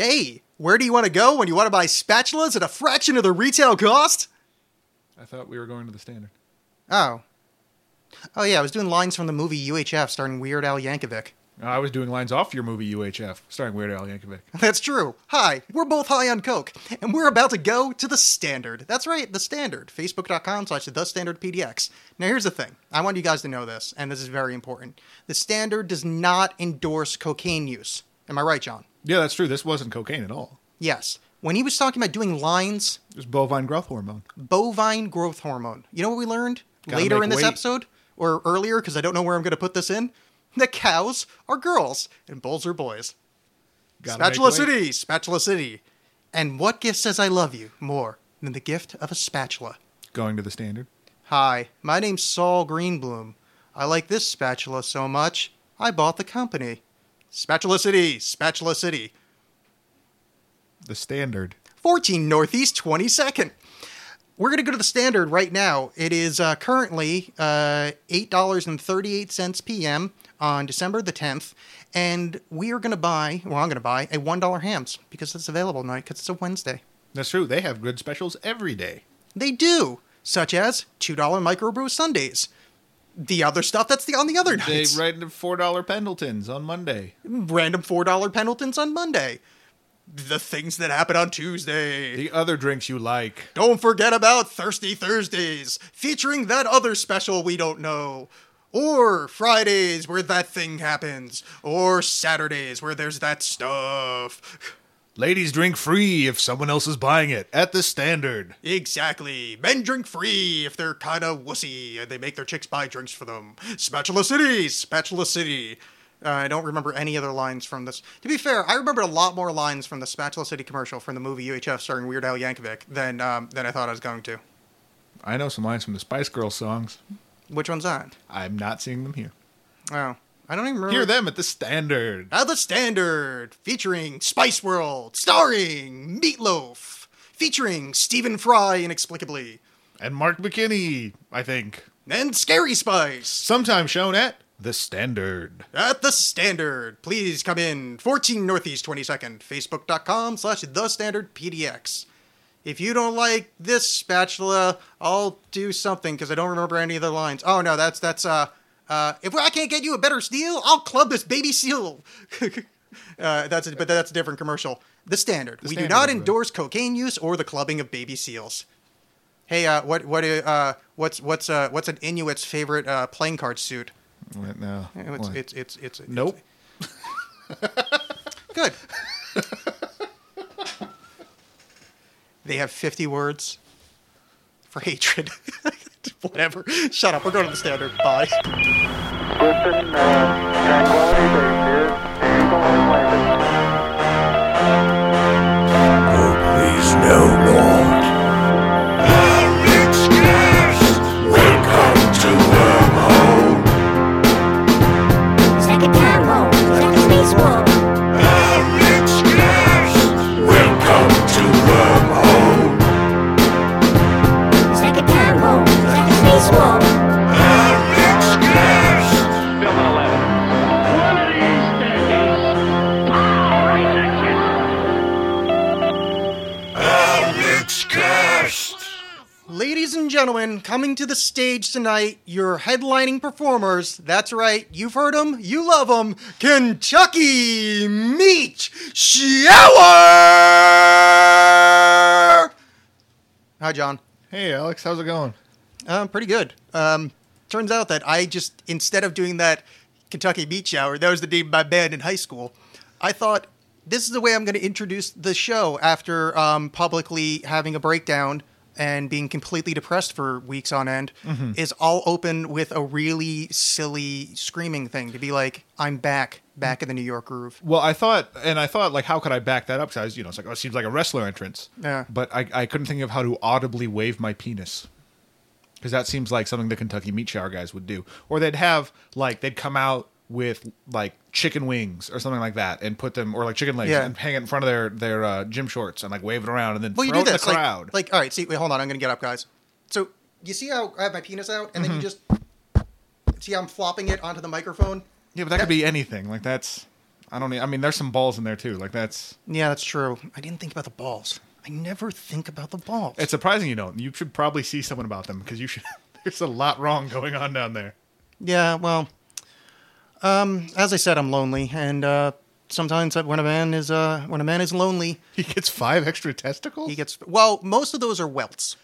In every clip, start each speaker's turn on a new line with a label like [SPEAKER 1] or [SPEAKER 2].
[SPEAKER 1] Hey, where do you want to go when you want to buy spatulas at a fraction of the retail cost?
[SPEAKER 2] I thought we were going to the standard.
[SPEAKER 1] Oh. Oh, yeah, I was doing lines from the movie UHF starring Weird Al Yankovic.
[SPEAKER 2] I was doing lines off your movie UHF, starring Weird Al Yankovic.
[SPEAKER 1] That's true. Hi, we're both high on Coke, and we're about to go to the Standard. That's right, the Standard. Facebook.com slash the Standard PDX. Now, here's the thing. I want you guys to know this, and this is very important. The Standard does not endorse cocaine use. Am I right, John?
[SPEAKER 2] Yeah, that's true. This wasn't cocaine at all.
[SPEAKER 1] Yes. When he was talking about doing lines,
[SPEAKER 2] It was bovine growth hormone.
[SPEAKER 1] bovine growth hormone. You know what we learned
[SPEAKER 2] Gotta
[SPEAKER 1] later in this
[SPEAKER 2] weight.
[SPEAKER 1] episode? Or earlier, because I don't know where I'm going to put this in? The cows are girls and bulls are boys.
[SPEAKER 2] Gotta
[SPEAKER 1] Spatula. City, Spatula City. And what gift says I love you more than the gift of a spatula?
[SPEAKER 2] Going to the standard.
[SPEAKER 1] Hi, my name's Saul Greenbloom. I like this spatula so much, I bought the company. Spatula City, Spatula City.
[SPEAKER 2] The standard.
[SPEAKER 1] 14 Northeast 22nd. We're going to go to the standard right now. It is uh, currently uh, $8.38 p.m. on December the 10th. And we are going to buy, well, I'm going to buy a $1 hams because it's available tonight because it's a Wednesday.
[SPEAKER 2] That's true. They have good specials every day.
[SPEAKER 1] They do, such as $2 microbrew Sundays. The other stuff that's the on the other
[SPEAKER 2] They
[SPEAKER 1] nights.
[SPEAKER 2] write four dollar Pendletons on Monday.
[SPEAKER 1] Random $4 Pendletons on Monday. The things that happen on Tuesday.
[SPEAKER 2] The other drinks you like.
[SPEAKER 1] Don't forget about Thirsty Thursdays, featuring that other special we don't know. Or Fridays, where that thing happens. Or Saturdays, where there's that stuff.
[SPEAKER 2] Ladies drink free if someone else is buying it at the standard.
[SPEAKER 1] Exactly. Men drink free if they're kind of wussy and they make their chicks buy drinks for them. Spatula City, Spatula City. Uh, I don't remember any other lines from this. To be fair, I remember a lot more lines from the Spatula City commercial from the movie UHF starring Weird Al Yankovic than um, than I thought I was going to.
[SPEAKER 2] I know some lines from the Spice Girls songs.
[SPEAKER 1] Which one's that?
[SPEAKER 2] I'm not seeing them here.
[SPEAKER 1] Oh, I don't even remember.
[SPEAKER 2] Hear them at the standard.
[SPEAKER 1] At the Standard, featuring Spice World, starring Meatloaf, featuring Stephen Fry inexplicably,
[SPEAKER 2] And Mark McKinney, I think.
[SPEAKER 1] and Scary Spice.
[SPEAKER 2] Sometimes shown at the standard.
[SPEAKER 1] At the Standard, please come in 14 Northeast 22nd, facebook.com slash the Standard PDX. If you don't like this spatula, I'll do something because I don't remember any of the lines. Oh no, that's that's uh uh if I can't get you a better steal, I'll club this baby seal. uh, that's a, but that's a different commercial. The Standard. we
[SPEAKER 2] Standard
[SPEAKER 1] do not endorse cocaine use or the clubbing of baby seals. Hey, uh, what what uh what's what's uh what's an Inuit's favorite uh playing card suit?
[SPEAKER 2] What, no.
[SPEAKER 1] It's
[SPEAKER 2] What?
[SPEAKER 1] it's it's it's, it's
[SPEAKER 2] nope.
[SPEAKER 1] Good. they have 50 words for hatred. Whatever. Shut up. We're going to the standard. Bye.
[SPEAKER 3] Listen, uh,
[SPEAKER 1] gentlemen, coming to the stage tonight, your headlining performers. That's right. You've heard them. You love them. Kentucky Meat Shower! Hi, John.
[SPEAKER 2] Hey, Alexx, how's it going?
[SPEAKER 1] Um, pretty good. Um, turns out that I just instead of doing that Kentucky Beach Shower, that was the name of my band in high school. I thought this is the way I'm going to introduce the show after um, publicly having a breakdown and being completely depressed for weeks on end. Mm-hmm. Is I'll open with a really silly screaming thing to be like, "I'm back, back in the New York groove."
[SPEAKER 2] Well, I thought, and I thought, like, how could I back that up? Because I was, you know, it's like, oh, it seems like a wrestler entrance.
[SPEAKER 1] Yeah.
[SPEAKER 2] But I, I couldn't think of how to audibly wave my penis. Because that seems like something the Kentucky Meat Shower guys would do. Or they'd have, like, they'd come out with, like, chicken wings or something like that and put them, or like chicken legs,
[SPEAKER 1] Yeah.
[SPEAKER 2] and hang it in front of their, their uh, gym shorts and, like, wave it around and then
[SPEAKER 1] Well, you do this
[SPEAKER 2] the
[SPEAKER 1] like,
[SPEAKER 2] crowd.
[SPEAKER 1] like, all right. See, wait, hold on. I'm to get up, guys. So you see how I have my penis out, and then you just see how I'm flopping it onto the microphone.
[SPEAKER 2] yeah, but that could be anything. Like, that's I don't. Need, I mean, there's some balls in there too. Like that's.
[SPEAKER 1] Yeah, that's true. I didn't think about the balls. I never think about the balls.
[SPEAKER 2] It's surprising you don't. You should probably see someone about them because you should. There's a lot wrong going on down there.
[SPEAKER 1] yeah, well, um, as I said, I'm lonely, and uh, sometimes when a man is uh, when a man is lonely,
[SPEAKER 2] He gets five extra testicles.
[SPEAKER 1] he gets well. Most of those are welts.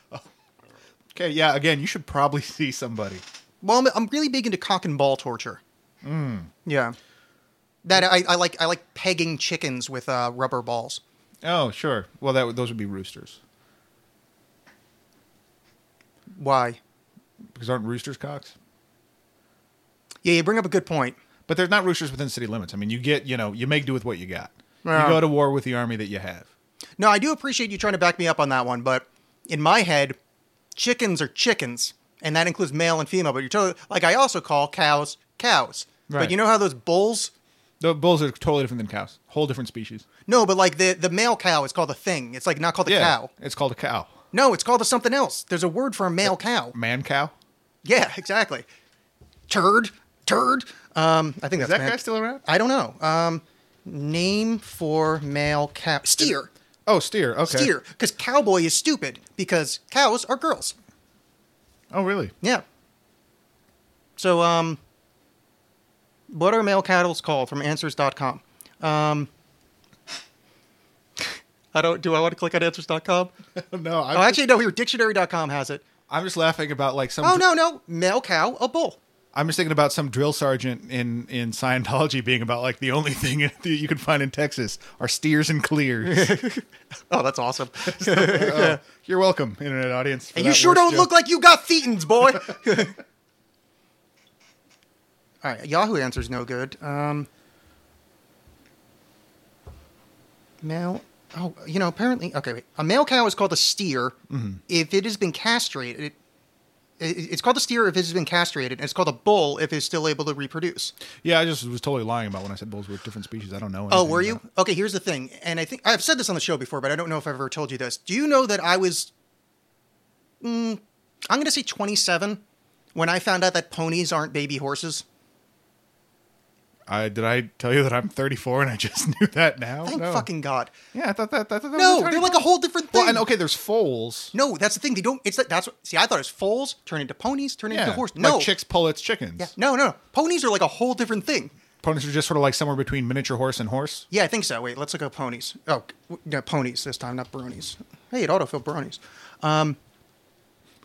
[SPEAKER 2] okay, yeah. Again, you should probably see somebody.
[SPEAKER 1] Well, I'm, I'm really big into cock and ball torture. Yeah, that I, I like. I like pegging chickens with uh, rubber balls.
[SPEAKER 2] Oh, sure. Well, that would- those would be roosters
[SPEAKER 1] Why?
[SPEAKER 2] because aren't roosters cocks?
[SPEAKER 1] Yeah, you bring up a good point.
[SPEAKER 2] But they're not roosters within city limits. I mean, you get, you know, you make do with what you got.
[SPEAKER 1] Yeah.
[SPEAKER 2] You go to war with the army that you have.
[SPEAKER 1] No, I do appreciate you trying to back me up on that one, but in my head, chickens are chickens, and that includes male and female. But you're totally like I also call cows cows.
[SPEAKER 2] Right.
[SPEAKER 1] But you know how those bulls?
[SPEAKER 2] The bulls are totally different than cows. Whole different species.
[SPEAKER 1] No, but like the the male cow is called a thing. It's like not called a
[SPEAKER 2] yeah,
[SPEAKER 1] cow.
[SPEAKER 2] it's called a cow.
[SPEAKER 1] No, it's called a something else. There's a word for a male cow.
[SPEAKER 2] Man cow.
[SPEAKER 1] Yeah, exactly. Turd, turd. Um, I think
[SPEAKER 2] Is
[SPEAKER 1] that's
[SPEAKER 2] that
[SPEAKER 1] man-
[SPEAKER 2] guy still around?
[SPEAKER 1] I don't know. Um, name for male cow. Steer.
[SPEAKER 2] Oh, steer. Okay.
[SPEAKER 1] Steer. Because cowboy is stupid because cows are girls.
[SPEAKER 2] Oh, really?
[SPEAKER 1] Yeah. So, um, what are male cattles called from answers.com? Um, I don't, do I want to click on answers.com?
[SPEAKER 2] no, I'm,
[SPEAKER 1] Oh, actually, no, here, dictionary.com has it.
[SPEAKER 2] I'm just laughing about like some.
[SPEAKER 1] Oh, no, no, male cow, a bull.
[SPEAKER 2] I'm just thinking about some drill sergeant in in Scientology being about like the only thing that you can find in Texas are steers and clears.
[SPEAKER 1] Oh, that's awesome.
[SPEAKER 2] Oh, you're welcome, internet audience.
[SPEAKER 1] and you sure don't
[SPEAKER 2] joke.
[SPEAKER 1] look like you got thetans, boy. All right, Yahoo answer's no good. Um, male. Oh, you know, apparently, okay, wait. A male cow is called a steer
[SPEAKER 2] Mm-hmm.
[SPEAKER 1] if it has been castrated. It, it, it's called a steer if it has been castrated, and it's called a bull if it's still able to reproduce.
[SPEAKER 2] Yeah, I just was totally lying about when I said bulls were different species. I don't know.
[SPEAKER 1] Oh, were you? Okay, here's the thing, and I think I've said this on the show before, but I don't know if I've ever told you this. Do you know that I was, mm, I'm going to say 27 when I found out that ponies aren't baby horses?
[SPEAKER 2] I did I tell you that I'm 34 and I just knew that now?
[SPEAKER 1] Thank
[SPEAKER 2] No.
[SPEAKER 1] fucking God.
[SPEAKER 2] Yeah, I thought that. I thought that
[SPEAKER 1] No, they're like a whole different thing.
[SPEAKER 2] Well, and okay, there's foals.
[SPEAKER 1] No, that's the thing. They don't. It's that. That's what. See, I thought it was foals turn into ponies, turn
[SPEAKER 2] Yeah,
[SPEAKER 1] into horses. No,
[SPEAKER 2] like chicks, pullets, chickens.
[SPEAKER 1] Yeah, no, no, no. Ponies are like a whole different thing.
[SPEAKER 2] Ponies are just sort of like somewhere between miniature horse and horse.
[SPEAKER 1] Yeah, I think so. Wait, let's look at ponies. Oh, no, ponies this time, not bronies. Hey, it autofilled bronies. Um,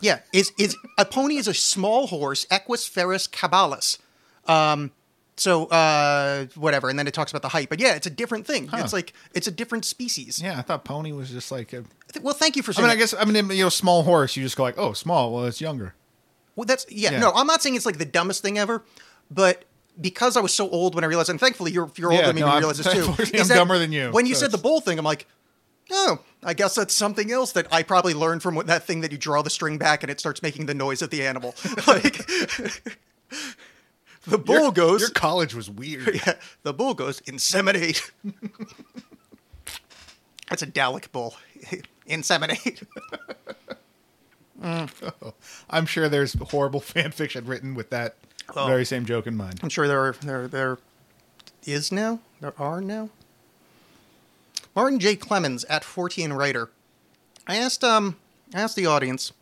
[SPEAKER 1] yeah, is is a pony is a small horse, Equus ferus caballus. Um, so uh, whatever, and then it talks about the height. But yeah, it's a different thing.
[SPEAKER 2] Huh.
[SPEAKER 1] It's like it's a different species.
[SPEAKER 2] Yeah, I thought pony was just like. A,
[SPEAKER 1] I Well, thank you for
[SPEAKER 2] I
[SPEAKER 1] saying.
[SPEAKER 2] mean, I guess I mean you know small horse. You just go like, oh, small. Well, it's younger.
[SPEAKER 1] Well, that's yeah,
[SPEAKER 2] Yeah.
[SPEAKER 1] No, I'm not saying it's like the dumbest thing ever, but because I was so old when I realized, and thankfully you're you're
[SPEAKER 2] Yeah,
[SPEAKER 1] older than me
[SPEAKER 2] no,
[SPEAKER 1] you realize this too.
[SPEAKER 2] I'm dumber than you,
[SPEAKER 1] When you
[SPEAKER 2] so
[SPEAKER 1] said the bull thing, I'm like, oh, I guess that's something else that I probably learned from what- that thing that you draw the string back and it starts making the noise of the animal. like the bull
[SPEAKER 2] Your-
[SPEAKER 1] goes.
[SPEAKER 2] Your college was weird.
[SPEAKER 1] yeah, the bull goes inseminate. That's a Dalek bull. inseminate.
[SPEAKER 2] I'm sure there's horrible fan fiction written with that
[SPEAKER 1] Oh.
[SPEAKER 2] very same joke in mind.
[SPEAKER 1] I'm sure there are, there there is now. There are now. Martin J. Clemens at 14 writer. I asked um I asked the audience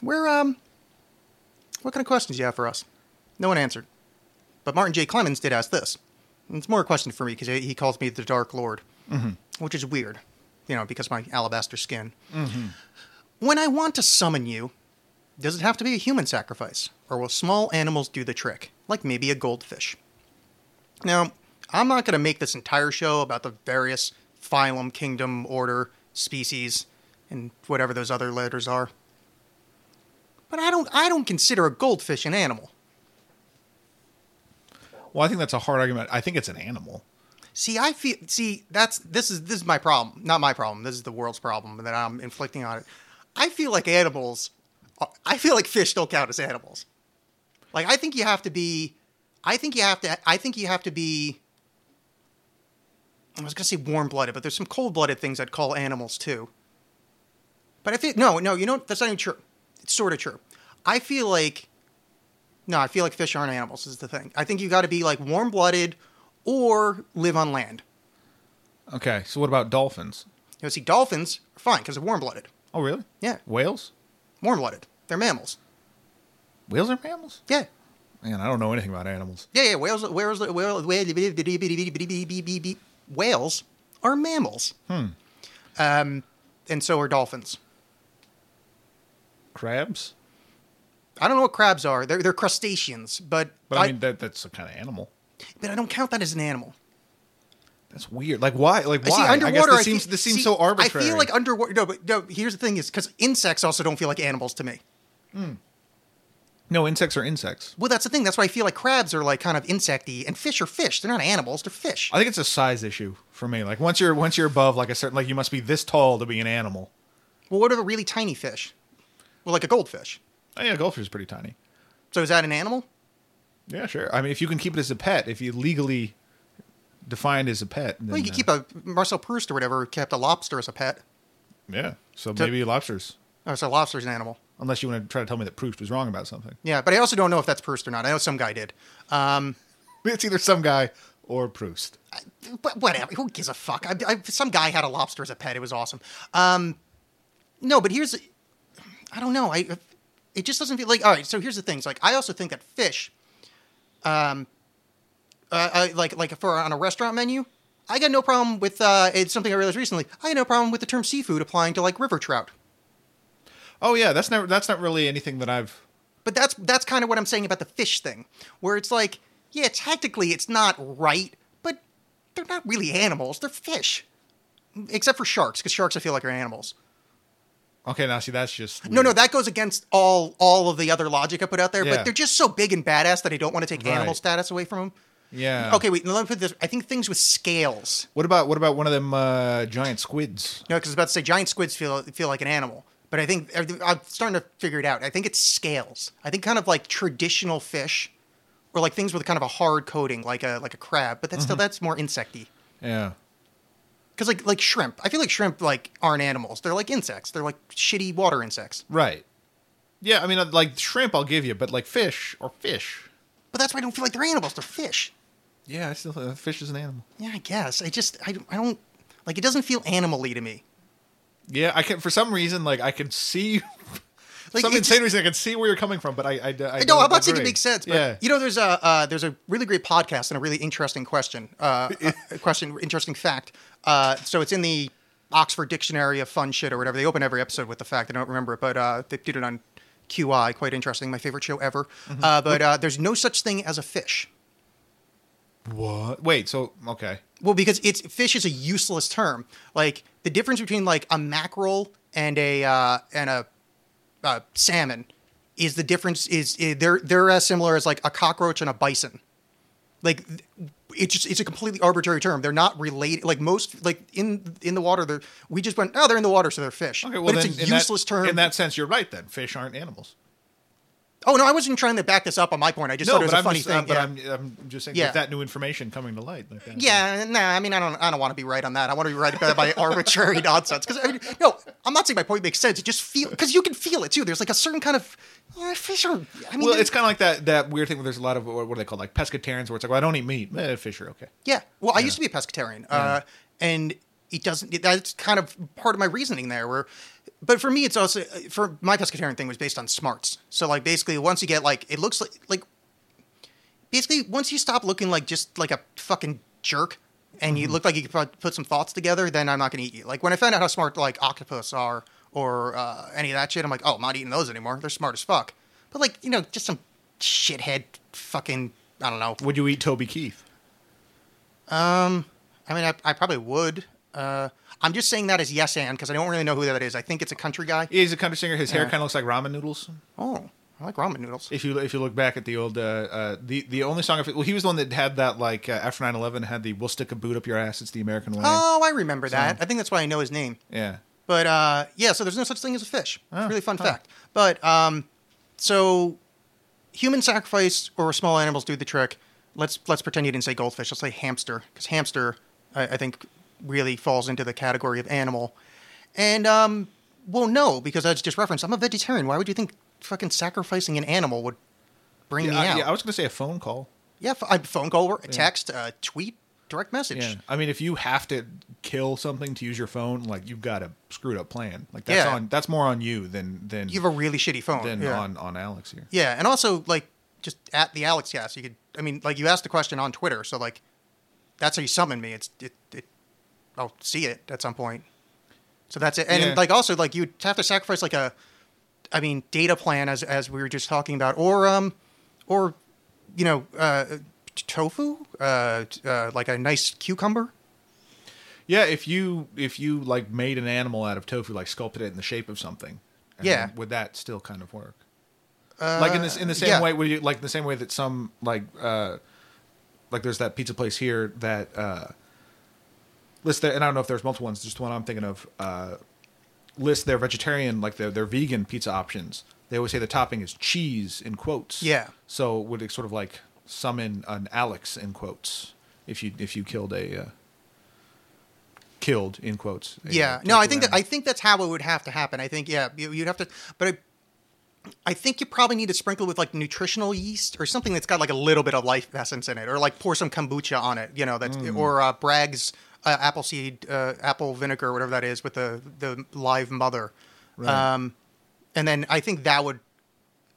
[SPEAKER 1] where um what kind of questions do you have for us? No one answered. But Martin J. Clemens did ask this. And it's more a question for me because he calls me the Dark Lord, mm-hmm. which is weird, you know, because my alabaster skin. Mm-hmm. When I want to summon you, does it have to be a human sacrifice, or will small animals do the trick, like maybe a goldfish? Now, I'm not going to make this entire show about the various phylum, kingdom, order, species, and whatever those other letters are. But I don't I don't consider a goldfish an animal.
[SPEAKER 2] Well, I think that's a hard argument. I think it's an animal.
[SPEAKER 1] See, I feel see that's this is this is my problem, not my problem. This is the world's problem that I'm inflicting on it. I feel like animals. I feel like fish don't count as animals. Like I think you have to be. I think you have to. I think you have to be. I was gonna say warm blooded, but there's some cold blooded things I'd call animals too. But I feel no, no. You know that's not even true. It's sort of true. I feel like. No, I feel like fish aren't animals. Is the thing. I think you got to be like warm blooded or live on land.
[SPEAKER 2] Okay, so what about dolphins?
[SPEAKER 1] You know, see, dolphins are fine because they're warm blooded.
[SPEAKER 2] Oh, really?
[SPEAKER 1] Yeah,
[SPEAKER 2] Whales?
[SPEAKER 1] warm blooded. They're mammals.
[SPEAKER 2] Whales are mammals?
[SPEAKER 1] Yeah.
[SPEAKER 2] Man, I don't know anything about animals.
[SPEAKER 1] Yeah, yeah. Whales, whales, whales, whales whales are mammals. Hmm. Um, and so are dolphins.
[SPEAKER 2] Crabs?
[SPEAKER 1] I don't know what crabs are. They're they're crustaceans, but
[SPEAKER 2] But I, mean, that, that's a kind of animal.
[SPEAKER 1] but I don't count that as an animal.
[SPEAKER 2] That's weird. Like why? Like
[SPEAKER 1] I
[SPEAKER 2] why?
[SPEAKER 1] see underwater.
[SPEAKER 2] I this
[SPEAKER 1] I
[SPEAKER 2] seems
[SPEAKER 1] feel-
[SPEAKER 2] this seems
[SPEAKER 1] see,
[SPEAKER 2] so arbitrary.
[SPEAKER 1] I feel like underwater. No, but no. Here's the thing: is because insects also don't feel like animals to me. Hmm.
[SPEAKER 2] no insects are insects.
[SPEAKER 1] Well, that's the thing. That's why I feel like crabs are like kind of insecty, and fish are fish. They're not animals. They're fish.
[SPEAKER 2] I think it's a size issue for me. Like once you're once you're above like a certain like you must be this tall to be an animal.
[SPEAKER 1] Well, what are the really tiny fish? Well, like a goldfish.
[SPEAKER 2] Oh yeah, goldfish is pretty tiny.
[SPEAKER 1] So is that an animal?
[SPEAKER 2] Yeah, sure. I mean, if you can keep it as a pet, if you legally defined as a pet, then,
[SPEAKER 1] Well, you could
[SPEAKER 2] uh,
[SPEAKER 1] keep a Marcel Proust or whatever kept a lobster as a pet.
[SPEAKER 2] yeah. So
[SPEAKER 1] So-
[SPEAKER 2] maybe lobsters,
[SPEAKER 1] Oh, so lobster's an animal.
[SPEAKER 2] unless you want to try to tell me that Proust was wrong about something.
[SPEAKER 1] Yeah, but I also don't know if that's Proust or not. I know some guy did. Um,
[SPEAKER 2] It's either some guy or Proust.
[SPEAKER 1] but whatever. Who gives a fuck? I, I, some guy had a lobster as a pet. It was awesome. Um, no, but here's, I don't know. I it just doesn't feel like. All right, so here's the thing. It's like I also think that fish, um, uh, I, like like for on a restaurant menu, I got no problem with. Uh, it's something I realized recently. I had no problem with the term seafood applying to like river trout.
[SPEAKER 2] Oh yeah, that's not that's not really anything that I've.
[SPEAKER 1] But that's that's kind of what I'm saying about the fish thing, where it's like, yeah, technically it's not right, but they're not really animals; they're fish, except for sharks, because sharks I feel like are animals.
[SPEAKER 2] Okay, now see that's just
[SPEAKER 1] No, no, that goes against all all of the other logic I put out there.
[SPEAKER 2] Yeah.
[SPEAKER 1] But they're just so big and badass that I don't want to take animal status away from them.
[SPEAKER 2] yeah.
[SPEAKER 1] Okay, wait. Let me put this. I think things with scales.
[SPEAKER 2] What about what about one of them uh, giant squids?
[SPEAKER 1] No, because I was about to say giant squids feel feel like an animal, but I think I'm starting to figure it out. I think it's scales. I think kind of like traditional fish, or like things with kind of a hard coating, like a like a crab. But that's
[SPEAKER 2] Mm-hmm.
[SPEAKER 1] still that's more insecty.
[SPEAKER 2] Yeah.
[SPEAKER 1] Because like like shrimp, I feel like shrimp like aren't animals. They're like insects. They're like shitty water insects.
[SPEAKER 2] Right. Yeah, I mean, uh, like shrimp, I'll give you, but like fish or fish.
[SPEAKER 1] But that's why I don't feel like they're animals. They're fish.
[SPEAKER 2] Yeah, I still uh, fish is an animal.
[SPEAKER 1] Yeah, I guess. I just I, don't- I don't like it. Doesn't feel animally to me.
[SPEAKER 2] Yeah, I can for some reason like I can see
[SPEAKER 1] Like,
[SPEAKER 2] some insane
[SPEAKER 1] just-
[SPEAKER 2] reason I can see where you're coming from, but I I, I,
[SPEAKER 1] No,
[SPEAKER 2] don't
[SPEAKER 1] I'm not saying it makes sense, but
[SPEAKER 2] yeah,
[SPEAKER 1] you know, there's a uh, there's a really great podcast and a really interesting question. Uh, a question, interesting fact. Uh, so it's in the Oxford Dictionary of Fun Shit or whatever. They open every episode with the fact. I don't remember it, but uh, they did it on QI. Quite interesting. My favorite show ever.
[SPEAKER 2] Mm-hmm.
[SPEAKER 1] Uh, but uh, there's no such thing as a fish.
[SPEAKER 2] what? Wait, so okay,
[SPEAKER 1] Well, because it's fish is a useless term. Like the difference between like a mackerel and a uh, and a uh, salmon is the difference is, is they're they're as similar as like a cockroach and a bison. Like it's just it's a completely arbitrary term. They're not related. Like most like in in the water, they're we just went oh they're in the water so they're fish.
[SPEAKER 2] okay. Well,
[SPEAKER 1] but
[SPEAKER 2] then
[SPEAKER 1] it's a
[SPEAKER 2] in that-
[SPEAKER 1] useless term.
[SPEAKER 2] In that sense, you're right. Then fish aren't animals.
[SPEAKER 1] Oh no, I wasn't trying to back this up on my point. I just
[SPEAKER 2] No,
[SPEAKER 1] thought it was a
[SPEAKER 2] I'm
[SPEAKER 1] funny
[SPEAKER 2] just,
[SPEAKER 1] thing.
[SPEAKER 2] uh, but
[SPEAKER 1] yeah.
[SPEAKER 2] I'm, I'm just saying
[SPEAKER 1] Yeah.
[SPEAKER 2] with that new information coming to light. Like that.
[SPEAKER 1] Yeah, nah. I mean, I don't. I don't want to be right on that. I want to be right about by arbitrary nonsense. Because I mean, no, I'm not saying my point makes sense. It just feel because you can feel it too. There's like a certain kind of yeah, fish are. I mean,
[SPEAKER 2] well, it's kind of like that that weird thing where there's a lot of what are they called like pescatarians where it's like well I don't eat meat, eh, fish are okay.
[SPEAKER 1] yeah. Well, I used to be a pescatarian, uh, and it doesn't. That's kind of part of my reasoning there. Where, but for me, it's also for my pescatarian thing was based on smarts. So like basically, once you get like it looks like like basically once you stop looking like just like a fucking jerk and you look like you could put- some thoughts together, then I'm not going to eat you. Like when I found out how smart like octopus are or uh, any of that shit, I'm like, oh, I'm not eating those anymore. They're smart as fuck. But like you know, just some shithead fucking I don't know.
[SPEAKER 2] Would you eat Toby Keith?
[SPEAKER 1] Um, I mean, I, I probably would. Uh, I'm just saying that as yes and because I don't really know who that is. I think it's a country guy.
[SPEAKER 2] He's a country singer. His hair
[SPEAKER 1] Yeah.
[SPEAKER 2] kind of looks like ramen noodles.
[SPEAKER 1] Oh, I like ramen noodles.
[SPEAKER 2] If you if you look back at the old uh, uh, the the only song of it, well he was the one that had that like uh, after 9-11 had the we'll stick a boot up your ass it's the American way.
[SPEAKER 1] Oh, I remember that. I think that's why I know his name.
[SPEAKER 2] Yeah.
[SPEAKER 1] But uh, yeah, so there's no such thing as a fish.
[SPEAKER 2] Oh,
[SPEAKER 1] It's a really fun fact. But um, so human sacrifice or small animals do the trick. Let's let's pretend you didn't say goldfish. Let's say hamster because hamster I, I think really falls into the category of animal. And um, well, no, because that's just reference. I'm a vegetarian. Why would you think fucking sacrificing an animal would bring me
[SPEAKER 2] I,
[SPEAKER 1] out?
[SPEAKER 2] yeah, I was gonna say a phone call.
[SPEAKER 1] Yeah, f- a phone call, or a text, a tweet, direct message.
[SPEAKER 2] Yeah, I mean, if you have to kill something to use your phone, like you've got a screwed up plan. Like that's
[SPEAKER 1] Yeah.
[SPEAKER 2] on that's more on you than than
[SPEAKER 1] You have a really shitty phone.
[SPEAKER 2] than
[SPEAKER 1] yeah.
[SPEAKER 2] on on Alexx here.
[SPEAKER 1] Yeah, and also like just at the Alexxcast, you could. I mean, like you asked the question on Twitter, so like that's how you summon me. It's it. it I'll see it at some point. So that's it. And
[SPEAKER 2] Yeah.
[SPEAKER 1] like also like you'd have to sacrifice like a, I mean, data plan as as we were just talking about, or um, or you know, uh, tofu, uh, uh, like a nice cucumber.
[SPEAKER 2] Yeah, if you if you like made an animal out of tofu, like sculpted it in the shape of something,
[SPEAKER 1] Yeah.
[SPEAKER 2] would that still kind of work? like in this in the same
[SPEAKER 1] yeah.
[SPEAKER 2] way, would you like the same way that some like uh like there's that pizza place here that uh list their, and I don't know if there's multiple ones, just the one I'm thinking of, uh list their vegetarian like their their vegan pizza options. They always say the topping is cheese in quotes.
[SPEAKER 1] Yeah.
[SPEAKER 2] So would it sort of like summon an Alexx in quotes if you if you killed a uh, killed in quotes? a,
[SPEAKER 1] Yeah, no, I think that, I think that's how it would have to happen. I think yeah, you, you'd have to, but I, I think you probably need to sprinkle with like nutritional yeast or something that's got like a little bit of life essence in it, or like pour some kombucha on it, you know, that's
[SPEAKER 2] Mm.
[SPEAKER 1] or uh, Bragg's uh, apple seed, uh, apple vinegar, whatever that is, with the the live mother.
[SPEAKER 2] Right.
[SPEAKER 1] Um, and then I think that would,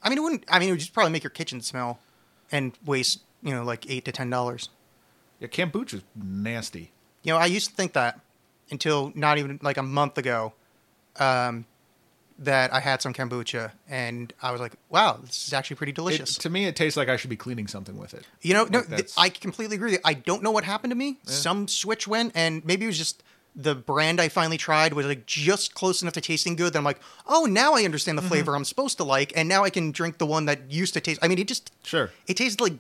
[SPEAKER 1] I mean, it wouldn't. I mean, it would just probably make your kitchen smell, and waste you know like eight to ten dollars.
[SPEAKER 2] yeah, kombucha's nasty.
[SPEAKER 1] You know, I used to think that until not even like a month ago, um, that I had some kombucha and I was like, wow, this is actually pretty
[SPEAKER 2] It,
[SPEAKER 1] delicious.
[SPEAKER 2] to me, it tastes like I should be cleaning something with it.
[SPEAKER 1] you know, no, th- I completely agree. I don't know what happened to me. Some switch went, and maybe it was just the brand I finally tried was like just close enough to tasting good that I'm like, oh, now I understand the
[SPEAKER 2] Mm-hmm.
[SPEAKER 1] flavor I'm supposed to like, and now I can drink the one that used to taste. I mean, it just
[SPEAKER 2] Sure.
[SPEAKER 1] it tasted like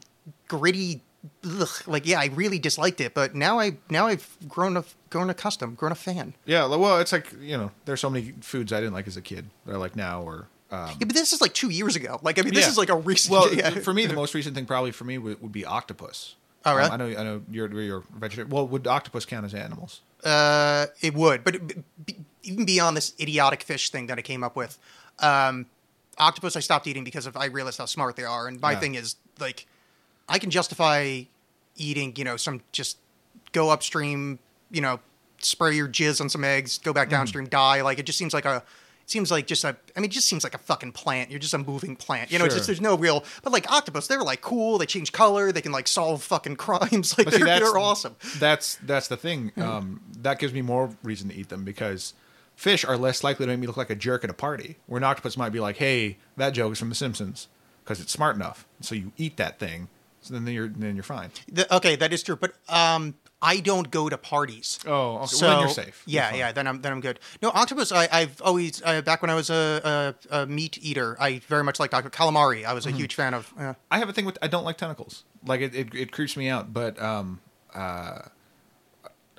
[SPEAKER 1] gritty. Ugh, like yeah, I really disliked it, but now I now I've grown a grown accustomed, grown a fan.
[SPEAKER 2] Yeah, well, it's like you know, there's so many foods I didn't like as a kid that I like now, or um,
[SPEAKER 1] Yeah, but this is like two years ago. Like I mean, this
[SPEAKER 2] Yeah.
[SPEAKER 1] is like a recent.
[SPEAKER 2] Well,
[SPEAKER 1] yeah.
[SPEAKER 2] for me, the most recent thing probably for me would, would be octopus.
[SPEAKER 1] Oh, really?
[SPEAKER 2] Um, I know, I know you're you're vegetarian. Well, would octopus count as animals?
[SPEAKER 1] Uh, it would, but it, even beyond this idiotic fish thing that I came up with, um, octopus I stopped eating because of I realized how smart they are. And my
[SPEAKER 2] Yeah.
[SPEAKER 1] thing is like, I can justify eating, you know, some just go upstream, you know, spray your jizz on some eggs, go
[SPEAKER 2] Mm-hmm.
[SPEAKER 1] back downstream, die. Like it just seems like a. It seems like just a. I mean, it just seems like a fucking plant. You're just a moving plant. You know, it's
[SPEAKER 2] Sure.
[SPEAKER 1] just there's no real. But like octopus, they're like cool. They change color. They can like solve fucking crimes. Like they're, they're awesome.
[SPEAKER 2] That's that's the thing. Um, that gives me more reason to eat them because fish are less likely to make me look like a jerk at a party. Where an octopus might be like, "Hey, that joke is from The Simpsons," because it's smart enough. So you eat that thing, so then you're then you're fine.
[SPEAKER 1] The, okay, that is true, but um, I don't go to parties.
[SPEAKER 2] Oh, okay.
[SPEAKER 1] So
[SPEAKER 2] well, then you're safe. You're
[SPEAKER 1] Yeah, yeah. Then I'm then I'm good. No, octopus. I, I've always uh, back when I was a, a, a meat eater, I very much liked octopus. calamari. I was
[SPEAKER 2] Mm-hmm.
[SPEAKER 1] a huge fan of. Uh,
[SPEAKER 2] I have a thing with I don't like tentacles. Like it, it, it creeps me out. But um, uh,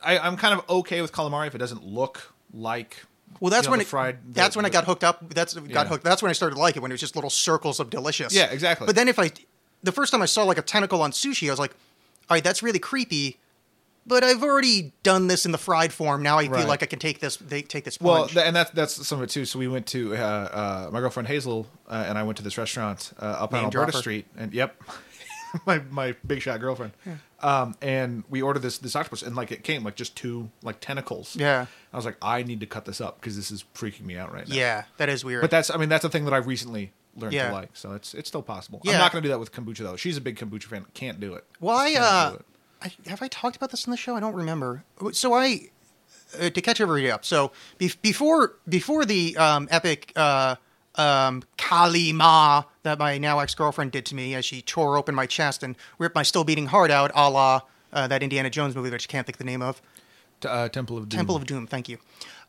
[SPEAKER 2] I, I'm kind of okay with calamari if it doesn't look like.
[SPEAKER 1] well, that's
[SPEAKER 2] you know,
[SPEAKER 1] when
[SPEAKER 2] the
[SPEAKER 1] it,
[SPEAKER 2] fried. the-
[SPEAKER 1] that's when I got hooked up. That's got
[SPEAKER 2] Yeah.
[SPEAKER 1] hooked. That's when I started to like it when it was just little circles of delicious.
[SPEAKER 2] Yeah, exactly.
[SPEAKER 1] But then if I, the first time I saw like a tentacle on sushi, I was like, all right, that's really creepy. But I've already done this in the fried form. Now I
[SPEAKER 2] Right.
[SPEAKER 1] feel like I can take this. They take this.
[SPEAKER 2] Well,
[SPEAKER 1] plunge.
[SPEAKER 2] th- and that's that's some of it too. So we went to uh, uh, my girlfriend Hazel uh, and I went to this restaurant uh, up on Alberta
[SPEAKER 1] dropper.
[SPEAKER 2] Street, and yep, my my big shot girlfriend. Um, and we ordered this this octopus, and like it came like just two like tentacles.
[SPEAKER 1] Yeah.
[SPEAKER 2] I was like, I need to cut this up because this is freaking me out right now.
[SPEAKER 1] yeah, that is weird.
[SPEAKER 2] But that's I mean that's a thing that I've recently learned
[SPEAKER 1] Yeah.
[SPEAKER 2] to like. So it's it's still possible.
[SPEAKER 1] Yeah.
[SPEAKER 2] I'm not going to do that with kombucha though. She's a big kombucha fan. Can't do it.
[SPEAKER 1] Why?
[SPEAKER 2] Just
[SPEAKER 1] Uh,
[SPEAKER 2] it.
[SPEAKER 1] I, have I talked about this in the show? I don't remember. So I, uh, to catch everybody up. So be- before before the um, epic uh, um, Kali Ma that my now ex girlfriend did to me as she tore open my chest and ripped my still beating heart out, a la uh, that Indiana Jones movie, that I can't think of the name of.
[SPEAKER 2] T- uh, Temple of Doom.
[SPEAKER 1] Temple of Doom. Thank you.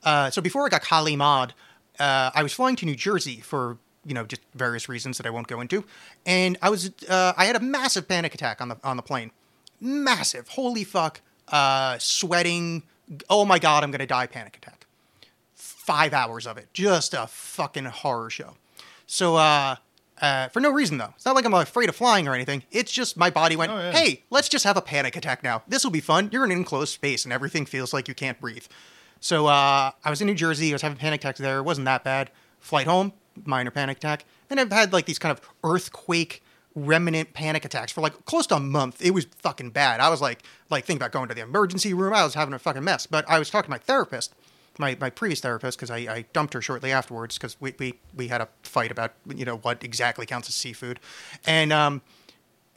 [SPEAKER 1] Uh, so before I got Kali Mod, uh, I was flying to New Jersey for you know just various reasons that I won't go into, and I was uh, I had a massive panic attack on the on the plane, massive. Holy fuck! Uh, sweating. Oh my god, I'm gonna die. Panic attack. Five hours of it, just a fucking horror show. So uh, uh, for no reason though. It's not like I'm afraid of flying or anything. It's just my body went,
[SPEAKER 2] Oh, yeah.
[SPEAKER 1] hey, let's just have a panic attack now. This will be fun. You're in an enclosed space and everything feels like you can't breathe. So uh, I was in New Jersey. I was having panic attacks there. It wasn't that bad. Flight home, minor panic attack. Then I've had like these kind of earthquake remnant panic attacks for like close to a month. It was fucking bad. I was like, like thinking about going to the emergency room. I was having a fucking mess. But I was talking to my therapist, my, my previous therapist, because I, I dumped her shortly afterwards because we, we, we had a fight about, you know, what exactly counts as seafood. And, um,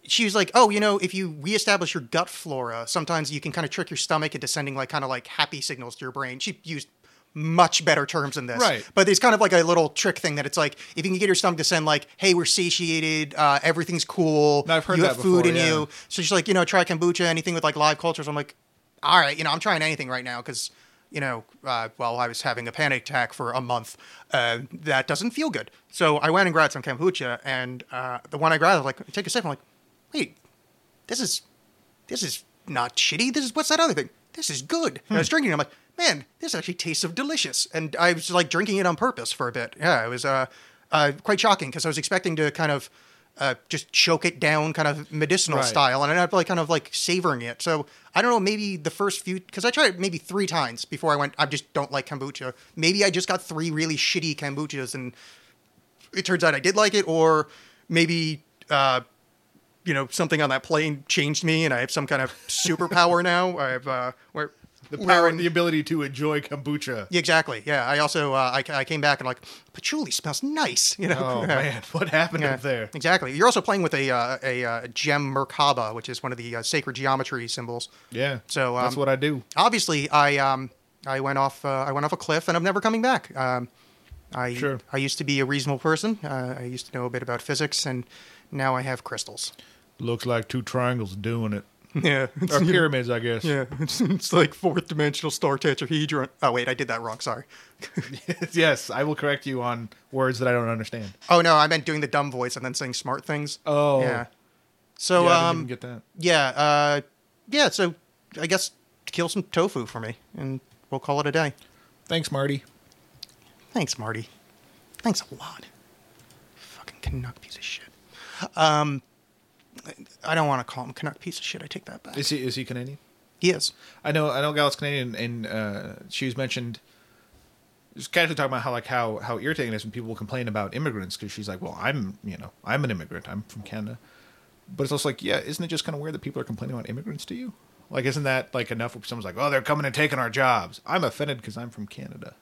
[SPEAKER 1] she was like, "Oh, you know, if you reestablish your gut flora, sometimes you can kind of trick your stomach into sending like kind of like happy signals to your brain." She used much better terms than this,
[SPEAKER 2] Right.
[SPEAKER 1] But it's kind of like a little trick thing that it's like if you can get your stomach to send like, "Hey, we're satiated, uh, everything's cool,
[SPEAKER 2] No, I've heard
[SPEAKER 1] you
[SPEAKER 2] that
[SPEAKER 1] have food
[SPEAKER 2] before,
[SPEAKER 1] in
[SPEAKER 2] yeah.
[SPEAKER 1] you." So she's like, you know, try kombucha, anything with like live cultures. I'm like, all right, you know, I'm trying anything right now because. You know, uh, while I was having a panic attack for a month, uh, that doesn't feel good. So I went and grabbed some kombucha, and uh, the one I grabbed, I was like, take a sip. I'm like, wait, this is this is not shitty. This is what's that other thing? This is good. And I was drinking it. I'm like, man, this actually tastes of delicious. And I was like drinking it on purpose for a bit. Yeah, it was uh, uh, quite shocking because I was expecting to kind of uh, just choke it down, kind of medicinal
[SPEAKER 2] Right.
[SPEAKER 1] style, and I ended up like kind of like savoring it. So I don't know, maybe the first few because I tried it maybe three times before I went. I just don't like kombucha. Maybe I just got three really shitty kombuchas and it turns out I did like it, or maybe uh, you know something on that plane changed me, and I have some kind of superpower now. I have uh, where
[SPEAKER 2] The power,
[SPEAKER 1] in-
[SPEAKER 2] the ability to enjoy kombucha.
[SPEAKER 1] Exactly. Yeah, I also uh, I, I came back and like patchouli smells nice. You know.
[SPEAKER 2] Oh man, what happened
[SPEAKER 1] Yeah,
[SPEAKER 2] up there?
[SPEAKER 1] Exactly. You're also playing with a uh, a uh, gem Merkaba, which is one of the uh, sacred geometry symbols.
[SPEAKER 2] Yeah.
[SPEAKER 1] So,
[SPEAKER 2] that's
[SPEAKER 1] um,
[SPEAKER 2] what I do.
[SPEAKER 1] Obviously, I um I went off uh, I went off a cliff, and I'm never coming back. Um, I
[SPEAKER 2] Sure.
[SPEAKER 1] I used to be a reasonable person. Uh, I used to know a bit about physics, and now I have crystals.
[SPEAKER 2] Looks like two triangles doing it.
[SPEAKER 1] Yeah.
[SPEAKER 2] Or pyramids, I guess.
[SPEAKER 1] Yeah, it's, it's like fourth dimensional star tetrahedron. Oh wait, I did that wrong. Sorry.
[SPEAKER 2] yes, I will correct you on words that I don't understand.
[SPEAKER 1] Oh no, I meant doing the dumb voice and then saying smart things.
[SPEAKER 2] Oh.
[SPEAKER 1] yeah. So
[SPEAKER 2] yeah,
[SPEAKER 1] um,
[SPEAKER 2] get that.
[SPEAKER 1] yeah, uh, yeah. So I guess kill some tofu for me, and we'll call it a day.
[SPEAKER 2] Thanks, Marty.
[SPEAKER 1] Thanks, Marty. Thanks a lot. Fucking Canuck piece of shit. Um, I don't want to call him Canuck piece of shit. I take that back.
[SPEAKER 2] Is he is he Canadian?
[SPEAKER 1] he is.
[SPEAKER 2] I know I know Gal's Canadian, and uh, she was mentioned. Just casually talking about how like how how irritating it is when people complain about immigrants because she's like, well, I'm you know I'm an immigrant, I'm from Canada, but it's also like, yeah, isn't it just kind of weird that people are complaining about immigrants to you? Like, isn't that like enough? Where someone's like, oh, they're coming and taking our jobs. I'm offended because I'm from Canada.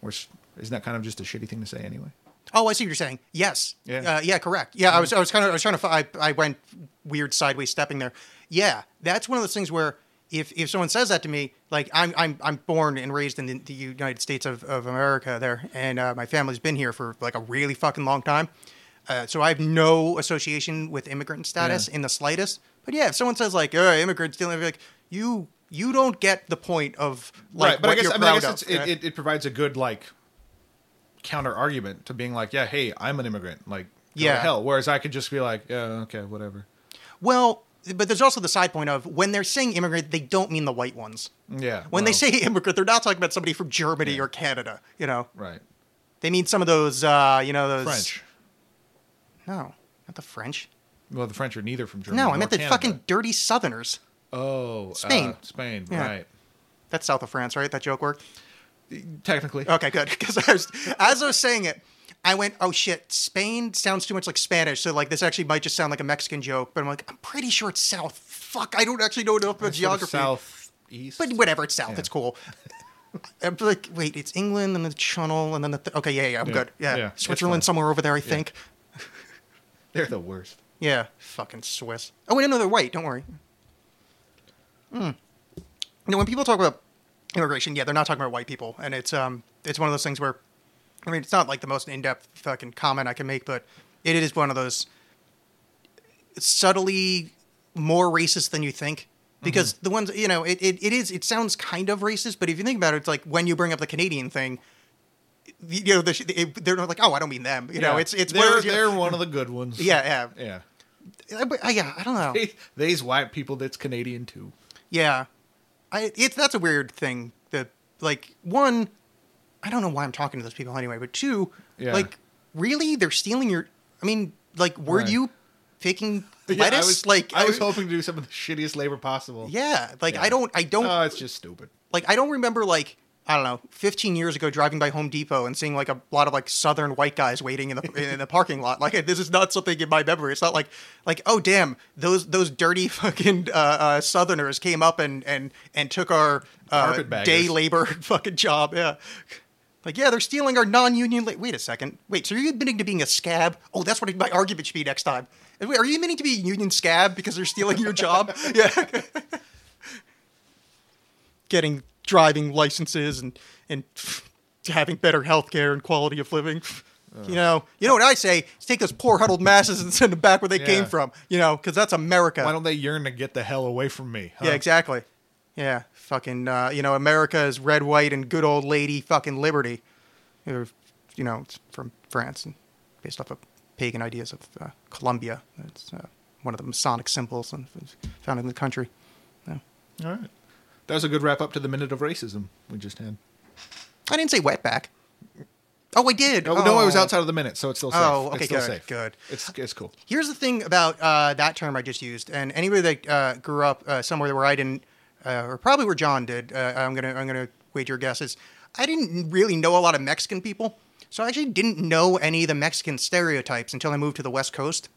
[SPEAKER 2] Or isn't that kind of just a shitty thing to say anyway?
[SPEAKER 1] Oh, I see what you're saying. Yes.
[SPEAKER 2] Yeah.
[SPEAKER 1] Uh, yeah. Correct. Yeah. I was. I was kind of. I was trying to. I, I went weird sideways stepping there. Yeah. That's one of those things where if if someone says that to me, like I'm I'm I'm born and raised in the, the United States of, of America there, and uh, my family's been here for like a really fucking long time. Uh, so I have no association with immigrant status
[SPEAKER 2] Yeah.
[SPEAKER 1] in the slightest. But yeah, if someone says like, "Oh, immigrants," dealing with like you. You don't get the point of like
[SPEAKER 2] right, but
[SPEAKER 1] what
[SPEAKER 2] I guess I mean I guess
[SPEAKER 1] of.
[SPEAKER 2] it, it, it provides a good like counter argument to being like, yeah, hey, I'm an immigrant, like,
[SPEAKER 1] Yeah.
[SPEAKER 2] hell. Whereas I could just be like, yeah, okay, whatever.
[SPEAKER 1] Well, but there's also the side point of when they're saying immigrant, they don't mean the white ones.
[SPEAKER 2] Yeah.
[SPEAKER 1] When they say immigrant, they're not talking about somebody from Germany or Canada. You know,
[SPEAKER 2] right,
[SPEAKER 1] they mean some of those. Uh, you know, those
[SPEAKER 2] French.
[SPEAKER 1] No, not the French.
[SPEAKER 2] Well, the French are neither from Germany.
[SPEAKER 1] No, I meant the
[SPEAKER 2] Canada.
[SPEAKER 1] fuin dirty Southerners.
[SPEAKER 2] oh
[SPEAKER 1] Spain.
[SPEAKER 2] uh, Spain,
[SPEAKER 1] Yeah.
[SPEAKER 2] right?
[SPEAKER 1] That's south of France, right? That joke worked.
[SPEAKER 2] Technically,
[SPEAKER 1] Okay, good. Because as I was saying it, I went, "Oh shit, Spain sounds too much like Spanish." So like, this actually might just sound like a Mexican joke. But I'm like, I'm pretty sure it's south. Fuck, I don't actually know enough about geography.
[SPEAKER 2] South east.
[SPEAKER 1] But whatever, it's south.
[SPEAKER 2] Yeah.
[SPEAKER 1] It's cool. I'm like, wait, it's England and the Channel and then the. Th- okay, yeah, yeah, I'm
[SPEAKER 2] Yeah,
[SPEAKER 1] good. Yeah,
[SPEAKER 2] yeah,
[SPEAKER 1] Switzerland somewhere over there, I think.
[SPEAKER 2] they're the worst.
[SPEAKER 1] Yeah, fucking Swiss. Oh, wait, no, they're white. Don't worry. Hmm. You know, when people talk about immigration, yeah, they're not talking about white people, and it's um, it's one of those things where, I mean, it's not like the most in-depth fucking comment I can make, but it is one of those subtly more racist than you think. Because mm-hmm. the ones, you know, it, it, it is, it sounds kind of racist, but if you think about it, it's like when you bring up the Canadian thing, you know, they're not like, oh, I don't mean them. You know, it's, it's,
[SPEAKER 2] they're,
[SPEAKER 1] whereas
[SPEAKER 2] they're one of the good ones.
[SPEAKER 1] yeah, yeah.
[SPEAKER 2] yeah.
[SPEAKER 1] Uh, but, I- yeah, I don't know.
[SPEAKER 2] These white people that's Canadian too.
[SPEAKER 1] Yeah, I it's that's a weird thing. That like one, I don't know why I'm talking to those people anyway. But two,
[SPEAKER 2] Yeah.
[SPEAKER 1] like really, they're stealing your. I mean, like, were
[SPEAKER 2] Right.
[SPEAKER 1] you picking
[SPEAKER 2] Yeah,
[SPEAKER 1] lettuce?
[SPEAKER 2] I was
[SPEAKER 1] like,
[SPEAKER 2] I was hoping to do some of the shittiest labor possible.
[SPEAKER 1] Yeah, like
[SPEAKER 2] Yeah.
[SPEAKER 1] I don't, I don't,
[SPEAKER 2] Oh, it's just stupid.
[SPEAKER 1] like I don't remember like I don't know, 15 years ago, driving by Home Depot and seeing like a lot of like Southern white guys waiting in the in the parking lot. Like this is not something in my memory. It's not like like oh damn those those dirty fucking uh, uh, Southerners came up and and and took our uh, day labor fucking job. Yeah. Like, yeah, they're stealing our non-union. La- Wait a second. Wait, so are you're admitting to being a scab? Oh, that's what my argument should be next time. Wait, are you admitting to be a union scab because they're stealing your job? Yeah. Getting driving licenses and and having better health care and quality of living. You know, you know what I say? Is take those poor huddled masses and send them back where they came from. You know, because that's America.
[SPEAKER 2] Why don't they yearn to get the hell away from me? huh?
[SPEAKER 1] Yeah, exactly. Yeah, fucking. Uh, you know, America is red, white, and good old lady fucking liberty. Or, you know, it's from France and based off of pagan ideas of uh, Columbia. It's uh, one of the Masonic symbols and found in the country. Yeah.
[SPEAKER 2] All right. That was a good wrap up to the minute of racism we just had.
[SPEAKER 1] I didn't say wetback. Oh, I did.
[SPEAKER 2] No, no, it was
[SPEAKER 1] Oh.
[SPEAKER 2] outside of the minute, so it's still safe.
[SPEAKER 1] Oh, okay,
[SPEAKER 2] it's still
[SPEAKER 1] good,
[SPEAKER 2] safe.
[SPEAKER 1] good.
[SPEAKER 2] It's it's cool.
[SPEAKER 1] Here's the thing about uh, that term I just used, and anybody that uh, grew up uh, somewhere where I didn't, uh, or probably where John did, uh, I'm gonna I'm gonna wager guesses. I didn't really know a lot of Mexican people, so I actually didn't know any of the Mexican stereotypes until I moved to the West Coast.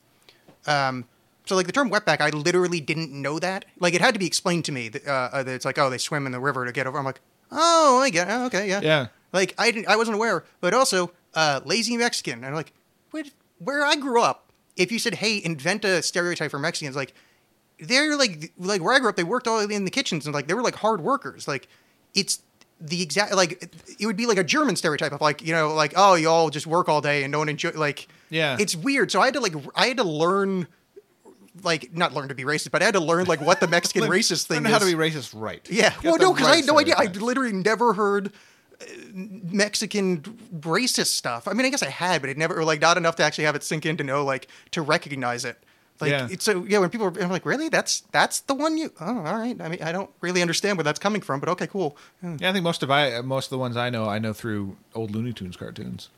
[SPEAKER 1] Um, so like the term wetback, I literally didn't know that. Like it had to be explained to me that, uh, uh, that it's like, oh, they swim in the river to get over. I'm like, oh, I get, it. okay, yeah,
[SPEAKER 2] Yeah.
[SPEAKER 1] Like I didn't, I wasn't aware, but also uh, lazy Mexican. And I'm like, wait, where I grew up, if you said, hey, invent a stereotype for Mexicans, like they're like like where I grew up, they worked all in the kitchens and like they were like hard workers. Like it's the exact like it would be like a German stereotype of like you know like oh you all just work all day and don't enjoy like
[SPEAKER 2] Yeah.
[SPEAKER 1] it's weird. So I had to like I had to learn like not learn to be racist, but I had to learn like what the Mexican racist thing
[SPEAKER 2] learn
[SPEAKER 1] is.
[SPEAKER 2] how to be racist right.
[SPEAKER 1] Yeah.
[SPEAKER 2] Get
[SPEAKER 1] well, no, because I had no idea. I literally never heard uh, Mexican racist stuff. I mean, I guess I had, but it never, or like, not enough to actually have it sink in to know, like, to recognize it. Like,
[SPEAKER 2] Yeah.
[SPEAKER 1] it's so, yeah, when people are I'm like, really? That's, that's the one you, oh, all right. I mean, I don't really understand where that's coming from, but okay, cool. Yeah.
[SPEAKER 2] Yeah, I think most of I most of the ones I know I know through old Looney Tunes cartoons.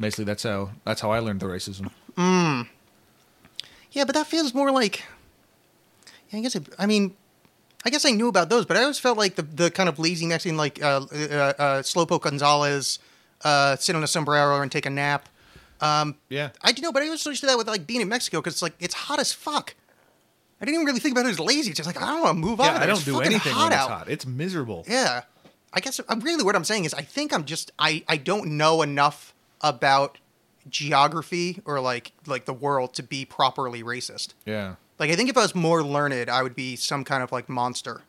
[SPEAKER 2] Basically, that's how that's how I learned the racism.
[SPEAKER 1] Yeah, but that feels more like, yeah, I guess, it, I mean, I guess I knew about those, but I always felt like the, the kind of lazy Mexican, like uh, uh, uh, Slowpoke Gonzalez, uh, sit on a sombrero and take a nap. Um,
[SPEAKER 2] Yeah,
[SPEAKER 1] I do know, but I was associated that with like being in Mexico because it's like it's hot as fuck. I didn't even really think about it as lazy. It's just like I don't want to move
[SPEAKER 2] yeah.
[SPEAKER 1] on.
[SPEAKER 2] I don't
[SPEAKER 1] It's
[SPEAKER 2] do anything
[SPEAKER 1] hot
[SPEAKER 2] when it's
[SPEAKER 1] out.
[SPEAKER 2] hot. It's miserable.
[SPEAKER 1] Yeah, I guess I'm really what I'm saying is I think I'm just I I don't know enough about geography or like like the world to be properly racist.
[SPEAKER 2] Yeah,
[SPEAKER 1] Like I think if I was more learned, I would be some kind of like monster.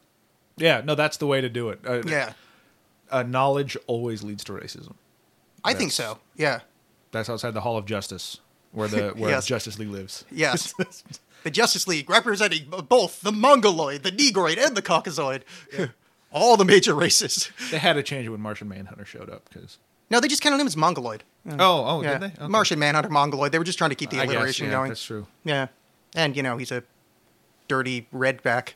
[SPEAKER 2] yeah. No, that's the way to do it. Uh,
[SPEAKER 1] Yeah,
[SPEAKER 2] uh, knowledge always leads to racism.
[SPEAKER 1] I think so. Yeah.
[SPEAKER 2] That's outside the Hall of Justice, where the where
[SPEAKER 1] Yes.
[SPEAKER 2] Justice League lives.
[SPEAKER 1] Yes. the Justice League representing both the Mongoloid, the Negroid, and the Caucasoid. All the major races.
[SPEAKER 2] They had to change it when Martian Manhunter showed up because.
[SPEAKER 1] No, they just kind counted him as Mongoloid.
[SPEAKER 2] Oh, oh,
[SPEAKER 1] yeah.
[SPEAKER 2] did they? Okay.
[SPEAKER 1] Martian Manhunter, Mongoloid. They were just trying to keep the
[SPEAKER 2] I guess,
[SPEAKER 1] alliteration
[SPEAKER 2] yeah,
[SPEAKER 1] going.
[SPEAKER 2] That's true.
[SPEAKER 1] Yeah. And, you know, he's a dirty redback.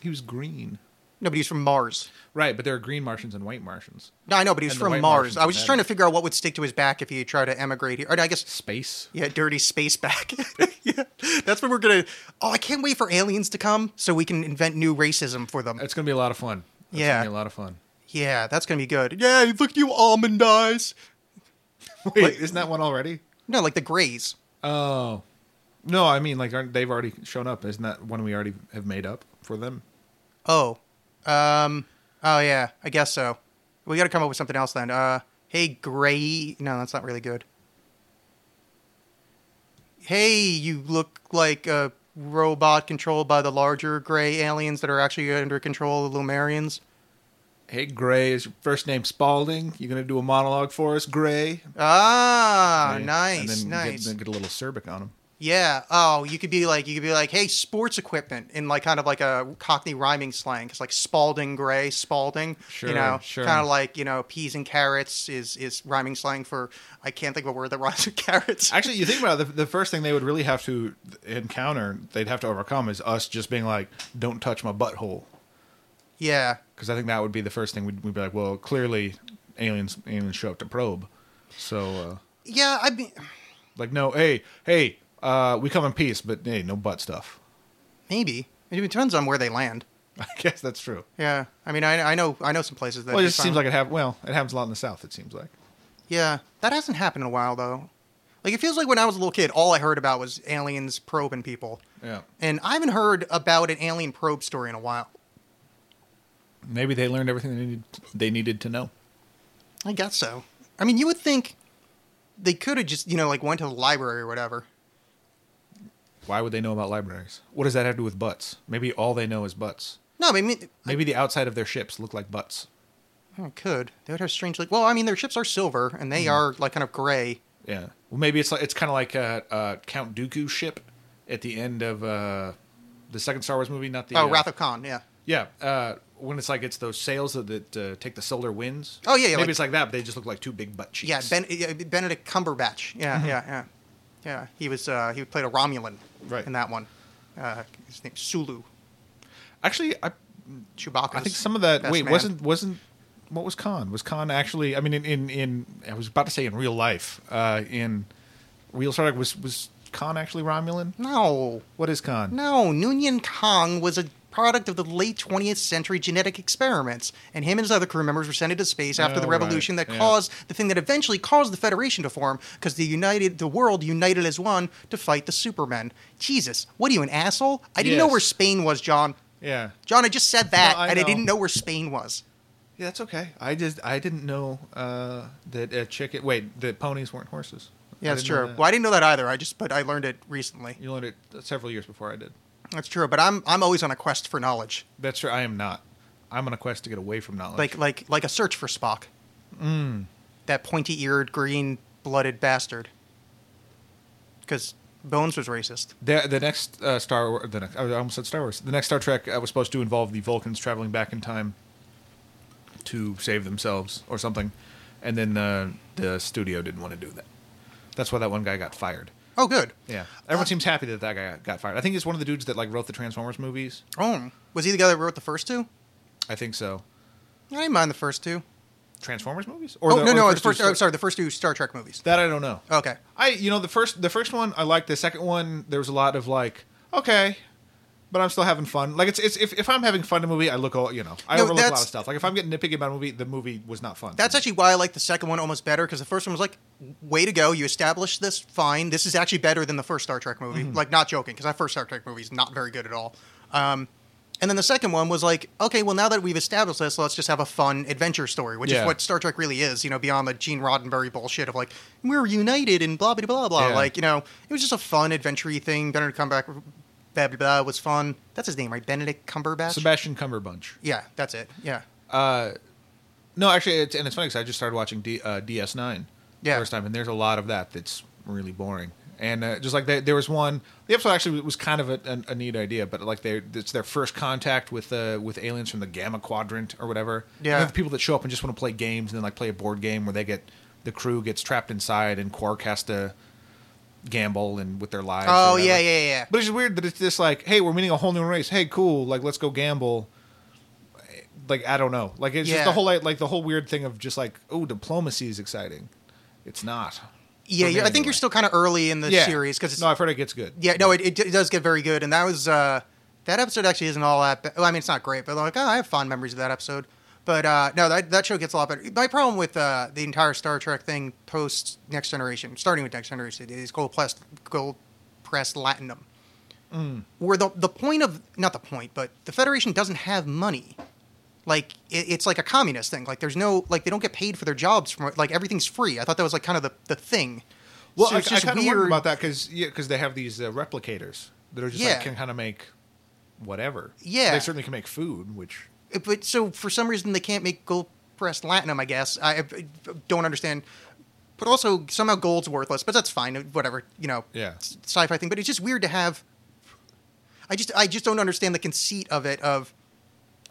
[SPEAKER 2] He was green.
[SPEAKER 1] No, but he's from Mars.
[SPEAKER 2] Right, but there are green Martians and white Martians.
[SPEAKER 1] No, I know, but he was
[SPEAKER 2] And
[SPEAKER 1] from Mars.
[SPEAKER 2] Martians
[SPEAKER 1] I was just trying to figure out what would stick to his back if he tried to emigrate here. Or I guess
[SPEAKER 2] Space.
[SPEAKER 1] Yeah, dirty space back. yeah. That's when we're gonna. Oh, I can't wait for aliens to come so we can invent new racism for them.
[SPEAKER 2] It's gonna be a lot of fun. It's
[SPEAKER 1] Yeah.
[SPEAKER 2] gonna be a lot of fun.
[SPEAKER 1] Yeah, that's gonna be good. Yeah, look you almond eyes.
[SPEAKER 2] Wait, isn't that one already?
[SPEAKER 1] No, like the Greys.
[SPEAKER 2] Oh, no. I mean, like, aren't they've already shown up? Isn't that one we already have made up for them?
[SPEAKER 1] Oh, um, oh yeah, I guess so. We got to come up with something else then. Uh, hey Gray. No, that's not really good. Hey, you look like a robot controlled by the larger gray aliens that are actually under control of the Lumerians.
[SPEAKER 2] Hey, Gray, is your first name Spalding? You gonna do a monologue for us, Gray?
[SPEAKER 1] Ah,
[SPEAKER 2] Right?
[SPEAKER 1] nice,
[SPEAKER 2] and then
[SPEAKER 1] nice.
[SPEAKER 2] Get, then get a little Serbic on him.
[SPEAKER 1] Yeah. Oh, you could be like you could be like, hey, sports equipment in like kind of like a Cockney rhyming slang. It's like Spalding Gray, Spalding.
[SPEAKER 2] Sure,
[SPEAKER 1] You know,
[SPEAKER 2] sure.
[SPEAKER 1] kind of like you know, peas and carrots is is rhyming slang for. I can't think of a word that rhymes with carrots.
[SPEAKER 2] Actually, you think about it, the, the first thing they would really have to encounter, they'd have to overcome, is us just being like, "Don't touch my butthole,"
[SPEAKER 1] yeah.
[SPEAKER 2] because I think that would be the first thing we'd, we'd be like, "Well, clearly, aliens aliens show up to probe." So, uh,
[SPEAKER 1] Yeah. I mean,
[SPEAKER 2] like, no, hey, hey, uh, we come in peace, but hey, no butt stuff.
[SPEAKER 1] maybe it depends on where they land.
[SPEAKER 2] I guess that's true.
[SPEAKER 1] Yeah, I mean, I, I know I know some places that.
[SPEAKER 2] Well, it just seems like it have. Well, it happens a lot in the South. It seems like.
[SPEAKER 1] Yeah, that hasn't happened in a while though. Like it feels like when I was a little kid, all I heard about was aliens probing people,
[SPEAKER 2] Yeah.
[SPEAKER 1] and I haven't heard about an alien probe story in a while.
[SPEAKER 2] Maybe they learned everything they needed. They needed to know.
[SPEAKER 1] I guess so. I mean, you would think they could have just you know like went to the library or whatever.
[SPEAKER 2] Why would they know about libraries? What does that have to do with butts? Maybe all they know is butts.
[SPEAKER 1] No, I mean,
[SPEAKER 2] Maybe the outside of their ships look like butts.
[SPEAKER 1] oh, it could. They would have strange like. Well, I mean, their ships are silver and they are like kind of gray.
[SPEAKER 2] Yeah. Well, maybe it's like it's kind of like a, uh, Count Dooku's ship at the end of uh, the second Star Wars movie, not the
[SPEAKER 1] oh,
[SPEAKER 2] uh,
[SPEAKER 1] Wrath of Khan. Yeah.
[SPEAKER 2] Yeah, uh, when it's like it's those sails that, that uh, take the solar winds.
[SPEAKER 1] Oh, yeah, yeah,
[SPEAKER 2] Maybe
[SPEAKER 1] like-
[SPEAKER 2] it's like that, but they just look like two big butt cheeks.
[SPEAKER 1] Yeah, ben, yeah, Benedict Cumberbatch. Yeah,
[SPEAKER 2] Mm-hmm.
[SPEAKER 1] yeah, yeah, yeah. He was uh, he played a Romulan
[SPEAKER 2] Right.
[SPEAKER 1] in that one. Uh, his name's Sulu.
[SPEAKER 2] Actually, I
[SPEAKER 1] Chewbacca.
[SPEAKER 2] I think some of that. Wait,
[SPEAKER 1] man.
[SPEAKER 2] wasn't wasn't what was Khan? Was Khan actually? I mean, in in, in I was about to say in real life, uh, in real Star Trek, was was Khan actually Romulan?
[SPEAKER 1] no,
[SPEAKER 2] What is Khan?
[SPEAKER 1] no. Noonien Kong was a product of the late 20th century genetic experiments, and him and his other crew members were sent into space after the
[SPEAKER 2] Oh, right.
[SPEAKER 1] revolution that
[SPEAKER 2] Yeah.
[SPEAKER 1] caused the thing that eventually caused the Federation to form, because the united the world united as one to fight the Supermen. Jesus, what are you an asshole? I didn't know where Spain was, John.
[SPEAKER 2] Yeah,
[SPEAKER 1] John, I just said that,
[SPEAKER 2] No, I
[SPEAKER 1] and I didn't know where Spain was.
[SPEAKER 2] yeah, that's okay. I just I didn't know uh, that a chicken. Wait, the ponies weren't horses.
[SPEAKER 1] Yeah, that's true.
[SPEAKER 2] that.
[SPEAKER 1] Well, I didn't know that either. I just, but I learned it recently.
[SPEAKER 2] You learned it several years before I did.
[SPEAKER 1] That's true. But I'm, I'm always on a quest for knowledge,
[SPEAKER 2] That's true. I am not. I'm on a quest to get away from knowledge.
[SPEAKER 1] like, like, like a search for Spock.
[SPEAKER 2] Mm.
[SPEAKER 1] That pointy-eared, green-blooded bastard. Because Bones was racist.
[SPEAKER 2] The, the next uh, Star Wars, the next, I almost said Star Wars. The next Star Trek uh, was supposed to involve the Vulcans traveling back in time to save themselves or something, and then uh, the studio didn't want to do that. That's why that one guy got fired.
[SPEAKER 1] Oh, good.
[SPEAKER 2] Yeah, uh, everyone seems happy that that guy got fired. I think he's one of the dudes that like wrote the Transformers movies.
[SPEAKER 1] Oh, was he the guy that wrote the first two?
[SPEAKER 2] I think so.
[SPEAKER 1] I didn't mind the first two.
[SPEAKER 2] Transformers movies?
[SPEAKER 1] oh
[SPEAKER 2] the-
[SPEAKER 1] no,
[SPEAKER 2] or
[SPEAKER 1] no, the
[SPEAKER 2] two
[SPEAKER 1] first.
[SPEAKER 2] Star-
[SPEAKER 1] oh, sorry, the first two Star Trek movies.
[SPEAKER 2] That I don't know.
[SPEAKER 1] Okay.
[SPEAKER 2] I you know the first the first one I liked. The second one there was a lot of like okay, but I'm still having fun. Like it's it's if, if I'm having fun in a movie, I look all you know I
[SPEAKER 1] No,
[SPEAKER 2] overlook a lot of stuff. Like if I'm getting nitpicky about a movie, the movie was not fun.
[SPEAKER 1] That's actually why I like the second one almost better because the first one was like, way to go, you established this, fine. This is actually better than the first Star Trek movie.
[SPEAKER 2] Mm-hmm.
[SPEAKER 1] Like, not joking, because that first Star Trek movie is not very good at all. Um, and then the second one was like, okay, well, now that we've established this, let's just have a fun adventure story, which
[SPEAKER 2] Yeah.
[SPEAKER 1] is what Star Trek really is, you know, beyond the Gene Roddenberry bullshit of like, we're united and blah, blah, blah, blah.
[SPEAKER 2] Yeah.
[SPEAKER 1] Like, you know, it was just a fun adventure thing. Benedict Cumberbatch, blah, blah, blah, was fun. That's his name, right? Benedict Cumberbatch?
[SPEAKER 2] Sebastian Cumberbunch.
[SPEAKER 1] yeah, that's it. Yeah.
[SPEAKER 2] Uh, no, actually, it's, and it's funny because I just started watching D, uh, DS9
[SPEAKER 1] Yeah.
[SPEAKER 2] first time, and there's a lot of that that's really boring. And uh, just like they, there was one, the episode actually was kind of a, a, a neat idea, but like they, it's their first contact with uh, with aliens from the Gamma Quadrant or whatever.
[SPEAKER 1] Yeah.
[SPEAKER 2] The people that show up and just want to play games and then like play a board game where they get the crew gets trapped inside and Quark has to gamble and with their lives.
[SPEAKER 1] Oh, yeah, yeah, yeah.
[SPEAKER 2] But it's just weird that it's just like, hey, we're meeting a whole new race. Hey, cool. Like, let's go gamble. Like, I don't know. Like, it's just the whole like, like the whole weird thing of just like, oh, diplomacy is exciting. It's not.
[SPEAKER 1] Yeah, yeah, I think
[SPEAKER 2] anyway.
[SPEAKER 1] you're still kind of early in the
[SPEAKER 2] yeah.
[SPEAKER 1] series because it's
[SPEAKER 2] no, I've heard it gets good.
[SPEAKER 1] Yeah, no, it, it, it does get very good, and that was uh, that episode actually isn't all that. Well, I mean, it's not great, but like, oh, I have fond memories of that episode. But uh, no, that that show gets a lot better. My problem with uh, the entire Star Trek thing post Next Generation, starting with Next Generation, is gold pressed gold pressed latinum, where the the point of not the point, but the Federation doesn't have money. Like it, it's like a communist thing. Like there's no like they don't get paid for their jobs from like everything's free. I thought that was like kind of the, the thing.
[SPEAKER 2] Well,
[SPEAKER 1] So
[SPEAKER 2] I, I kind of
[SPEAKER 1] weird.
[SPEAKER 2] about that because yeah, because they have these uh, replicators that are just
[SPEAKER 1] Yeah.
[SPEAKER 2] like can kind of make whatever.
[SPEAKER 1] Yeah.
[SPEAKER 2] they certainly can make food, which
[SPEAKER 1] but so for some reason they can't make gold pressed latinum. I guess I, I don't understand. But also somehow gold's worthless. But that's fine. Whatever you know.
[SPEAKER 2] Yeah.
[SPEAKER 1] Sci-fi thing. But it's just weird to have. I just I just don't understand the conceit of it. Of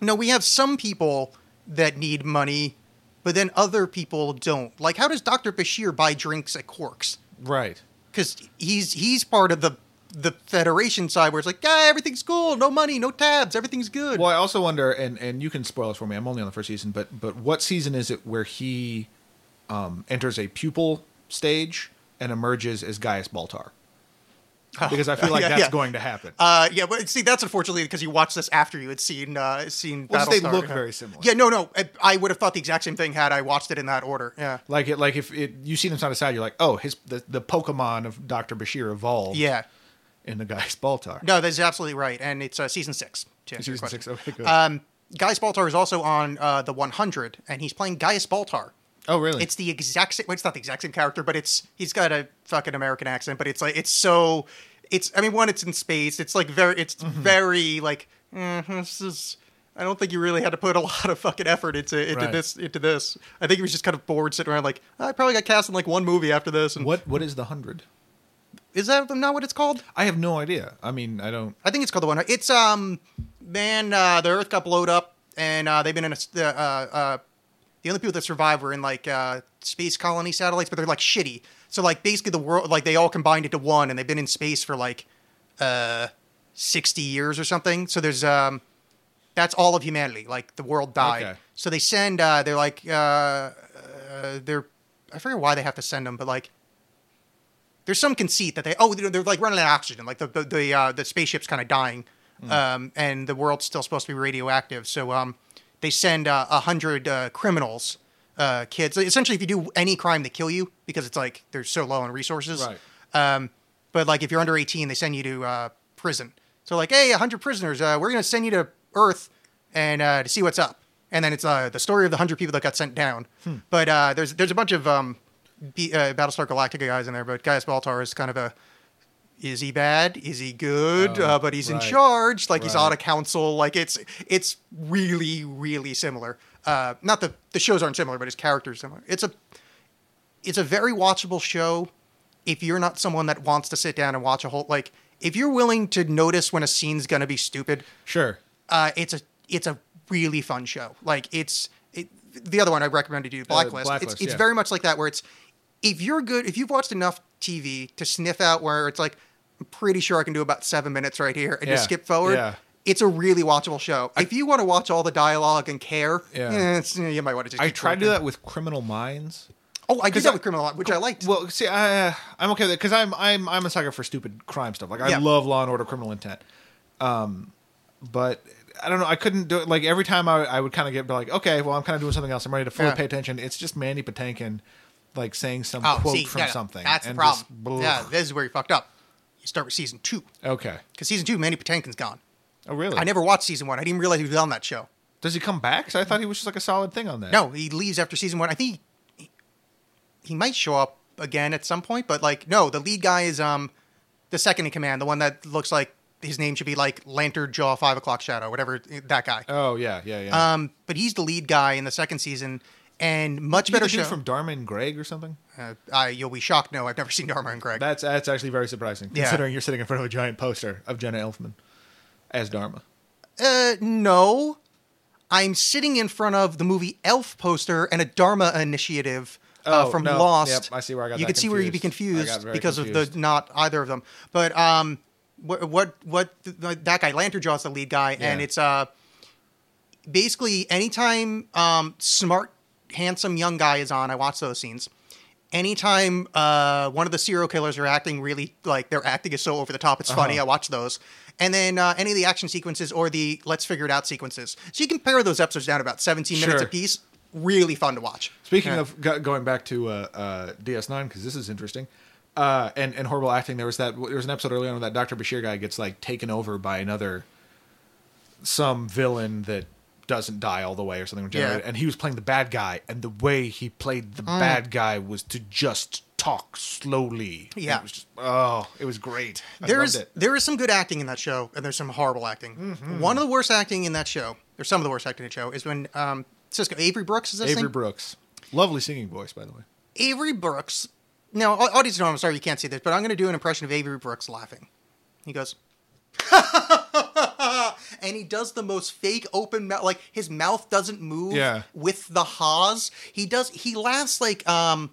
[SPEAKER 1] no, we have some people that need money, but then other people don't. Like, how does Doctor Bashir buy drinks at Quarks?
[SPEAKER 2] right.
[SPEAKER 1] Because he's he's part of the the Federation side where it's like, yeah, everything's cool, no money, no tabs, everything's good.
[SPEAKER 2] Well, I also wonder, and and you can spoil it for me. I'm only on the first season, but but what season is it where he um, enters a pupil stage and emerges as Gaius Baltar? because I feel like
[SPEAKER 1] Yeah,
[SPEAKER 2] that's
[SPEAKER 1] yeah.
[SPEAKER 2] going to happen.
[SPEAKER 1] Uh, yeah, but see, that's unfortunately because you watched this after you had seen uh, seen.
[SPEAKER 2] Well, they look
[SPEAKER 1] Yeah.
[SPEAKER 2] very similar.
[SPEAKER 1] Yeah, no, no, I, I would have thought the exact same thing had I watched it in that order. Yeah,
[SPEAKER 2] like it, like if it, you see them side to side, you're like, oh, his the, the Pokemon of Doctor Bashir evolved.
[SPEAKER 1] yeah.
[SPEAKER 2] In the guy's Baltar.
[SPEAKER 1] No, that's absolutely right, and it's uh, season six. To answer
[SPEAKER 2] Season six. Okay, good.
[SPEAKER 1] Um, Gaius Baltar is also on uh, the 100, and he's playing Gaius Baltar.
[SPEAKER 2] oh, really?
[SPEAKER 1] It's the exact same. Well, it's not the exact same character, but it's he's got a fucking American accent. But it's like it's so. It's I mean, one, it's in space. It's like very. It's
[SPEAKER 2] Mm-hmm.
[SPEAKER 1] very like. mm, this is. I don't think you really had to put a lot of fucking effort into into
[SPEAKER 2] Right.
[SPEAKER 1] this into this. I think he was just kind of bored sitting around like I probably got cast in like one movie after this. And
[SPEAKER 2] what what is the hundred?
[SPEAKER 1] Is that not what it's called?
[SPEAKER 2] I have no idea. I mean, I don't.
[SPEAKER 1] I think it's called the one. It's um, man, uh, the Earth got blowed up, and uh, they've been in a. Uh, uh, the only people that survive were in like uh, space colony satellites, but they're like shitty. So like basically the world, like they all combined into one, and they've been in space for like uh, sixty years or something. So there's um, that's all of humanity. Like the world died.
[SPEAKER 2] Okay.
[SPEAKER 1] So they send. Uh, they're like uh, uh, they're. I forget why they have to send them, but like there's some conceit that they oh they're, they're like running out of oxygen. Like the the the, uh, the spaceship's kind of dying um, and the world's still supposed to be radioactive. So um, they send uh, a hundred uh, criminals uh, kids. Essentially if you do any crime they kill you because it's like they're so low on resources.
[SPEAKER 2] Right.
[SPEAKER 1] um, but like if you're under 18 they send you to uh, prison. So like hey 100 prisoners uh, we're going to send you to earth and uh, to see what's up. And then it's uh, the story of the 100 people that got sent down. But uh, there's there's a bunch of um, B, uh, Battlestar Galactica guys in there, but Gaius Baltar is kind of a. Is he bad? Is he good?
[SPEAKER 2] Oh,
[SPEAKER 1] uh, but he's in charge. Like he's on a council. Like it's it's really really similar. Uh, not the the shows aren't similar, but his characters similar. It's a it's a very watchable show. If you're not someone that wants to sit down and watch a whole like, if you're willing to notice when a scene's gonna be stupid,
[SPEAKER 2] Sure.
[SPEAKER 1] uh, it's a it's a really fun show. Like it's it, the other one I recommended you, Blacklist.
[SPEAKER 2] Blacklist,
[SPEAKER 1] it's it's
[SPEAKER 2] yeah.
[SPEAKER 1] very much like that, where it's if you're good, if you've watched enough TV to sniff out where it's like, I'm pretty sure I can do about seven minutes right here and
[SPEAKER 2] Yeah,
[SPEAKER 1] just skip forward.
[SPEAKER 2] yeah.
[SPEAKER 1] It's a really watchable show. if you want to watch all the dialogue and care,
[SPEAKER 2] Yeah.
[SPEAKER 1] eh, it's, you might want to just.
[SPEAKER 2] I tried to do that with Criminal Minds.
[SPEAKER 1] Oh, I did that
[SPEAKER 2] I-
[SPEAKER 1] with Criminal, Law, which I liked.
[SPEAKER 2] Well, see, I, I'm okay with it because I'm I'm I'm a sucker for stupid crime stuff. Like I
[SPEAKER 1] Yeah.
[SPEAKER 2] love Law and Order, Criminal Intent. Um, but I don't know. I couldn't do it. Like every time I, I would kind of get like, okay, well, I'm kind of doing something else. I'm ready to fully
[SPEAKER 1] Yeah.
[SPEAKER 2] pay attention. It's just Mandy Patinkin, like saying some
[SPEAKER 1] oh,
[SPEAKER 2] quote
[SPEAKER 1] see,
[SPEAKER 2] from something.
[SPEAKER 1] That's the
[SPEAKER 2] and
[SPEAKER 1] problem.
[SPEAKER 2] just,
[SPEAKER 1] yeah, this is where you fucked up. You start with season two
[SPEAKER 2] Okay.
[SPEAKER 1] because season two, Mandy Patinkin's gone.
[SPEAKER 2] Oh, really?
[SPEAKER 1] I never watched season one. I didn't even realize he was on that show.
[SPEAKER 2] Does he come back? I thought he was just like a solid thing on that.
[SPEAKER 1] No, he leaves after season one. I think he, he might show up again at some point, but like, no, the lead guy is um the second in command, the one that looks like his name should be like Lantern Jaw Five O'clock Shadow, whatever that guy.
[SPEAKER 2] Oh yeah, yeah, yeah.
[SPEAKER 1] Um, but he's the lead guy in the second season, and much better show.
[SPEAKER 2] from Dharma and Greg or something.
[SPEAKER 1] uh, I, you'll be shocked. No, I've never seen Dharma and Greg.
[SPEAKER 2] That's that's actually very surprising,
[SPEAKER 1] Yeah.
[SPEAKER 2] considering you're sitting in front of a giant poster of Jenna Elfman as Dharma.
[SPEAKER 1] Uh, no. I'm sitting in front of the movie Elf poster and a Dharma initiative uh,
[SPEAKER 2] Oh,
[SPEAKER 1] from
[SPEAKER 2] no.
[SPEAKER 1] Lost.
[SPEAKER 2] Yep, I see where I got
[SPEAKER 1] You
[SPEAKER 2] that
[SPEAKER 1] can see where you'd be
[SPEAKER 2] confused. I
[SPEAKER 1] confused because of the not either of them. But um, what what what th- that guy Lanternjaw's the lead guy, and it's uh basically anytime um smart handsome young guy is on, I watch those scenes. Anytime uh, one of the serial killers are acting really like their acting is so over the top, it's funny.
[SPEAKER 2] Uh-huh.
[SPEAKER 1] I watch those, and then uh, any of the action sequences or the let's figure it out sequences. So you can pare those episodes down about seventeen minutes
[SPEAKER 2] Sure.
[SPEAKER 1] apiece. Really fun to watch.
[SPEAKER 2] Speaking
[SPEAKER 1] Yeah.
[SPEAKER 2] of go- going back to uh, uh, DS9, because this is interesting, uh, and and horrible acting. There was that. There was an episode early on where that Doctor Bashir guy gets like taken over by another some villain that doesn't die all the way or something.
[SPEAKER 1] Yeah.
[SPEAKER 2] And he was playing the bad guy, and the way he played the
[SPEAKER 1] Mm.
[SPEAKER 2] bad guy was to just talk slowly.
[SPEAKER 1] Yeah.
[SPEAKER 2] it was just oh, it was great. I there is
[SPEAKER 1] there is some good acting in that show, and there's some horrible acting.
[SPEAKER 2] Mm-hmm.
[SPEAKER 1] One of the worst acting in that show, or some of the worst acting in the show, is when um, Sisko Avery Brooks is this
[SPEAKER 2] Avery
[SPEAKER 1] thing?
[SPEAKER 2] Brooks, lovely singing voice, by the way.
[SPEAKER 1] Avery Brooks. Now, au- audience, know I'm sorry you can't see this, but I'm going to do an impression of Avery Brooks laughing. He goes, and he does the most fake open mouth, like his mouth doesn't move
[SPEAKER 2] Yeah.
[SPEAKER 1] with the haws. He does. He laughs like um.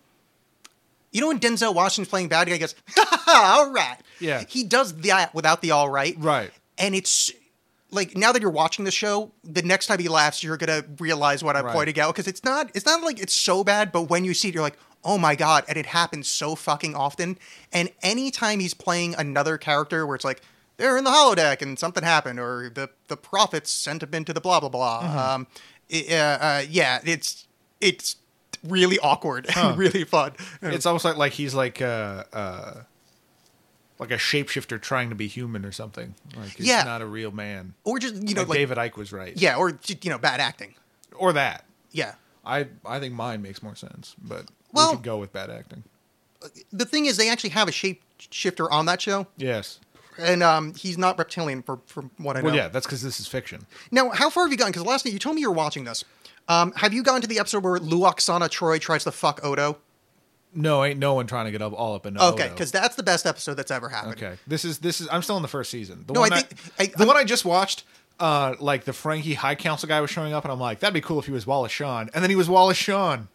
[SPEAKER 1] You know when Denzel Washington's playing bad guy, he goes, "All right."
[SPEAKER 2] Yeah.
[SPEAKER 1] He does that without the "all right."
[SPEAKER 2] Right.
[SPEAKER 1] And it's like now that you're watching the show, the next time he laughs, you're gonna realize what I'm
[SPEAKER 2] Right.
[SPEAKER 1] pointing out because it's not it's not like it's so bad, but when you see it, you're like, oh my god, and it happens so fucking often. And anytime he's playing another character where it's like they're in the holodeck and something happened, or the the prophets sent him into the blah blah blah.
[SPEAKER 2] Mm-hmm.
[SPEAKER 1] Um, it- uh, uh, yeah, it's it's really awkward and really fun.
[SPEAKER 2] It's almost like like he's like uh uh like a shapeshifter trying to be human or something. Like he's
[SPEAKER 1] Yeah.
[SPEAKER 2] not a real man.
[SPEAKER 1] or just you know
[SPEAKER 2] like,
[SPEAKER 1] like
[SPEAKER 2] David Icke was right.
[SPEAKER 1] yeah, or just, you know bad acting.
[SPEAKER 2] Or that.
[SPEAKER 1] Yeah.
[SPEAKER 2] I I think mine makes more sense, but
[SPEAKER 1] Well-
[SPEAKER 2] we could go with bad acting.
[SPEAKER 1] The thing is, they actually have a shapeshifter on that show,
[SPEAKER 2] Yes.
[SPEAKER 1] And um, he's not reptilian for from what I know.
[SPEAKER 2] Well, yeah, that's because this is fiction.
[SPEAKER 1] Now, how far have you gotten? Because last night you told me you were watching this. Um, have you gotten to the episode where Lwaxana Troi tries to fuck Odo?
[SPEAKER 2] No, ain't no one trying to get up all up in
[SPEAKER 1] Okay, because that's the best episode that's ever happened.
[SPEAKER 2] Okay, this is this is. I'm still in the first season. The
[SPEAKER 1] No,
[SPEAKER 2] one
[SPEAKER 1] I think- I-
[SPEAKER 2] the
[SPEAKER 1] I'm-
[SPEAKER 2] one I just watched. Uh, like the Ferengi High Council guy was showing up, and I'm like, that'd be cool if he was Wallace Shawn, and then he was Wallace Shawn,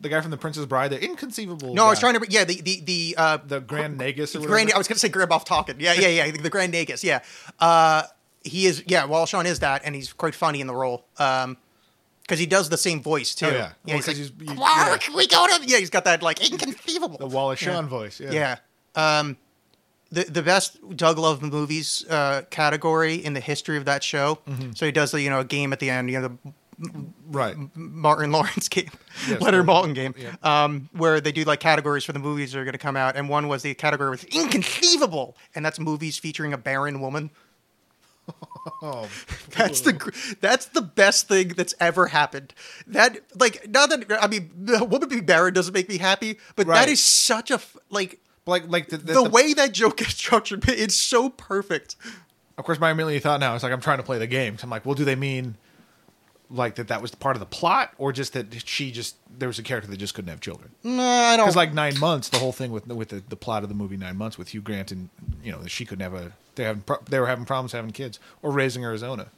[SPEAKER 2] the guy from the Princess Bride, the inconceivable.
[SPEAKER 1] No, I was trying to. Yeah, the the the uh,
[SPEAKER 2] the Grand Nagus or.
[SPEAKER 1] Grand. I was going to say Grand Moff Tarkin. Yeah, yeah, yeah. The Grand Nagus. Yeah. Uh, he is. Yeah, Wallace Shawn is that, and he's quite funny in the role. Um, because he does the same voice too.
[SPEAKER 2] Oh, yeah. Well,
[SPEAKER 1] he's like,
[SPEAKER 2] he's- you-
[SPEAKER 1] Quark,
[SPEAKER 2] yeah.
[SPEAKER 1] we go to. Yeah, he's got that like inconceivable.
[SPEAKER 2] the Wallace Shawn voice. Yeah.
[SPEAKER 1] Yeah. Um, the the best Doug Love movies uh, category in the history of that show.
[SPEAKER 2] Mm-hmm.
[SPEAKER 1] So he does the you know a game at the end, you know the
[SPEAKER 2] Right.
[SPEAKER 1] Martin Lawrence game,
[SPEAKER 2] Yes,
[SPEAKER 1] Leonard
[SPEAKER 2] the-
[SPEAKER 1] Maltin game,
[SPEAKER 2] yeah.
[SPEAKER 1] um, where they do like categories for the movies that are going to come out, and one was the category was inconceivable, and that's movies featuring a barren woman.
[SPEAKER 2] Oh,
[SPEAKER 1] That's the that's the best thing that's ever happened. That like not that I mean the woman being barren doesn't make me happy, but
[SPEAKER 2] Right.
[SPEAKER 1] that is such a like
[SPEAKER 2] like like the,
[SPEAKER 1] the, way that joke is structured, it's so perfect.
[SPEAKER 2] Of course, my immediate thought now is like I'm trying to play the game. So I'm like, well, do they mean like that that was part of the plot, or just that she just there was a character that just couldn't have children?
[SPEAKER 1] No, I don't.
[SPEAKER 2] Because like nine months, the whole thing with with the, the plot of the movie Nine Months with Hugh Grant and you know that she couldn't have a they having pro- they were having problems having kids or raising Arizona.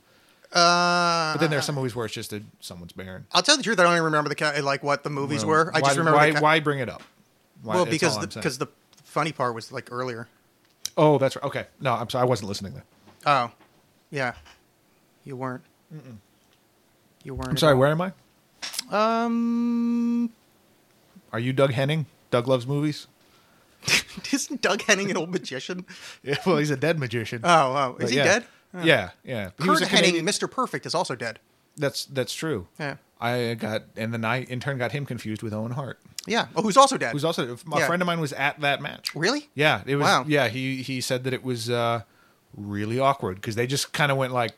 [SPEAKER 1] uh,
[SPEAKER 2] But then there's some movies where it's just a someone's barren.
[SPEAKER 1] I'll tell you the truth. I don't even remember the ca- like what the movies
[SPEAKER 2] Well,
[SPEAKER 1] were. I
[SPEAKER 2] why,
[SPEAKER 1] just remember
[SPEAKER 2] why,
[SPEAKER 1] ca-
[SPEAKER 2] why bring it up. Why,
[SPEAKER 1] well
[SPEAKER 2] that's
[SPEAKER 1] because the, because the funny part was like earlier.
[SPEAKER 2] oh that's right. Okay, no, I'm sorry, I wasn't listening then.
[SPEAKER 1] Oh, yeah, you weren't. You weren't.
[SPEAKER 2] I'm sorry. Where am I?
[SPEAKER 1] Um,
[SPEAKER 2] Are you Doug Henning? Doug loves movies.
[SPEAKER 1] isn't Doug Henning an old magician?
[SPEAKER 2] Yeah, well, he's a dead magician.
[SPEAKER 1] Oh, oh,
[SPEAKER 2] But
[SPEAKER 1] is he
[SPEAKER 2] yeah.
[SPEAKER 1] dead?
[SPEAKER 2] Yeah, yeah. He was
[SPEAKER 1] Curt
[SPEAKER 2] a
[SPEAKER 1] Henning,
[SPEAKER 2] Canadian-
[SPEAKER 1] Mr. Perfect, is also dead.
[SPEAKER 2] That's that's true.
[SPEAKER 1] Yeah.
[SPEAKER 2] I got and then I in turn got him confused with Owen Hart,
[SPEAKER 1] Yeah. Oh, who's also dead?
[SPEAKER 2] who's also a
[SPEAKER 1] Yeah.
[SPEAKER 2] friend of mine was at that match.
[SPEAKER 1] really?
[SPEAKER 2] Yeah, it was.
[SPEAKER 1] Wow.
[SPEAKER 2] Yeah, he he said that it was uh, really awkward because they just kind of went like,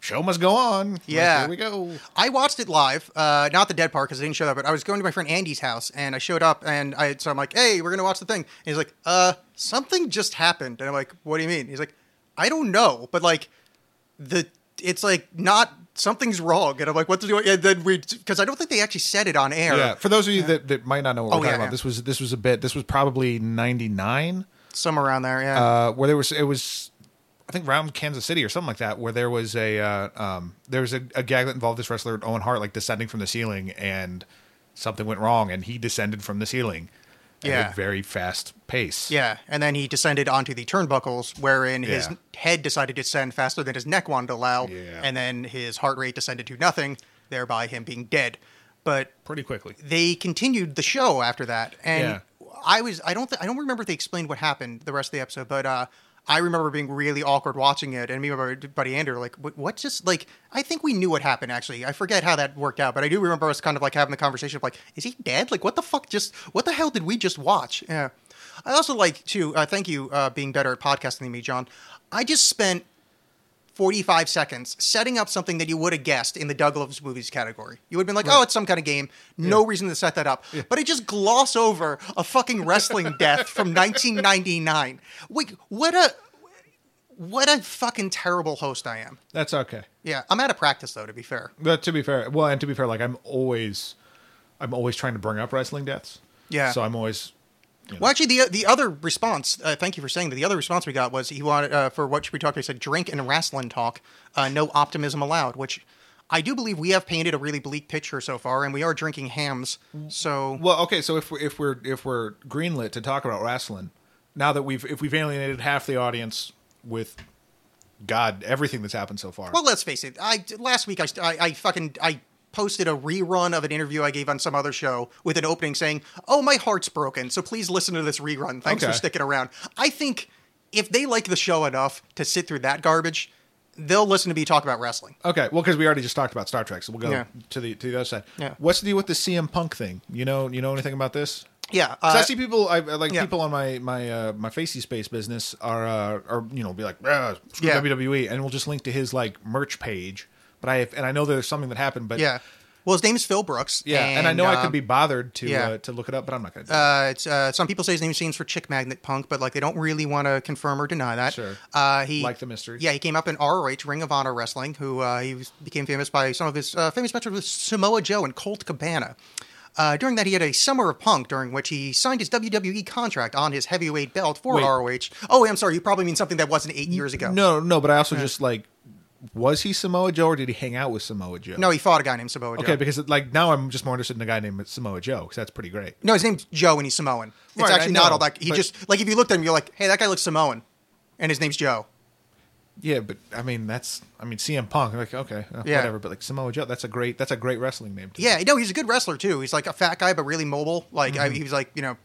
[SPEAKER 2] "Show must go on." Like,
[SPEAKER 1] Yeah.
[SPEAKER 2] here we go.
[SPEAKER 1] I watched it live, uh, not the dead part because I didn't show up, but I was going to my friend Andy's house and I showed up and I so I'm like, hey, we're gonna watch the thing. And he's like, uh, something just happened, and I'm like, what do you mean? He's like, I don't know, but like, the it's like not something's wrong, and I'm like, what do? And then we because I don't think they actually said it on air.
[SPEAKER 2] Yeah, for those of you that, that might not know what
[SPEAKER 1] Oh,
[SPEAKER 2] we're talking
[SPEAKER 1] yeah,
[SPEAKER 2] about,
[SPEAKER 1] yeah.
[SPEAKER 2] this was this was a bit. This was probably '99,
[SPEAKER 1] somewhere around there. Yeah.
[SPEAKER 2] uh, where there was it was. I think around Kansas City or something like that, where there was a uh, um, there was a, a gag that involved this wrestler Owen Hart like descending from the ceiling, and something went wrong, and he descended from the ceiling at
[SPEAKER 1] Yeah.
[SPEAKER 2] a very fast pace.
[SPEAKER 1] Yeah, and then he descended onto the turnbuckles, wherein his
[SPEAKER 2] Yeah.
[SPEAKER 1] head decided to descend faster than his neck wanted to allow,
[SPEAKER 2] Yeah.
[SPEAKER 1] and then his heart rate descended to nothing, thereby him being dead. But
[SPEAKER 2] pretty quickly.
[SPEAKER 1] they continued the show after that, and
[SPEAKER 2] Yeah.
[SPEAKER 1] I was I don't th- I don't remember if they explained what happened the rest of the episode, but uh, I remember being really awkward watching it, and me and my buddy Andrew like, what, what just like I think we knew what happened actually. I forget how that worked out, but I do remember us kind of like having the conversation of like, is he dead? Like, what the fuck? Just what the hell did we just watch? Yeah. I also like to uh, thank you uh, being better at podcasting than me, John. I just spent 45 seconds setting up something that you would have guessed in the Doug Loves Movies category. You would have been like, oh, it's some kind of game. No reason to set that up. But it just gloss over a fucking wrestling death from 1999. Wait, what a. What a fucking terrible host I am.
[SPEAKER 2] That's okay.
[SPEAKER 1] Yeah, I'm out of practice though. To be fair.
[SPEAKER 2] But to be fair, well, and to be fair, like I'm always, I'm always trying to bring up wrestling deaths.
[SPEAKER 1] Yeah.
[SPEAKER 2] So I'm always.
[SPEAKER 1] Well, actually, the the other response, uh, thank you for saying that. The other response we got was he wanted uh, for what should we talk? He said, "Drink and wrestling talk, uh, no optimism allowed." Which I do believe we have painted a really bleak picture so far, and we are drinking hams. So
[SPEAKER 2] Well, okay. So if we're, if we're if we're greenlit to talk about wrestling, now that we've if we've alienated half the audience with God, everything that's happened so far.
[SPEAKER 1] Well, let's face it. I last week I, I, I fucking I posted a rerun of an interview I gave on some other show with an opening saying, "Oh, my heart's broken, so please listen to this rerun. Thanks
[SPEAKER 2] Okay.
[SPEAKER 1] for sticking around." I think if they like the show enough to sit through that garbage, they'll listen to me talk about wrestling.
[SPEAKER 2] Okay, well, because we already just talked about Star Trek, so we'll go
[SPEAKER 1] Yeah.
[SPEAKER 2] to the to the other side.
[SPEAKER 1] Yeah.
[SPEAKER 2] What's the deal with the CM Punk thing? You know, you know anything about this?
[SPEAKER 1] Yeah, uh,
[SPEAKER 2] I see people, I I like
[SPEAKER 1] yeah.
[SPEAKER 2] people on my my uh, my Facey Space business are uh, are you know be like, ah, screw
[SPEAKER 1] Yeah.
[SPEAKER 2] WWE, and we'll just link to his like merch page. But I and I know there's something that happened, but
[SPEAKER 1] yeah. Well, his name is Phil Brooks.
[SPEAKER 2] yeah, and, I know I could
[SPEAKER 1] um,
[SPEAKER 2] be bothered to
[SPEAKER 1] yeah.
[SPEAKER 2] uh, to look it up, but I'm not gonna.
[SPEAKER 1] Uh, it's, uh, some people say his name stands for Chick Magnet Punk, but like they don't really want to confirm or deny that.
[SPEAKER 2] Sure.
[SPEAKER 1] Uh, he
[SPEAKER 2] Like the mystery.
[SPEAKER 1] Yeah, he came up in ROH Ring of Honor Wrestling, who uh, he was, became famous by some of his uh, famous matches with Samoa Joe and Colt Cabana. Uh, during that, he had a Summer of Punk, during which he signed his WWE contract on his heavyweight belt for
[SPEAKER 2] Wait.
[SPEAKER 1] ROH. Oh, I'm sorry, you probably mean something that wasn't eight years ago.
[SPEAKER 2] No, no, but I also just like, was he Samoa Joe or did he hang out with Samoa Joe?
[SPEAKER 1] No, he fought a guy named Samoa Joe.
[SPEAKER 2] Okay, because like now I'm just more interested in a guy named Samoa Joe because that's pretty great.
[SPEAKER 1] no, his name's Joe and he's Samoan. It's
[SPEAKER 2] Right,
[SPEAKER 1] actually not all that. He
[SPEAKER 2] but-
[SPEAKER 1] just like if you looked at him, you're like, hey, that guy looks Samoan, and his name's Joe.
[SPEAKER 2] Yeah, but I mean that's I mean CM Punk like okay uh,
[SPEAKER 1] Yeah.
[SPEAKER 2] whatever, but like Samoa Joe that's a great that's a great wrestling name. Too.
[SPEAKER 1] Yeah, no, he's a good wrestler too. He's like a fat guy, but really mobile. Like
[SPEAKER 2] Mm-hmm.
[SPEAKER 1] I, he was like you know,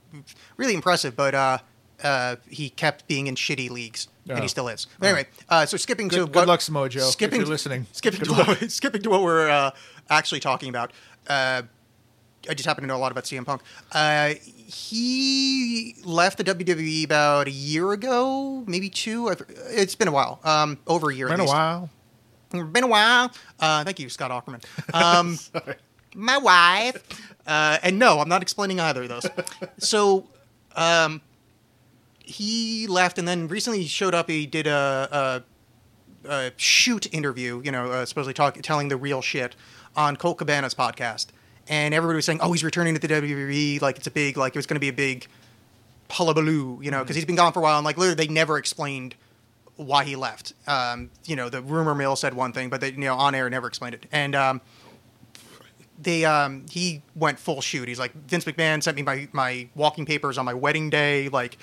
[SPEAKER 1] really impressive. But uh, uh, he kept being in shitty leagues, and
[SPEAKER 2] Oh.
[SPEAKER 1] he still is. But anyway, uh, so skipping to
[SPEAKER 2] Good- good
[SPEAKER 1] what,
[SPEAKER 2] luck, Samoa Joe, if
[SPEAKER 1] Skipping,
[SPEAKER 2] you're listening.
[SPEAKER 1] Skipping
[SPEAKER 2] Good
[SPEAKER 1] to what, skipping to what we're uh, actually talking about. Uh, I just happen to know a lot about CM Punk. Uh, he left the WWE about a year ago, maybe two. It's been a while, um, over a year.
[SPEAKER 2] Been a while.
[SPEAKER 1] Been a while. Uh, thank you, Scott Aukerman. Um, my wife. Uh, and no, I'm not explaining either of those. so, um, he left, and then recently he showed up. He did a, a, a shoot interview, you know, uh, supposedly talk, telling the real shit on Colt Cabana's podcast. And everybody was saying, "Oh, he's returning to the WWE. Like it's a big, like it was going to be a big hullabaloo, you know, because he's been gone for a while." And like literally, they never explained why he left. Um, you know, the rumor mill said one thing, but they, you know, on air never explained it. And um, they, um, he went full shoot. He's like, Vince McMahon sent me my my walking papers on my wedding day, like,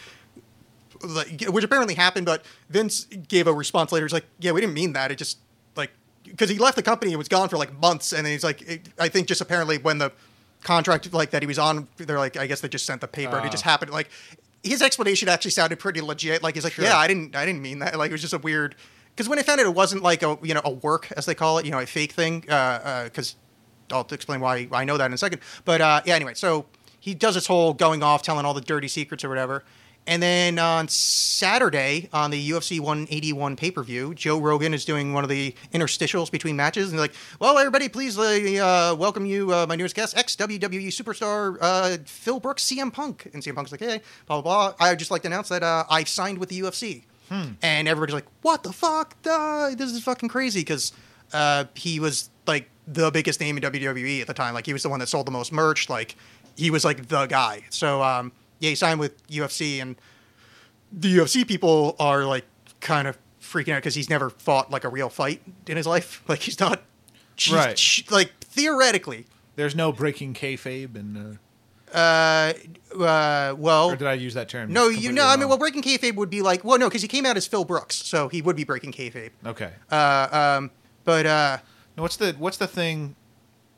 [SPEAKER 1] like which apparently happened. But Vince gave a response later. He's like, yeah, we didn't mean that. It just like because he left the company, it was gone for like months, and then he's like, it, I think just apparently when the contract like that he was on, they're like, I guess they just sent the paper, and it
[SPEAKER 2] Ah.
[SPEAKER 1] just happened. Like his explanation actually sounded pretty legit. Like he's like, yeah, I didn't, I didn't mean that. Like it was just a weird. Because when I found it, it wasn't like a you know a work as they call it, you know, a fake thing. Because I'll explain why I know that in a second. But uh, yeah, anyway, so he does this whole going off, telling all the dirty secrets or whatever. And then on Saturday on the UFC 181 pay per view, Joe Rogan is doing one of the interstitials between matches, and they're like, "Well, everybody, please uh, welcome you, uh, my newest guest, ex WWE superstar uh, Phil Brooks, CM Punk." And CM Punk's like, "Hey, blah blah blah. I'd just like to announce that uh, I've signed with the UFC." And everybody's like, "What the fuck? Duh, this is fucking crazy!" Because uh, he was like the biggest name in WWE at the time. Like he was the one that sold the most merch. Like he was like the guy. So um, yeah, he signed with UFC, and the UFC people are like kind of freaking out because he's never fought like a real fight in his life. Like he's not, she's-
[SPEAKER 2] Right.
[SPEAKER 1] sh- like theoretically.
[SPEAKER 2] There's no breaking kayfabe, and
[SPEAKER 1] Uh, uh, well,
[SPEAKER 2] uh, or did I use that term?
[SPEAKER 1] no, you know, I mean, well, breaking kayfabe would be like, well, no, because he came out as Phil Brooks, so he would be breaking kayfabe.
[SPEAKER 2] okay.
[SPEAKER 1] Uh, um, but uh,
[SPEAKER 2] No, what's the what's the thing?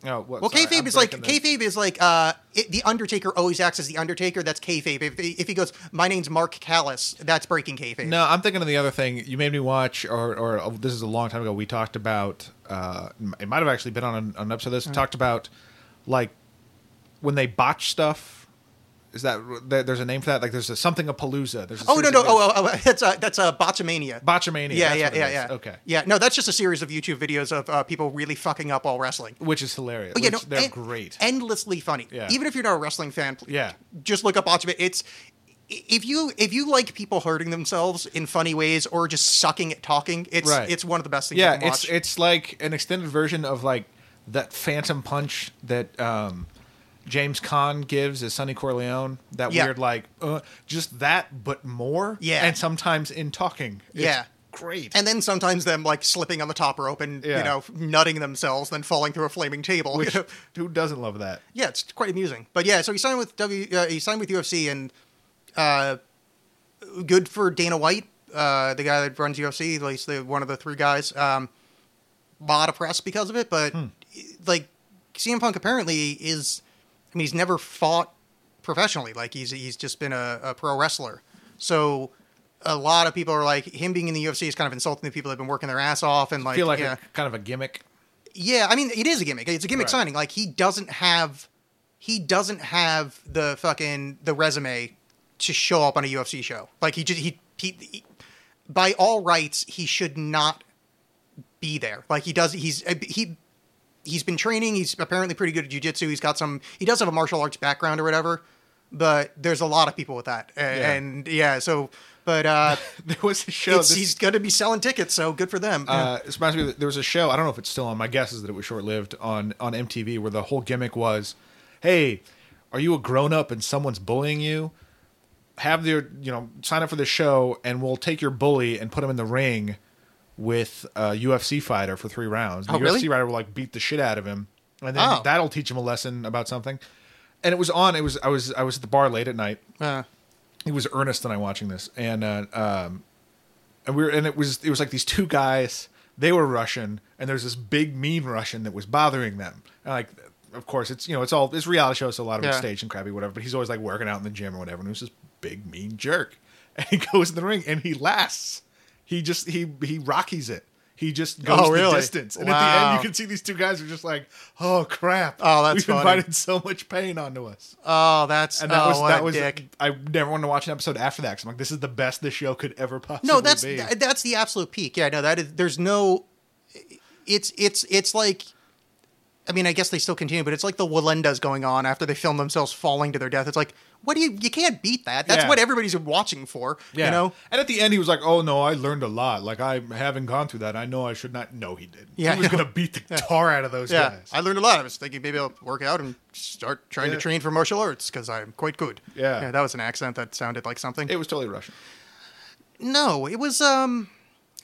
[SPEAKER 2] Oh, what,
[SPEAKER 1] Well,
[SPEAKER 2] sorry,
[SPEAKER 1] kayfabe
[SPEAKER 2] I'm
[SPEAKER 1] is like
[SPEAKER 2] the-
[SPEAKER 1] kayfabe is like uh, it, the Undertaker always acts as the Undertaker. That's kayfabe. If, if he goes, my name's Mark Callis, that's breaking kayfabe.
[SPEAKER 2] No, I'm thinking of the other thing. You made me watch, or, or oh, this is a long time ago. We talked about. Uh, it might have actually been on an, an episode of this.
[SPEAKER 1] Mm.
[SPEAKER 2] Talked about like when they botch stuff. Is that there's a name for that? Like there's a, something a palooza. There's a
[SPEAKER 1] Oh no no oh, oh, oh that's uh, that's uh, botchamania.
[SPEAKER 2] Botchamania.
[SPEAKER 1] yeah yeah yeah yeah
[SPEAKER 2] Okay,
[SPEAKER 1] yeah no that's just a series of YouTube videos of uh, people really fucking up all wrestling.
[SPEAKER 2] which is hilarious.
[SPEAKER 1] Oh, yeah,
[SPEAKER 2] which
[SPEAKER 1] no,
[SPEAKER 2] they're
[SPEAKER 1] en-
[SPEAKER 2] great.
[SPEAKER 1] endlessly funny.
[SPEAKER 2] Yeah.
[SPEAKER 1] Even if you're not a wrestling fan,
[SPEAKER 2] Yeah.
[SPEAKER 1] just look up Botchamania. It's if you if you like people hurting themselves in funny ways or just sucking at talking, it's
[SPEAKER 2] Right.
[SPEAKER 1] it's one of the best things.
[SPEAKER 2] yeah, it's it's like an extended version of like that Phantom Punch that um, James Caan gives as Sonny Corleone. That
[SPEAKER 1] Yeah.
[SPEAKER 2] weird like uh, just that, but more.
[SPEAKER 1] Yeah.
[SPEAKER 2] and sometimes in talking. It's
[SPEAKER 1] Yeah.
[SPEAKER 2] great.
[SPEAKER 1] and then sometimes them like slipping on the top rope and
[SPEAKER 2] Yeah.
[SPEAKER 1] you know nutting themselves, then falling through a flaming table.
[SPEAKER 2] Which
[SPEAKER 1] you know?
[SPEAKER 2] who doesn't love that?
[SPEAKER 1] Yeah, it's quite amusing. But yeah, so he signed with W. Uh, he signed with UFC, and uh, good for Dana White. uh, the guy that runs UFC, at least the one of the three guys, um, a lot of press because of it. But
[SPEAKER 2] Hmm.
[SPEAKER 1] like CM Punk apparently is, I mean, he's never fought professionally. Like he's he's just been a, a pro wrestler. So a lot of people are like him being in the UFC is kind of insulting the people that have been working their ass off and like
[SPEAKER 2] feel like
[SPEAKER 1] yeah.
[SPEAKER 2] a, kind of a gimmick.
[SPEAKER 1] Yeah, I mean, it is a gimmick. It's a gimmick
[SPEAKER 2] Right.
[SPEAKER 1] signing. Like he doesn't have, he doesn't have the fucking the resume to show up on a UFC show. Like he just he he, he by all rights he should not be there. Like he does. He's he. He's been training. He's apparently pretty good at jujitsu. He's got some. He does have a martial arts background or whatever, but there's a lot of people with that. A-
[SPEAKER 2] Yeah.
[SPEAKER 1] And yeah, so but uh,
[SPEAKER 2] There was a show. this-
[SPEAKER 1] he's going to be selling tickets, so good for them.
[SPEAKER 2] Uh, this reminds me. There was a show. I don't know if it's still on. My guess is that it was short lived on on MTV, where the whole gimmick was, "Hey, are you a grown up and someone's bullying you? Have their you know sign up for the show, and we'll take your bully and put him in the ring with a UFC fighter for three rounds. The
[SPEAKER 1] Oh, really?
[SPEAKER 2] UFC fighter will like beat the shit out of him, and then
[SPEAKER 1] Oh.
[SPEAKER 2] that'll teach him a lesson about something. And it was on. It was I was I was at the bar late at night,
[SPEAKER 1] Uh,
[SPEAKER 2] it was Ernest and I watching this, and uh, um, and we were, and it was it was like these two guys. They were Russian, and there's this big mean Russian that was bothering them. And like, of course, it's you know it's all it's reality show, so a lot of it's
[SPEAKER 1] Yeah.
[SPEAKER 2] staged and crappy, whatever. But he's always like working out in the gym or whatever. And it was this big mean jerk, and he goes in the ring and he lasts. He just he he rockies it. He just goes
[SPEAKER 1] Oh,
[SPEAKER 2] the distance, and at the end you can see these two guys are just like, "Oh crap!
[SPEAKER 1] Oh, that's
[SPEAKER 2] we've
[SPEAKER 1] funny.
[SPEAKER 2] invited so much pain onto us."
[SPEAKER 1] oh, that's
[SPEAKER 2] And that
[SPEAKER 1] oh,
[SPEAKER 2] was that was
[SPEAKER 1] dick.
[SPEAKER 2] I never wanted to watch an episode after that because I'm like, this is the best this show could ever possibly be.
[SPEAKER 1] No, that's
[SPEAKER 2] be.
[SPEAKER 1] th- that's the absolute peak. Yeah, no, that is. There's no. It's it's it's like. I mean, I guess they still continue, but it's like the Wallendas going on after they film themselves falling to their death. It's like, what do you? You can't beat that. That's
[SPEAKER 2] Yeah.
[SPEAKER 1] what everybody's watching for.
[SPEAKER 2] yeah.
[SPEAKER 1] You know.
[SPEAKER 2] And at the end, he was like, "Oh no, I learned a lot. Like I haven't gone through that. I know I should not." No, he did.
[SPEAKER 1] Yeah,
[SPEAKER 2] he was
[SPEAKER 1] I know.
[SPEAKER 2] gonna beat the tar out of those
[SPEAKER 1] Yeah,
[SPEAKER 2] guys.
[SPEAKER 1] I learned a lot. I was thinking maybe I'll work out and start trying
[SPEAKER 2] Yeah.
[SPEAKER 1] to train for martial arts because I'm quite good.
[SPEAKER 2] Yeah.
[SPEAKER 1] that was an accent that sounded like something.
[SPEAKER 2] it was totally Russian.
[SPEAKER 1] No, it was um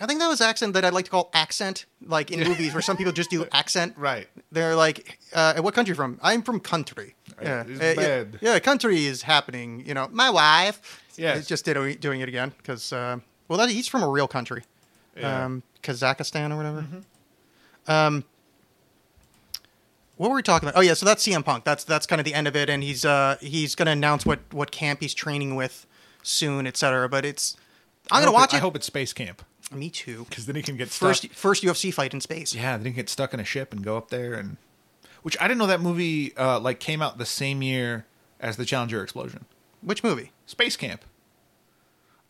[SPEAKER 1] I think that was accent that I'd like to call accent, like in movies where some people just do accent.
[SPEAKER 2] Right.
[SPEAKER 1] They're like, uh, what country you from? I'm from country. Yeah.
[SPEAKER 2] it's
[SPEAKER 1] Uh, yeah.
[SPEAKER 2] bad.
[SPEAKER 1] yeah, country is happening. You know, my wife.
[SPEAKER 2] Yes.
[SPEAKER 1] is Just did, doing it again because, uh, well, that, he's from a real country,
[SPEAKER 2] Yeah.
[SPEAKER 1] um, Kazakhstan or whatever.
[SPEAKER 2] Mm-hmm.
[SPEAKER 1] Um, what were we talking about? Oh yeah, so that's CM Punk. That's that's kind of the end of it, and he's uh he's gonna announce what what camp he's training with soon, etc. But it's I'm gonna watch
[SPEAKER 2] it,
[SPEAKER 1] it.
[SPEAKER 2] I hope it's space camp
[SPEAKER 1] Me too.
[SPEAKER 2] because then he can get stuck.
[SPEAKER 1] First first UFC fight in space.
[SPEAKER 2] Yeah, then he can get stuck in a ship and go up there and. Which I didn't know that movie uh, like came out the same year as the Challenger explosion.
[SPEAKER 1] Which movie?
[SPEAKER 2] Space Camp.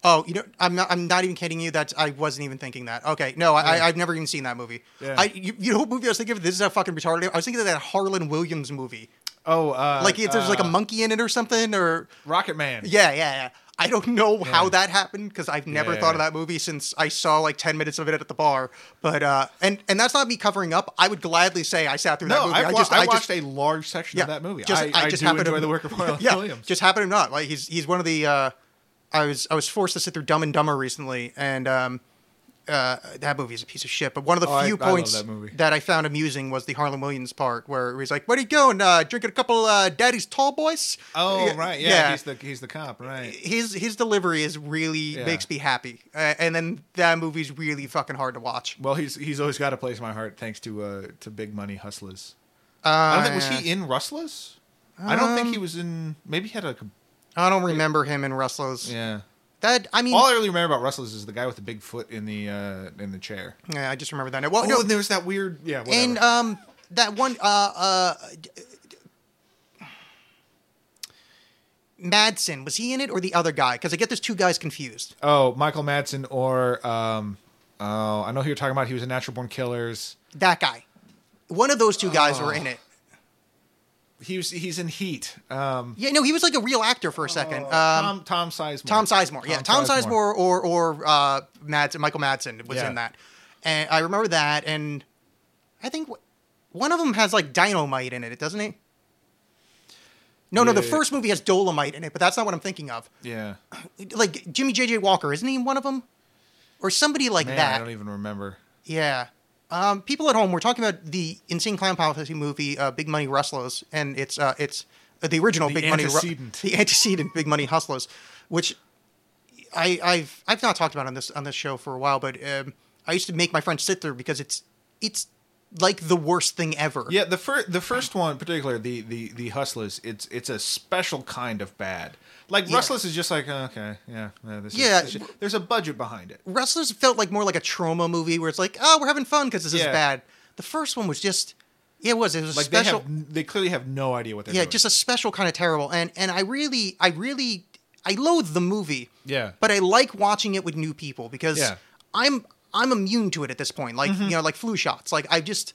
[SPEAKER 1] Oh, you know, I'm not. I'm not even kidding you. That's I wasn't even thinking that. Okay, no, I,
[SPEAKER 2] Yeah.
[SPEAKER 1] I, I've never even seen that movie.
[SPEAKER 2] Yeah.
[SPEAKER 1] I, you, you know what movie I was thinking of? This is how fucking retarded. I was thinking of that Harland Williams movie.
[SPEAKER 2] Oh, uh,
[SPEAKER 1] Like it's, there's like a
[SPEAKER 2] uh,
[SPEAKER 1] monkey in it or something, or
[SPEAKER 2] Rocket Man.
[SPEAKER 1] yeah, yeah, yeah. I don't know how that happened because I've never
[SPEAKER 2] Yeah.
[SPEAKER 1] thought of that movie since I saw like ten minutes of it at the bar. But uh, and and that's not me covering up. I would gladly say I sat through that movie.
[SPEAKER 2] I,
[SPEAKER 1] I
[SPEAKER 2] wa- I,
[SPEAKER 1] I
[SPEAKER 2] watched
[SPEAKER 1] just
[SPEAKER 2] a large section of that movie.
[SPEAKER 1] Just,
[SPEAKER 2] I, I,
[SPEAKER 1] just
[SPEAKER 2] do
[SPEAKER 1] happened
[SPEAKER 2] enjoy
[SPEAKER 1] to,
[SPEAKER 2] the work of Harland
[SPEAKER 1] yeah,
[SPEAKER 2] Williams.
[SPEAKER 1] Just happened to not like he's he's one of the. Uh, I was I was forced to sit through Dumb and Dumber recently, and um, uh, that movie is a piece of shit. But one of the
[SPEAKER 2] Oh,
[SPEAKER 1] few
[SPEAKER 2] I
[SPEAKER 1] points
[SPEAKER 2] that movie.
[SPEAKER 1] I found amusing was the Harland Williams part where he's like, "Where are you going? Uh, drinking a couple uh, Daddy's Tall Boys?"
[SPEAKER 2] oh,
[SPEAKER 1] Yeah,
[SPEAKER 2] right. Yeah,
[SPEAKER 1] yeah.
[SPEAKER 2] he's the he's the cop, right?
[SPEAKER 1] his his delivery is really
[SPEAKER 2] Yeah.
[SPEAKER 1] makes me happy, uh, and then that movie's really fucking hard to watch.
[SPEAKER 2] Well, he's he's always got a place in my heart thanks to uh to Big Money Hustlers.
[SPEAKER 1] Uh,
[SPEAKER 2] I don't think was he in Rustlers? I don't think he
[SPEAKER 1] Um,
[SPEAKER 2] was in. Maybe he had a.
[SPEAKER 1] I don't remember him in Rustlers.
[SPEAKER 2] Yeah.
[SPEAKER 1] That I mean,
[SPEAKER 2] All I really remember about Russell is the guy with the big foot in the uh in the chair.
[SPEAKER 1] yeah, I just remember that. Well,
[SPEAKER 2] Oh,
[SPEAKER 1] no,
[SPEAKER 2] and there was that weird. Yeah. Whatever.
[SPEAKER 1] And um, that one, uh, uh, Madsen was he in it or the other guy? Because I get those two guys confused.
[SPEAKER 2] oh, Michael Madsen or um. Oh, I know who you're talking about. He was in Natural Born Killers.
[SPEAKER 1] That guy, one of those two guys were in it.
[SPEAKER 2] He was. He's in Heat. Um.
[SPEAKER 1] Yeah, no, he was like a real actor for a second. Um,
[SPEAKER 2] Tom Tom Sizemore.
[SPEAKER 1] Tom Sizemore, yeah, Tom Sizemore or or uh, Michael Madsen was
[SPEAKER 2] Yeah.
[SPEAKER 1] in that, and I remember that, and I think w- one of them has like dynamite in it, doesn't he? No, no, the
[SPEAKER 2] Yeah.
[SPEAKER 1] first movie has Dolemite in it, but that's not what I'm thinking of.
[SPEAKER 2] Yeah.
[SPEAKER 1] like Jimmy J.J. Walker, isn't he one of them? Or somebody like
[SPEAKER 2] Man,
[SPEAKER 1] that.
[SPEAKER 2] I don't even remember.
[SPEAKER 1] Yeah. Um, people at home, we're talking about the Insane Clown Posse movie, uh, Big Money Rustlers, and it's uh, it's uh, the original
[SPEAKER 2] The
[SPEAKER 1] Big Money, Ru- the antecedent Big Money Hustlers, which I, I've I've not talked about on this on this show for a while, but um, I used to make my friends sit through because it's it's like the worst thing ever.
[SPEAKER 2] Yeah, the first the first one, particularly the the the Hustlers, it's it's a special kind of bad. Like
[SPEAKER 1] Yeah.
[SPEAKER 2] Rustless is just like uh, okay, yeah, yeah, this is- this is- there's a budget behind it.
[SPEAKER 1] Wrestlers felt like more like a trauma movie where it's like, oh, we're having fun because this is bad. The first one was just, yeah, it was. It was a
[SPEAKER 2] Like
[SPEAKER 1] special.
[SPEAKER 2] they have, they clearly have no idea what they're doing.
[SPEAKER 1] yeah,
[SPEAKER 2] doing.
[SPEAKER 1] just a special kind of terrible. And and I really, I really, I loathe the movie.
[SPEAKER 2] Yeah.
[SPEAKER 1] But I like watching it with new people because
[SPEAKER 2] Yeah.
[SPEAKER 1] I'm I'm immune to it at this point. Like
[SPEAKER 2] Mm-hmm.
[SPEAKER 1] you know, like flu shots. Like I just,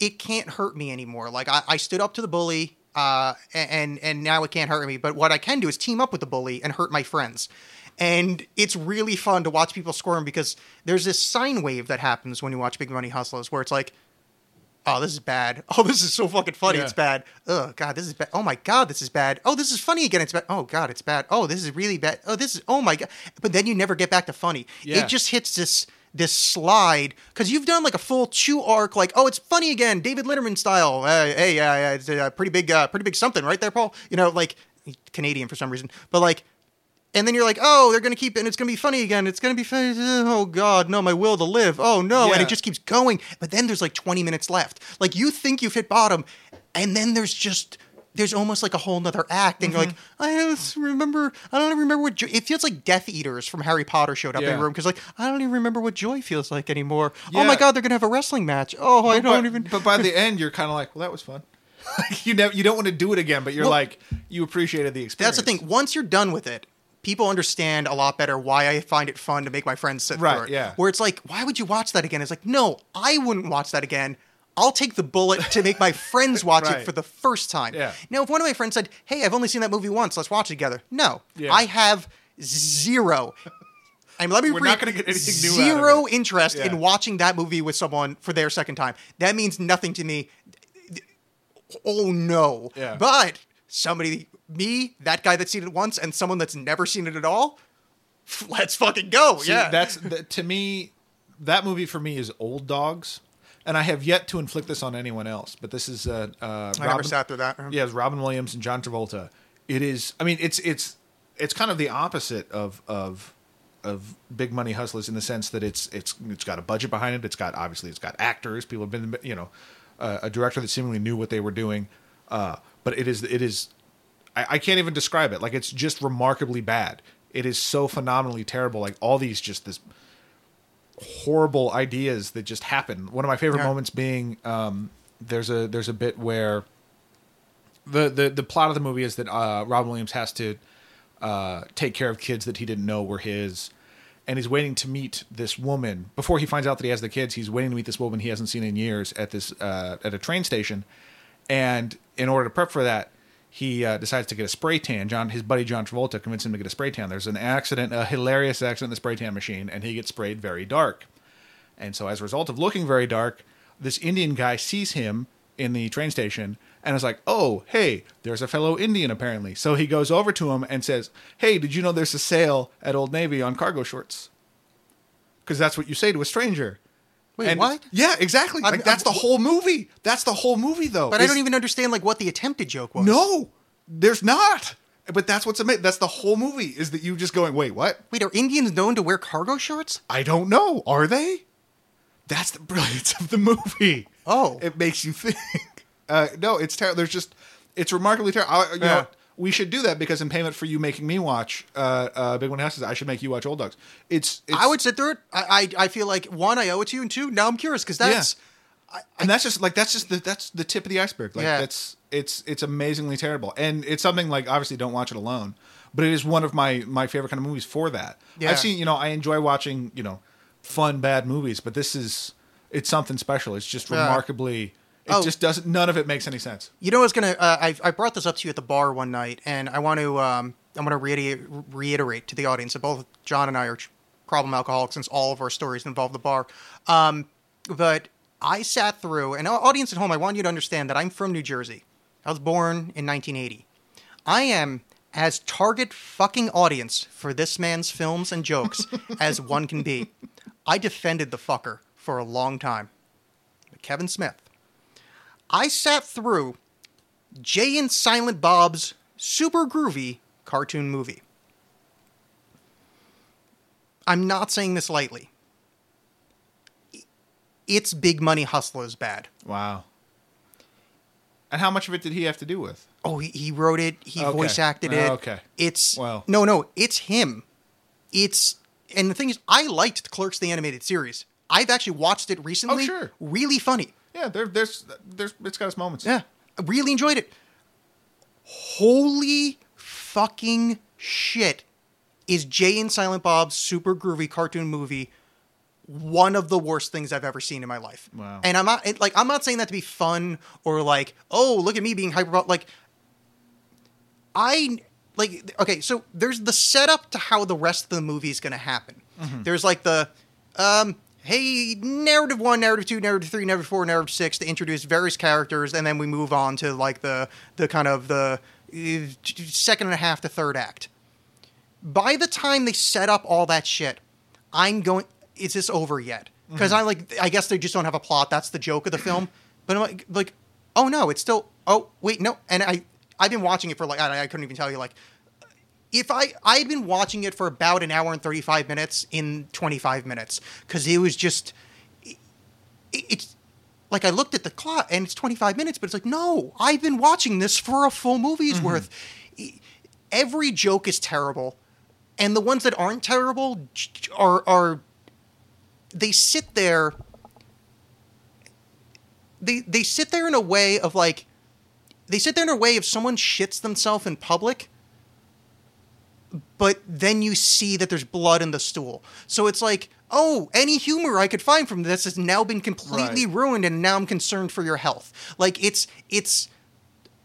[SPEAKER 1] it can't hurt me anymore. Like I, I stood up to the bully. Uh, and and now it can't hurt me. But what I can do is team up with the bully and hurt my friends. And it's really fun to watch people squirm because there's this sine wave that happens when you watch Big Money Hustlers where it's like, oh, this is bad. Oh, this is so fucking funny.
[SPEAKER 2] Yeah.
[SPEAKER 1] It's bad. Oh, God, this is bad. Oh, my God, this is bad. Oh, this is funny again. It's bad. Oh, God, it's bad. Oh, this is really bad. Oh, this is, oh, my God. But then you never get back to funny.
[SPEAKER 2] Yeah.
[SPEAKER 1] It just hits this this slide because you've done like a full chew arc like oh it's funny again david letterman style uh, hey uh, it's a pretty big uh, pretty big something right there paul you know like canadian for some reason but like and then you're like, oh, they're gonna keep it, and it's gonna be funny again. It's gonna be funny. Oh God, no, my will to live. Oh no, and it just keeps going. But then there's like 20 minutes left. Like you think you've hit bottom, and then there's just there's almost like a whole nother act, and you're like,
[SPEAKER 2] Mm-hmm.
[SPEAKER 1] I don't remember. I don't even remember what. Joy, it feels like Death Eaters from Harry Potter showed up in the room because like I don't even remember what joy feels like anymore. Oh my God, they're gonna have a wrestling match. Oh, I don't even.
[SPEAKER 2] But by the end, you're kind of like, well, that was fun. you never, you don't want to do it again, but you're
[SPEAKER 1] Well-
[SPEAKER 2] like, you appreciated the experience.
[SPEAKER 1] That's the thing. Once you're done with it, people understand a lot better why I find it fun to make my friends sit
[SPEAKER 2] Right,
[SPEAKER 1] through it.
[SPEAKER 2] yeah.
[SPEAKER 1] Where it's like, why would you watch that again? It's like, no, I wouldn't watch that again. I'll take the bullet to make my friends watch
[SPEAKER 2] Right.
[SPEAKER 1] it for the first time.
[SPEAKER 2] Yeah.
[SPEAKER 1] Now, if one of my friends said, "Hey, I've only seen that movie once. Let's watch it together," no,
[SPEAKER 2] Yeah.
[SPEAKER 1] I have zero. I mean, let me
[SPEAKER 2] We're
[SPEAKER 1] read,
[SPEAKER 2] not gonna get anything new out of
[SPEAKER 1] Zero interest
[SPEAKER 2] Yeah.
[SPEAKER 1] in watching that movie with someone for their second time. That means nothing to me oh no.
[SPEAKER 2] Yeah.
[SPEAKER 1] But somebody, me, that guy that's seen it once, and someone that's never seen it at all, let's fucking go.
[SPEAKER 2] See,
[SPEAKER 1] yeah.
[SPEAKER 2] that's that, to me. That movie for me is Old Dogs, and I have yet to inflict this on anyone else. But this is uh, uh,
[SPEAKER 1] I never sat through that.
[SPEAKER 2] Yeah, it's Robin Williams and John Travolta. It is. I mean, it's it's it's kind of the opposite of of of Big Money Hustlers in the sense that it's it's it's got a budget behind it. It's got obviously it's got actors. People have been you know uh, a director that seemingly knew what they were doing. Uh, but it is it is I, I can't even describe it. Like it's just remarkably bad. It is so phenomenally terrible. Like all these just this horrible ideas that just happen. One of my favorite
[SPEAKER 1] Yeah.
[SPEAKER 2] moments being um, there's a there's a bit where the the the plot of the movie is that uh, Robin Williams has to uh, take care of kids that he didn't know were his, and he's waiting to meet this woman before he finds out that he has the kids. He's waiting to meet this woman he hasn't seen in years at this uh, at a train station, and in order to prep for that, he uh, decides to get a spray tan. John, his buddy John Travolta, convinced him to get a spray tan. There's an accident, a hilarious accident in the spray tan machine, and he gets sprayed very dark. And so, as a result of looking very dark, this Indian guy sees him in the train station and is like, "Oh, hey, there's a fellow Indian apparently." So he goes over to him and says, "Hey, did you know there's a sale at Old Navy on cargo shorts?" Because that's what you say to a stranger.
[SPEAKER 1] Wait,
[SPEAKER 2] And-
[SPEAKER 1] what?
[SPEAKER 2] Yeah, exactly.
[SPEAKER 1] I'm-
[SPEAKER 2] Like that's the
[SPEAKER 1] I'm-
[SPEAKER 2] whole movie. That's the whole movie, though.
[SPEAKER 1] But I don't even understand like what the attempted joke was.
[SPEAKER 2] No, there's not. But that's what's amazing. That's the whole movie. Is that you just going, "Wait, what?"
[SPEAKER 1] Wait, are Indians known to wear cargo shorts?
[SPEAKER 2] I don't know. Are they? That's the brilliance of the movie.
[SPEAKER 1] Oh.
[SPEAKER 2] it makes you think. Uh, no, it's terrible. There's just it's remarkably terrible. You
[SPEAKER 1] Yeah.
[SPEAKER 2] know, we should do that because in payment for you making me watch uh, uh, Big One Houses, I should make you watch Old Dogs. It's, it's
[SPEAKER 1] I would sit through it. I, I I feel like one, I owe it to you, and two, now I'm curious because that's
[SPEAKER 2] and that's just like that's just the that's the tip of the iceberg. Like
[SPEAKER 1] Yeah.
[SPEAKER 2] that's it's it's amazingly terrible, and it's something like obviously don't watch it alone, but it is one of my my favorite kind of movies for that.
[SPEAKER 1] Yeah.
[SPEAKER 2] I've seen you know I enjoy watching you know fun bad movies, but this is it's something special. It's just
[SPEAKER 1] Yeah.
[SPEAKER 2] It
[SPEAKER 1] Oh.
[SPEAKER 2] just doesn't. None of it makes any sense.
[SPEAKER 1] You know what's gonna? Uh, I I brought this up to you at the bar one night, and I want to um I'm gonna reiterate, reiterate to the audience that both John and I are problem alcoholics since all of our stories involve the bar. Um, but I sat through, and audience at home, I want you to understand that I'm from New Jersey. I was born in 1980. I am as target fucking audience for this man's films and jokes as one can be. I defended the fucker for a long time. Kevin Smith. I sat through Jay and Silent Bob's super groovy cartoon movie. I'm not saying this lightly. It's big money hustlers bad.
[SPEAKER 2] Wow. And how much of it did he have to do with?
[SPEAKER 1] Oh, he, he wrote it. He
[SPEAKER 2] Okay.
[SPEAKER 1] voice acted
[SPEAKER 2] Oh,
[SPEAKER 1] it.
[SPEAKER 2] okay.
[SPEAKER 1] It's
[SPEAKER 2] Well.
[SPEAKER 1] no, no. It's him. It's and the thing is, I liked Clerks the animated series. I've actually watched it recently.
[SPEAKER 2] Oh, sure.
[SPEAKER 1] Really funny.
[SPEAKER 2] Yeah, there, there's, there's, it's got its moments.
[SPEAKER 1] Yeah, I really enjoyed it. Holy fucking shit! Is Jay and Silent Bob's super groovy cartoon movie one of the worst things I've ever seen in my life?
[SPEAKER 2] Wow.
[SPEAKER 1] And I'm not like I'm not saying that to be fun or like oh look at me being hyper like I like okay, so there's the setup to how the rest of the movie is going to happen. There's like the um hey narrative 1, narrative 2, narrative 3, narrative 4, narrative 6 to introduce various characters and then we move on to like the the kind of the uh, second and a half to third act. By the time they set up all that shit, I'm going is this over yet? Because I like I guess they just don't have a plot. That's the joke of the film. But I'm like, like, oh no, it's still. Oh wait, no. And I I've been watching it for like I, I couldn't even tell you like if I I had been watching it for about an hour and thirty five minutes in twenty five minutes because it was just it, it's like I looked at the clock and it's twenty five minutes, but it's like no, I've been watching this for a full movie's mm-hmm. worth. E- Every joke is terrible, and the ones that aren't terrible are are they sit there they they sit there in a way of like they sit there in a way if someone shits themselves in public but then you see that there's blood in the stool so it's like oh any humor i could find from this has now been completely
[SPEAKER 2] Right.
[SPEAKER 1] ruined and now i'm concerned for your health like it's it's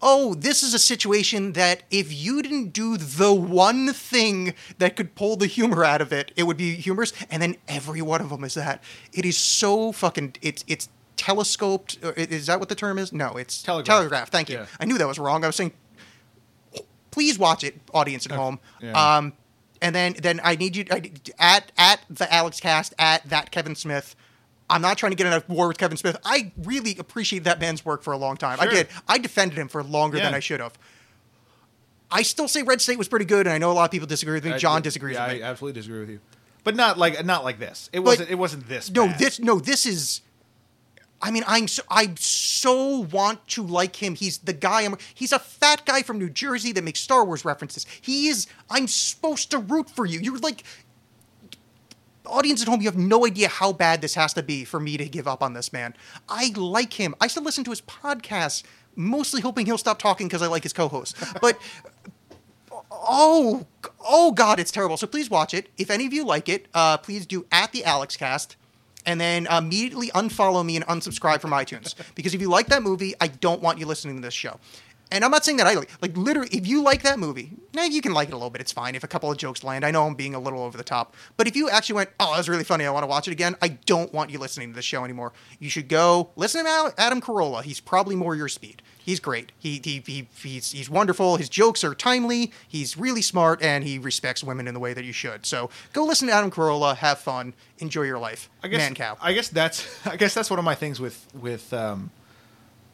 [SPEAKER 1] oh, this is a situation that if you didn't do the one thing that could pull the humor out of it, it would be humorous. And then every one of them is that. It is so fucking. It's it's telescoped. or Is that what the term is? No, it's
[SPEAKER 2] Telegraph.
[SPEAKER 1] Thank you.
[SPEAKER 2] Yeah.
[SPEAKER 1] I knew that was wrong. I was saying, please watch it, audience at home.
[SPEAKER 2] Yeah.
[SPEAKER 1] Um, and then then I need you I, at at the Alexxcast at that Kevin Smith. I'm not trying to get in a war with Kevin Smith. I really appreciate that man's work for a long time. I did. I defended him for longer than I should have. I still say Red State was pretty good, and I know a lot of people disagree with me.
[SPEAKER 2] I-
[SPEAKER 1] John disagrees
[SPEAKER 2] yeah,
[SPEAKER 1] with me.
[SPEAKER 2] I absolutely disagree with you. But not like not like this. It wasn't. It wasn't this.
[SPEAKER 1] no,
[SPEAKER 2] bad.
[SPEAKER 1] this no, this is. I mean, I'm so, I so want to like him. He's the guy. I'm. He's a fat guy from New Jersey that makes Star Wars references. He is. I'm supposed to root for you. You're like. Audience at home, you have no idea how bad this has to be for me to give up on this man. I like him. I still listen to his podcast, mostly hoping he'll stop talking because I like his co-host. But oh, oh God, it's terrible. So please watch it. If any of you like it, uh, please do at the Alexxcast, and then uh, immediately unfollow me and unsubscribe from iTunes because if you like that movie, I don't want you listening to this show. And I'm not saying that I like, like literally, if you like that movie, now you can like it a little bit. It's fine if a couple of jokes land. I know I'm being a little over the top, but if you actually went, oh, that was really funny, I want to watch it again, I don't want you listening to this show anymore. You should go listen to Adam Carolla. He's probably more your speed. He's great. He, he, he he's he's wonderful. His jokes are timely. He's really smart, and he respects women in the way that you should. So go listen to Adam Carolla. Have fun. Enjoy your life.
[SPEAKER 2] I guess,
[SPEAKER 1] Mancow.
[SPEAKER 2] I guess that's I guess that's one of my things with with um,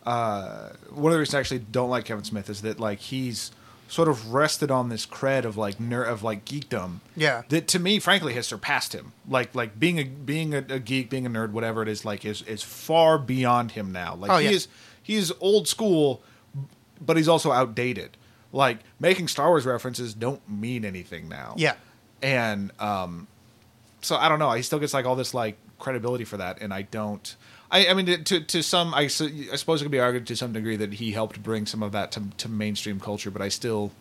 [SPEAKER 2] uh, one of the reasons I actually don't like Kevin Smith is that like he's sort of rested on this cred of like ner- of like geekdom.
[SPEAKER 1] Yeah.
[SPEAKER 2] That to me, frankly, has surpassed him. Like like being a being a, a geek, being a nerd, whatever it is, like is is far beyond him now. Like
[SPEAKER 1] Oh,
[SPEAKER 2] he
[SPEAKER 1] yeah.
[SPEAKER 2] is he is old school, but he's also outdated. Like making Star Wars references don't mean anything now.
[SPEAKER 1] Yeah.
[SPEAKER 2] And um, so I don't know. He still gets like all this like credibility for that, and I don't. I, I mean, to to some, I, I suppose it could be argued to some degree that he helped bring some of that to, to mainstream culture, but I still,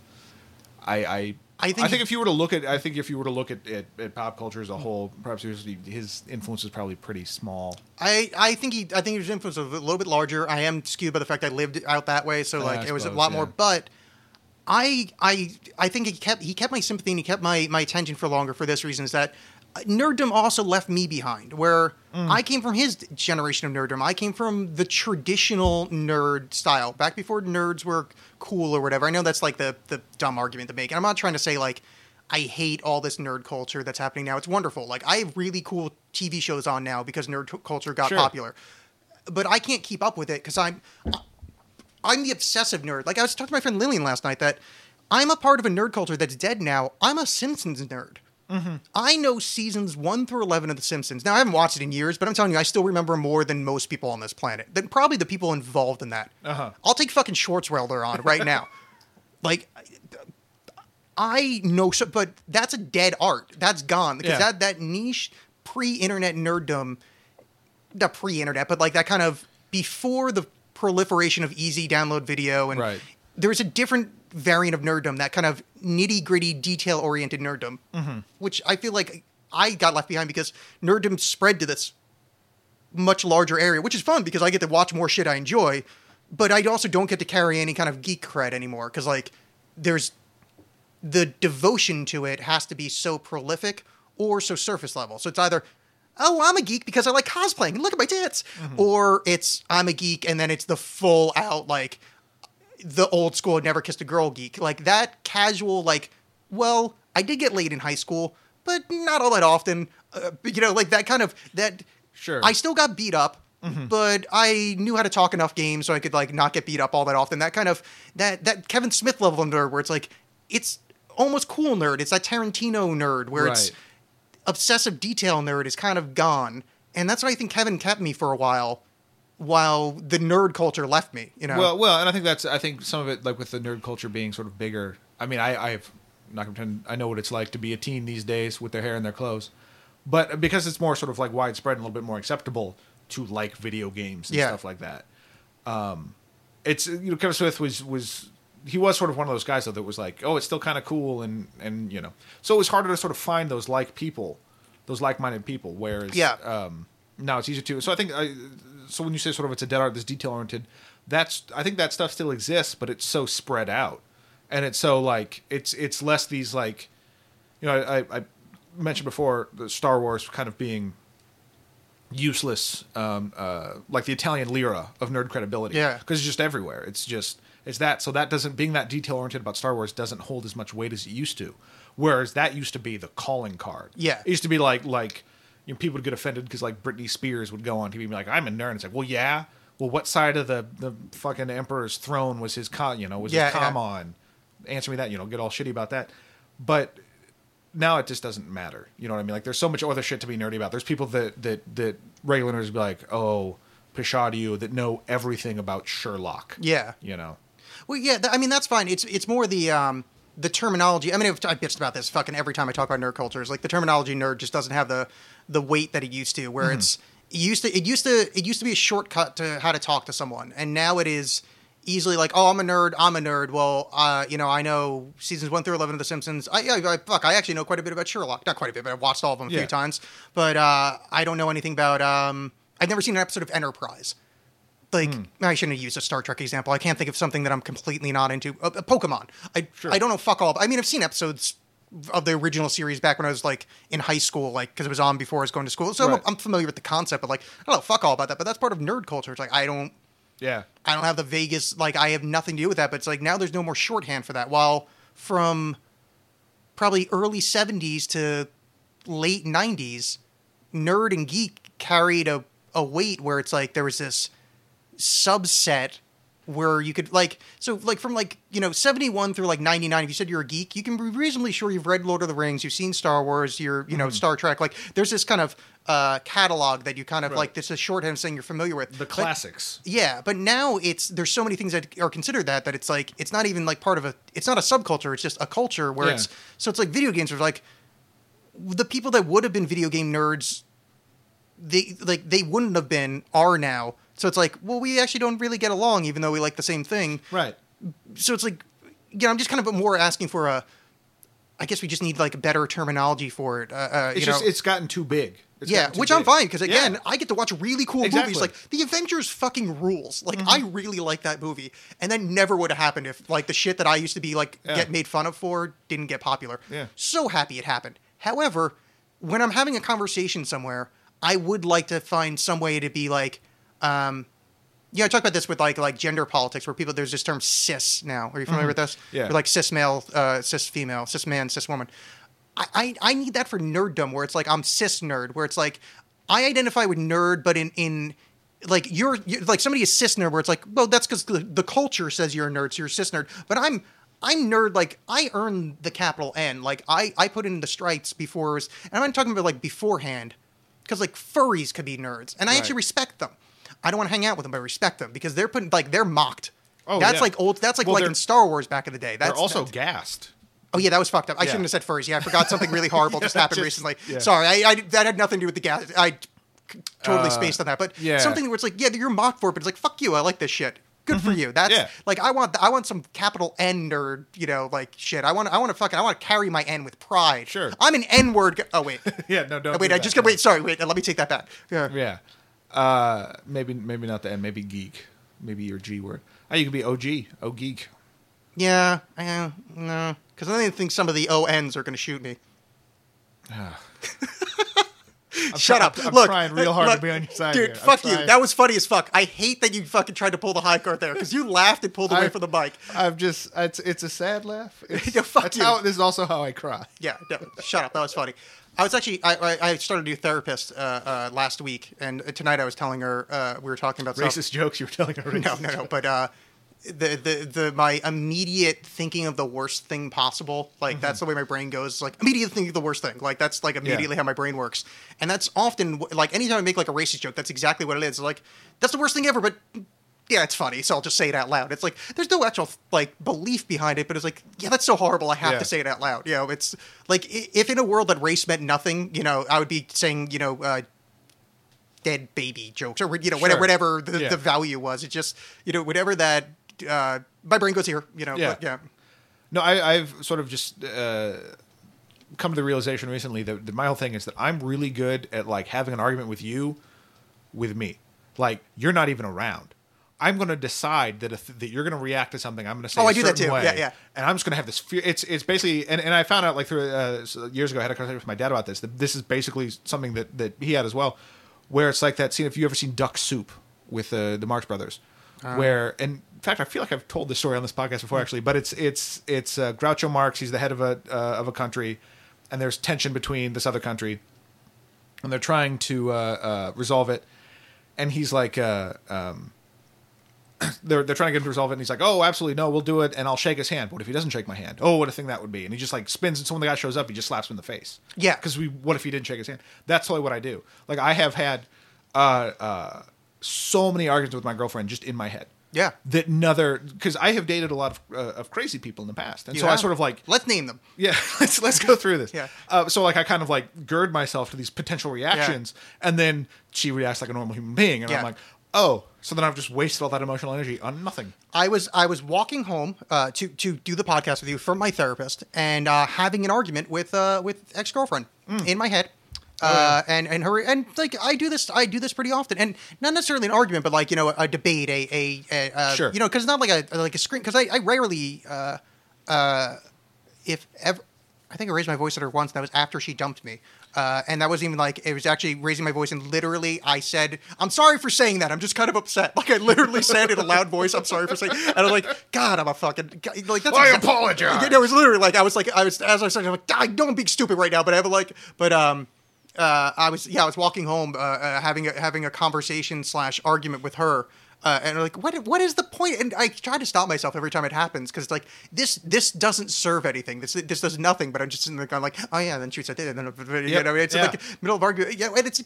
[SPEAKER 2] I, I,
[SPEAKER 1] I
[SPEAKER 2] I
[SPEAKER 1] think
[SPEAKER 2] think,
[SPEAKER 1] he-
[SPEAKER 2] if you were to look at, I think if you were to look at, at, at pop culture as a whole, perhaps his, his influence is probably pretty small.
[SPEAKER 1] I, I think he I think his influence was a little bit larger. I am skewed by the fact I lived out that way, so like
[SPEAKER 2] I
[SPEAKER 1] it was a lot more. But I I I think he kept he kept my sympathy and he kept my my attention for longer for this reason is that nerddom also left me behind. Where
[SPEAKER 2] Mm.
[SPEAKER 1] I came from his generation of nerddom, I came from the traditional nerd style back before nerds were cool or whatever. I know that's like the the dumb argument to make, and I'm not trying to say like. I hate all this nerd culture that's happening now. It's wonderful. Like I have really cool TV shows on now because nerd t- culture got
[SPEAKER 2] Sure.
[SPEAKER 1] popular. But I can't keep up with it because I'm I'm the obsessive nerd. Like I was talking to my friend Lillian last night that I'm a part of a nerd culture that's dead now. I'm a Simpsons nerd. I know seasons one through eleven of The Simpsons. Now I haven't watched it in years, but I'm telling you, I still remember more than most people on this planet. Than probably the people involved in that.
[SPEAKER 2] Uh-huh.
[SPEAKER 1] I'll take fucking Swartzwelder on right now. like, I know, so, but that's a dead art. That's gone because
[SPEAKER 2] Yeah.
[SPEAKER 1] that that niche pre-internet nerddom, not pre-internet, but like that kind of before the proliferation of easy download video and
[SPEAKER 2] Right.
[SPEAKER 1] there's a different variant of nerddom, that kind of nitty gritty, detail oriented nerddom, mm-hmm. which I feel like I got left behind because nerddom spread to this much larger area, which is fun because I get to watch more shit I enjoy, but I also don't get to carry any kind of geek cred anymore because like there's the devotion to it has to be so prolific or so surface level. So it's either oh, I'm a geek because I like cosplaying and look at my tits, mm-hmm. or it's I'm a geek and then it's the full out like the old school never kissed a girl geek. Like that casual like well, I did get laid in high school, but not all that often. Uh, you know, like that kind of that
[SPEAKER 2] Sure.
[SPEAKER 1] I still got beat up, but I knew how to talk enough games so I could like not get beat up all that often. That kind of that that Kevin Smith level of nerd where it's like it's almost cool nerd. It's that Tarantino nerd where it's obsessive detail nerd is kind of gone. And that's what I think Kevin kept me for a while while the nerd culture left me, you know.
[SPEAKER 2] Well, well, and I think that's I think some of it like with the nerd culture being sort of bigger. I mean, I I've not gonna pretend I know what it's like to be a teen these days with their hair and their clothes, but because it's more sort of like widespread and a little bit more acceptable to like video games and
[SPEAKER 1] Yeah.
[SPEAKER 2] stuff like that. Um, it's you know Kevin Smith was was he was sort of one of those guys though that was like oh it's still kind of cool and and you know so it was harder to sort of find those like people, those like minded people. Whereas
[SPEAKER 1] Yeah.
[SPEAKER 2] um, now it's easier to. So I think I, so when you say sort of it's a dead art, this detail oriented, that's I think that stuff still exists, but it's so spread out, and it's so like it's it's less these like, you know, I, I mentioned before the Star Wars kind of being useless, um, uh, like the Italian lira of nerd credibility,
[SPEAKER 1] Yeah.
[SPEAKER 2] because it's just everywhere. It's just it's that. So that doesn't being that detail oriented about Star Wars doesn't hold as much weight as it used to. Whereas that used to be the calling card.
[SPEAKER 1] Yeah.
[SPEAKER 2] it used to be like like you know, people would get offended because like Britney Spears would go on TV and be like, "I'm a nerd." It's like, well, yeah. Well, what side of the the fucking emperor's throne was his con? You know, was
[SPEAKER 1] Yeah,
[SPEAKER 2] his com
[SPEAKER 1] yeah.
[SPEAKER 2] on? Answer me that. You know, get all shitty about that. But now it just doesn't matter. You know what I mean? Like there's so much other shit to be nerdy about. There's people that that that regular nerds be like, oh, pshaw to you that know everything about Sherlock.
[SPEAKER 1] Yeah.
[SPEAKER 2] You know.
[SPEAKER 1] Well, yeah, th- I mean that's fine. It's it's more the um the terminology. I mean, I've, I've bitched about this fucking every time I talk about nerd culture. Is like the terminology nerd just doesn't have the the weight that it used to. Where it's it used to it used to it used to be a shortcut to how to talk to someone, and now it is easily like, oh, I'm a nerd. I'm a nerd. Well, uh, you know, I know seasons one through eleven of The Simpsons. I, I, I fuck, I actually know quite a bit about Sherlock. Not quite a bit, but I've watched all of them a
[SPEAKER 2] Yeah.
[SPEAKER 1] few times. But uh, I don't know anything about. Um, I've never seen an episode of Enterprise like I shouldn't have used a Star Trek example. I can't think of something that I'm completely not into. Uh, uh, Pokemon. I I don't know fuck all. I mean, I've seen episodes of the original series back when I was like in high school, like because it was on before I was going to school. So
[SPEAKER 2] Right.
[SPEAKER 1] I'm, I'm familiar with the concept, but like I don't know fuck all about that. But that's part of nerd culture. It's like I don't
[SPEAKER 2] Yeah.
[SPEAKER 1] I don't have the Vegas like I have nothing to do with that. But it's like now there's no more shorthand for that. While from probably early '70s to late '90s, nerd and geek carried a a weight where it's like there was this subset where you could like so like from like you know 71 through like 99 if you said you're a geek you can be reasonably sure you've read lord of the rings you've seen star wars you're you know star trek like there's this kind of uh catalog that you kind of
[SPEAKER 2] Right.
[SPEAKER 1] like this is shorthand saying you're familiar with
[SPEAKER 2] The
[SPEAKER 1] But-
[SPEAKER 2] classics.
[SPEAKER 1] yeah, but now it's there's so many things that are considered that that it's like it's not even like part of a it's not a subculture, it's just a culture where
[SPEAKER 2] Yeah.
[SPEAKER 1] it's so it's like video games are like the people that would have been video game nerds they like they wouldn't have been are now. So it's like, well, we actually don't really get along even though we like the same thing.
[SPEAKER 2] Right.
[SPEAKER 1] So it's like you know, I'm just kind of more asking for a I guess we just need like a better terminology for it. Uh, uh,
[SPEAKER 2] It's
[SPEAKER 1] you
[SPEAKER 2] just
[SPEAKER 1] know,
[SPEAKER 2] it's gotten too big. It's
[SPEAKER 1] yeah, which I'm fine because again,
[SPEAKER 2] Yeah.
[SPEAKER 1] I get to watch really cool
[SPEAKER 2] Exactly.
[SPEAKER 1] movies. Like The Avengers fucking rules. Like
[SPEAKER 2] Mm-hmm.
[SPEAKER 1] I really like that movie, and that never would have happened if like the shit that I used to be like
[SPEAKER 2] Yeah.
[SPEAKER 1] get made fun of for didn't get popular.
[SPEAKER 2] Yeah.
[SPEAKER 1] So happy it happened. However, when I'm having a conversation somewhere, I would like to find some way to be like, um, you know, I talk about this with like like gender politics, where people there's this term cis now. Are you familiar with this?
[SPEAKER 2] Mm-hmm. Yeah.
[SPEAKER 1] Or like cis male, uh, cis female, cis man, cis woman. I, I I need that for nerddom, where it's like I'm cis nerd, where it's like I identify with nerd, but in in like you're, you're like somebody is cis nerd, where it's like, well, that's because the, the culture says you're a nerd, so you're cis nerd. But I'm I'm nerd. Like I earned the capital N. Like I I put in the stripes before. Was, and I'm not talking about like beforehand, because like furries could be nerds, and I
[SPEAKER 2] Right.
[SPEAKER 1] actually respect them. I don't want to hang out with them, but I respect them because they're putting like they're mocked.
[SPEAKER 2] Oh,
[SPEAKER 1] that's
[SPEAKER 2] yeah.
[SPEAKER 1] like old. That's like
[SPEAKER 2] Well,
[SPEAKER 1] like in Star Wars back in the day. That's
[SPEAKER 2] They're also gassed.
[SPEAKER 1] Oh yeah, that was fucked up. I
[SPEAKER 2] Yeah.
[SPEAKER 1] shouldn't have said furries. Yeah, I forgot something really horrible just happened
[SPEAKER 2] just-
[SPEAKER 1] recently. Sorry, I, I that had nothing to do with the gas. I totally
[SPEAKER 2] Uh,
[SPEAKER 1] spaced on that. But something where it's like, yeah, you're mocked for it, but it's like, fuck you. I like this shit. Good for you. That's
[SPEAKER 2] Mm-hmm. Yeah.
[SPEAKER 1] like I want I want some capital N or you know like shit. I want I want to fucking I want to carry my N with pride.
[SPEAKER 2] Sure.
[SPEAKER 1] I'm an N word. Oh wait.
[SPEAKER 2] Yeah, no, don't.
[SPEAKER 1] Oh, wait, I
[SPEAKER 2] that.
[SPEAKER 1] just got wait. Sorry, wait. Let me take that back. Yeah.
[SPEAKER 2] Yeah. Uh, maybe maybe not the N. Maybe geek. Maybe your G word. Oh, you could be OG. Oh, geek.
[SPEAKER 1] Yeah. Uh, no. Because I don't think some of the O N's are going to shoot me. Shut
[SPEAKER 2] try-
[SPEAKER 1] up!
[SPEAKER 2] I'm
[SPEAKER 1] Look,
[SPEAKER 2] trying real hard to be on your side
[SPEAKER 1] dude.
[SPEAKER 2] here. I'm
[SPEAKER 1] Fuck you. That was funny as fuck. I hate that you fucking tried to pull the high card there because you laughed and pulled away
[SPEAKER 2] I-
[SPEAKER 1] from the mic.
[SPEAKER 2] I'm just. It's it's a sad laugh. It's,
[SPEAKER 1] fuck you.
[SPEAKER 2] How, this is also how I cry.
[SPEAKER 1] Yeah, no, shut up. That was funny. I was actually I, I, I started a new therapist uh, uh, last week, and tonight I was telling her uh, we were talking about stuff-
[SPEAKER 2] Racist jokes you were telling her.
[SPEAKER 1] No, no, no. But uh, the, the the my immediate thinking of the worst thing possible, like that's the way my brain goes. Like immediately thinking of the worst thing. Like that's like immediately how my brain works. And that's often like anytime I make like a racist joke, that's exactly what. It's like that's the worst thing ever, but. Yeah, it's funny, so I'll just say it out loud. It's like there's no actual like belief behind it, but it's like, yeah, that's so horrible. I have
[SPEAKER 2] Yeah.
[SPEAKER 1] to say it out loud. You know, it's like if in a world that race meant nothing, you know, I would be saying, you know, uh, dead baby jokes or you know whatever
[SPEAKER 2] Sure.
[SPEAKER 1] whatever the,
[SPEAKER 2] Yeah.
[SPEAKER 1] the value was. It just you know whatever that uh, my brain goes here. You know,
[SPEAKER 2] Yeah.
[SPEAKER 1] but, yeah.
[SPEAKER 2] No, I, I've sort of just uh, come to the realization recently that, that my whole thing is that I'm really good at like having an argument with you, with me. Like you're not even around. I'm going to decide that if, that you're going to react to something, I'm going to say
[SPEAKER 1] Oh,
[SPEAKER 2] a
[SPEAKER 1] I do that too.
[SPEAKER 2] way,
[SPEAKER 1] Yeah, yeah.
[SPEAKER 2] and I'm just going to have this fear. It's it's basically, and, and I found out like through uh, years ago, I had a conversation with my dad about this. That this is basically something that that he had as well, where it's like that scene. If you ever seen Duck Soup with uh, the Marx Brothers,
[SPEAKER 1] Uh.
[SPEAKER 2] where and in fact I feel like I've told this story on this podcast before actually, but it's it's it's uh, Groucho Marx. He's the head of a uh, of a country, and there's tension between this other country, and they're trying to uh, uh, resolve it, and he's like. Uh, um, they're they're trying to get him to resolve it, and he's like, "Oh, absolutely no, we'll do it." And I'll shake his hand. What if he doesn't shake my hand? Oh, what a thing that would be! And he just like spins, and so when the guy shows up, he just slaps him in the face.
[SPEAKER 1] Yeah.
[SPEAKER 2] because we. What if he didn't shake his hand? That's totally what I do. Like I have had uh, uh, so many arguments with my girlfriend just in my head.
[SPEAKER 1] Yeah.
[SPEAKER 2] that another because I have dated a lot of uh, of crazy people in the past, and
[SPEAKER 1] You
[SPEAKER 2] so I sort of like
[SPEAKER 1] let's name them.
[SPEAKER 2] yeah, let's let's go through this.
[SPEAKER 1] Yeah.
[SPEAKER 2] Uh, so like I kind of like gird myself to these potential reactions, and then she reacts like a normal human being, and
[SPEAKER 1] Yeah.
[SPEAKER 2] I'm like, oh, so then I've just wasted all that emotional energy on nothing.
[SPEAKER 1] I was I was walking home uh, to to do the podcast with you from my therapist and uh, having an argument with uh, with ex girlfriend
[SPEAKER 2] Mm.
[SPEAKER 1] in my head.
[SPEAKER 2] Oh,
[SPEAKER 1] Uh, and and her and like I do this I do this pretty often and not necessarily an argument but like you know a, debate a a, a uh,
[SPEAKER 2] Sure.
[SPEAKER 1] you know because it's not like a like a screen because I, I rarely uh, uh, if ever I think I raised my voice at her once and that was after she dumped me uh, and that wasn't even like it was actually raising my voice and literally I said I'm sorry for saying that I'm just kind of upset like I literally said in a loud voice I'm sorry for saying and I'm like God I'm a fucking like that's
[SPEAKER 2] I
[SPEAKER 1] exact-
[SPEAKER 2] apologize.
[SPEAKER 1] Yeah, no, it was literally like I was like I was as I said I'm like I know I'm being stupid right now but I have a like but um uh, I was yeah I was walking home uh, uh, having a, having a conversation slash argument with her uh, and like what what is the point? and I try to stop myself every time it happens because it's like this this doesn't serve anything this this does nothing but I'm just sitting there going like oh yeah and then she said and then you
[SPEAKER 2] Yep,
[SPEAKER 1] know it's
[SPEAKER 2] yeah.
[SPEAKER 1] like middle of argument yeah and it's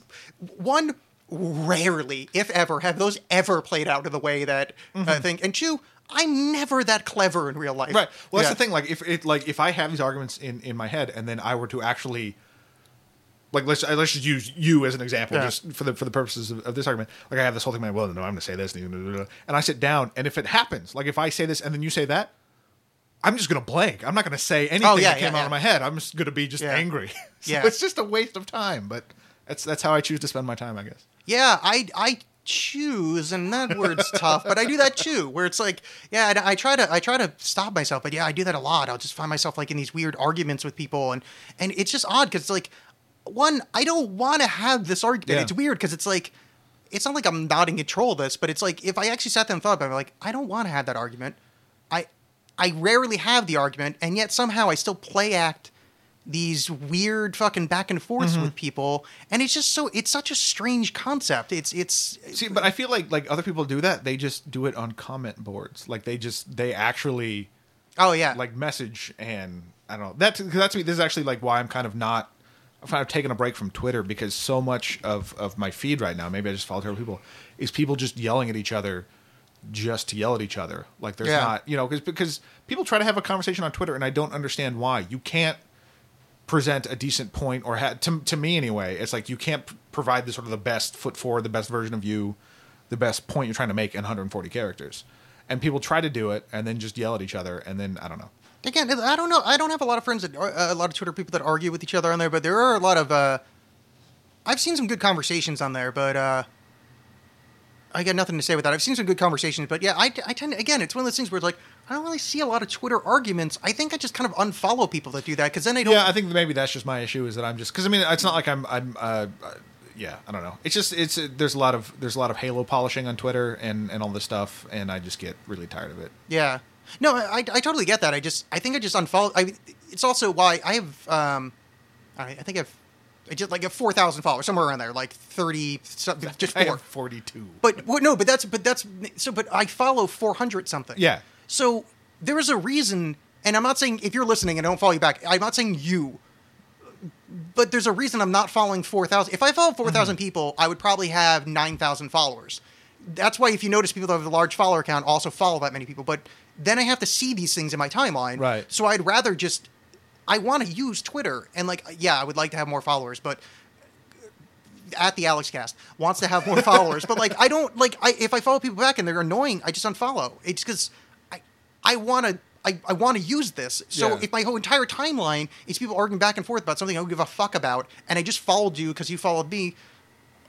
[SPEAKER 1] one rarely if ever have those ever played out in the way that I think and two I'm never that clever in real life
[SPEAKER 2] Mm-hmm. Right. Well, that's
[SPEAKER 1] Yeah.
[SPEAKER 2] the thing. Like, if it like if I have these arguments in in my head, and then I were to actually. Like let's let's just use you as an example,
[SPEAKER 1] Yeah.
[SPEAKER 2] just for the for the purposes of, of this argument. Like I have this whole thing, in my well, no, I'm going to say this, and I sit down, and if it happens, like if I say this and then you say that, I'm just going to blank. I'm not going to say oh, anything
[SPEAKER 1] Oh, yeah,
[SPEAKER 2] that came
[SPEAKER 1] yeah,
[SPEAKER 2] out of my head. I'm just going to be just angry. so
[SPEAKER 1] Yeah.
[SPEAKER 2] it's just a waste of time. But that's that's how I choose to spend my time, I guess.
[SPEAKER 1] Yeah, I I choose, and that word's tough, but I do that too. Where it's like, yeah, and I try to I try to stop myself, but yeah, I do that a lot. I'll just find myself like in these weird arguments with people, and and it's just odd because like, one, I don't want to have this argument.
[SPEAKER 2] Yeah.
[SPEAKER 1] It's weird because it's like. It's not like I'm not in control of this, but it's like if I actually sat there and thought about it, I'm like, I don't want to have that argument. I I rarely have the argument, and yet somehow I still play act these weird fucking back and forths
[SPEAKER 2] Mm-hmm.
[SPEAKER 1] with people, and it's just so it's such a strange concept. It's it's
[SPEAKER 2] See, but I feel like like other people do that. They just do it on comment boards. Like they just they actually
[SPEAKER 1] Oh, yeah.
[SPEAKER 2] like message and I don't know. That's that's me. This is actually like why I'm kind of not. Of taking a break from Twitter because so much of of my feed right now, maybe I just follow terrible people, is people just yelling at each other, just to yell at each other. Like there's
[SPEAKER 1] Yeah.
[SPEAKER 2] not, you know, because because people try to have a conversation on Twitter, and I don't understand why. You can't present a decent point or ha- to, to me anyway it's like you can't provide the sort of the best foot forward the best version of you the best point you're trying to make in 140 characters and people try to do it and then just yell at each other and then i don't know
[SPEAKER 1] Again, I don't know. I don't have a lot of friends that uh, a lot of Twitter people that argue with each other on there, but there are a lot of. Uh, I've seen some good conversations on there, but uh, I got nothing to say with that. I've seen some good conversations, but yeah, I, I tend to, again, it's one of those things where it's like I don't really see a lot of Twitter arguments. I think I just kind of unfollow people that do that because then I don't.
[SPEAKER 2] yeah i think maybe that's just my issue is that i'm just because i mean it's not like i'm i'm uh, uh, yeah i don't know it's just it's uh, there's a lot of there's a lot of halo polishing on twitter and and all this stuff and i just get really tired of it
[SPEAKER 1] Yeah. No, I, I totally get that. I just, I think I just unfollow. I, it's also why I have, um, I, I think I've, I just like have four thousand followers somewhere around there, like thirty, something, just
[SPEAKER 2] i
[SPEAKER 1] four.
[SPEAKER 2] have 42
[SPEAKER 1] But well, no, but that's, but that's, so, but I follow four hundred something.
[SPEAKER 2] Yeah.
[SPEAKER 1] So there is a reason, and I'm not saying if you're listening and I don't follow you back, I'm not saying you. But there's a reason I'm not following 4,000. If I follow 4,000
[SPEAKER 2] Mm-hmm.
[SPEAKER 1] people, I would probably have 9,000 followers. That's why if you notice people that have a large follower count also follow that many people. But then I have to see these things in my timeline.
[SPEAKER 2] Right.
[SPEAKER 1] So I'd rather just, I want to use Twitter. And like, yeah, I would like to have more followers, but at the Alexxcast wants to have more followers, but like I don't like I if I follow people back and they're annoying, I just unfollow. It's because I I want to. I, I want to use this. So
[SPEAKER 2] Yeah.
[SPEAKER 1] if my whole entire timeline is people arguing back and forth about something I don't give a fuck about, and I just followed you because you followed me,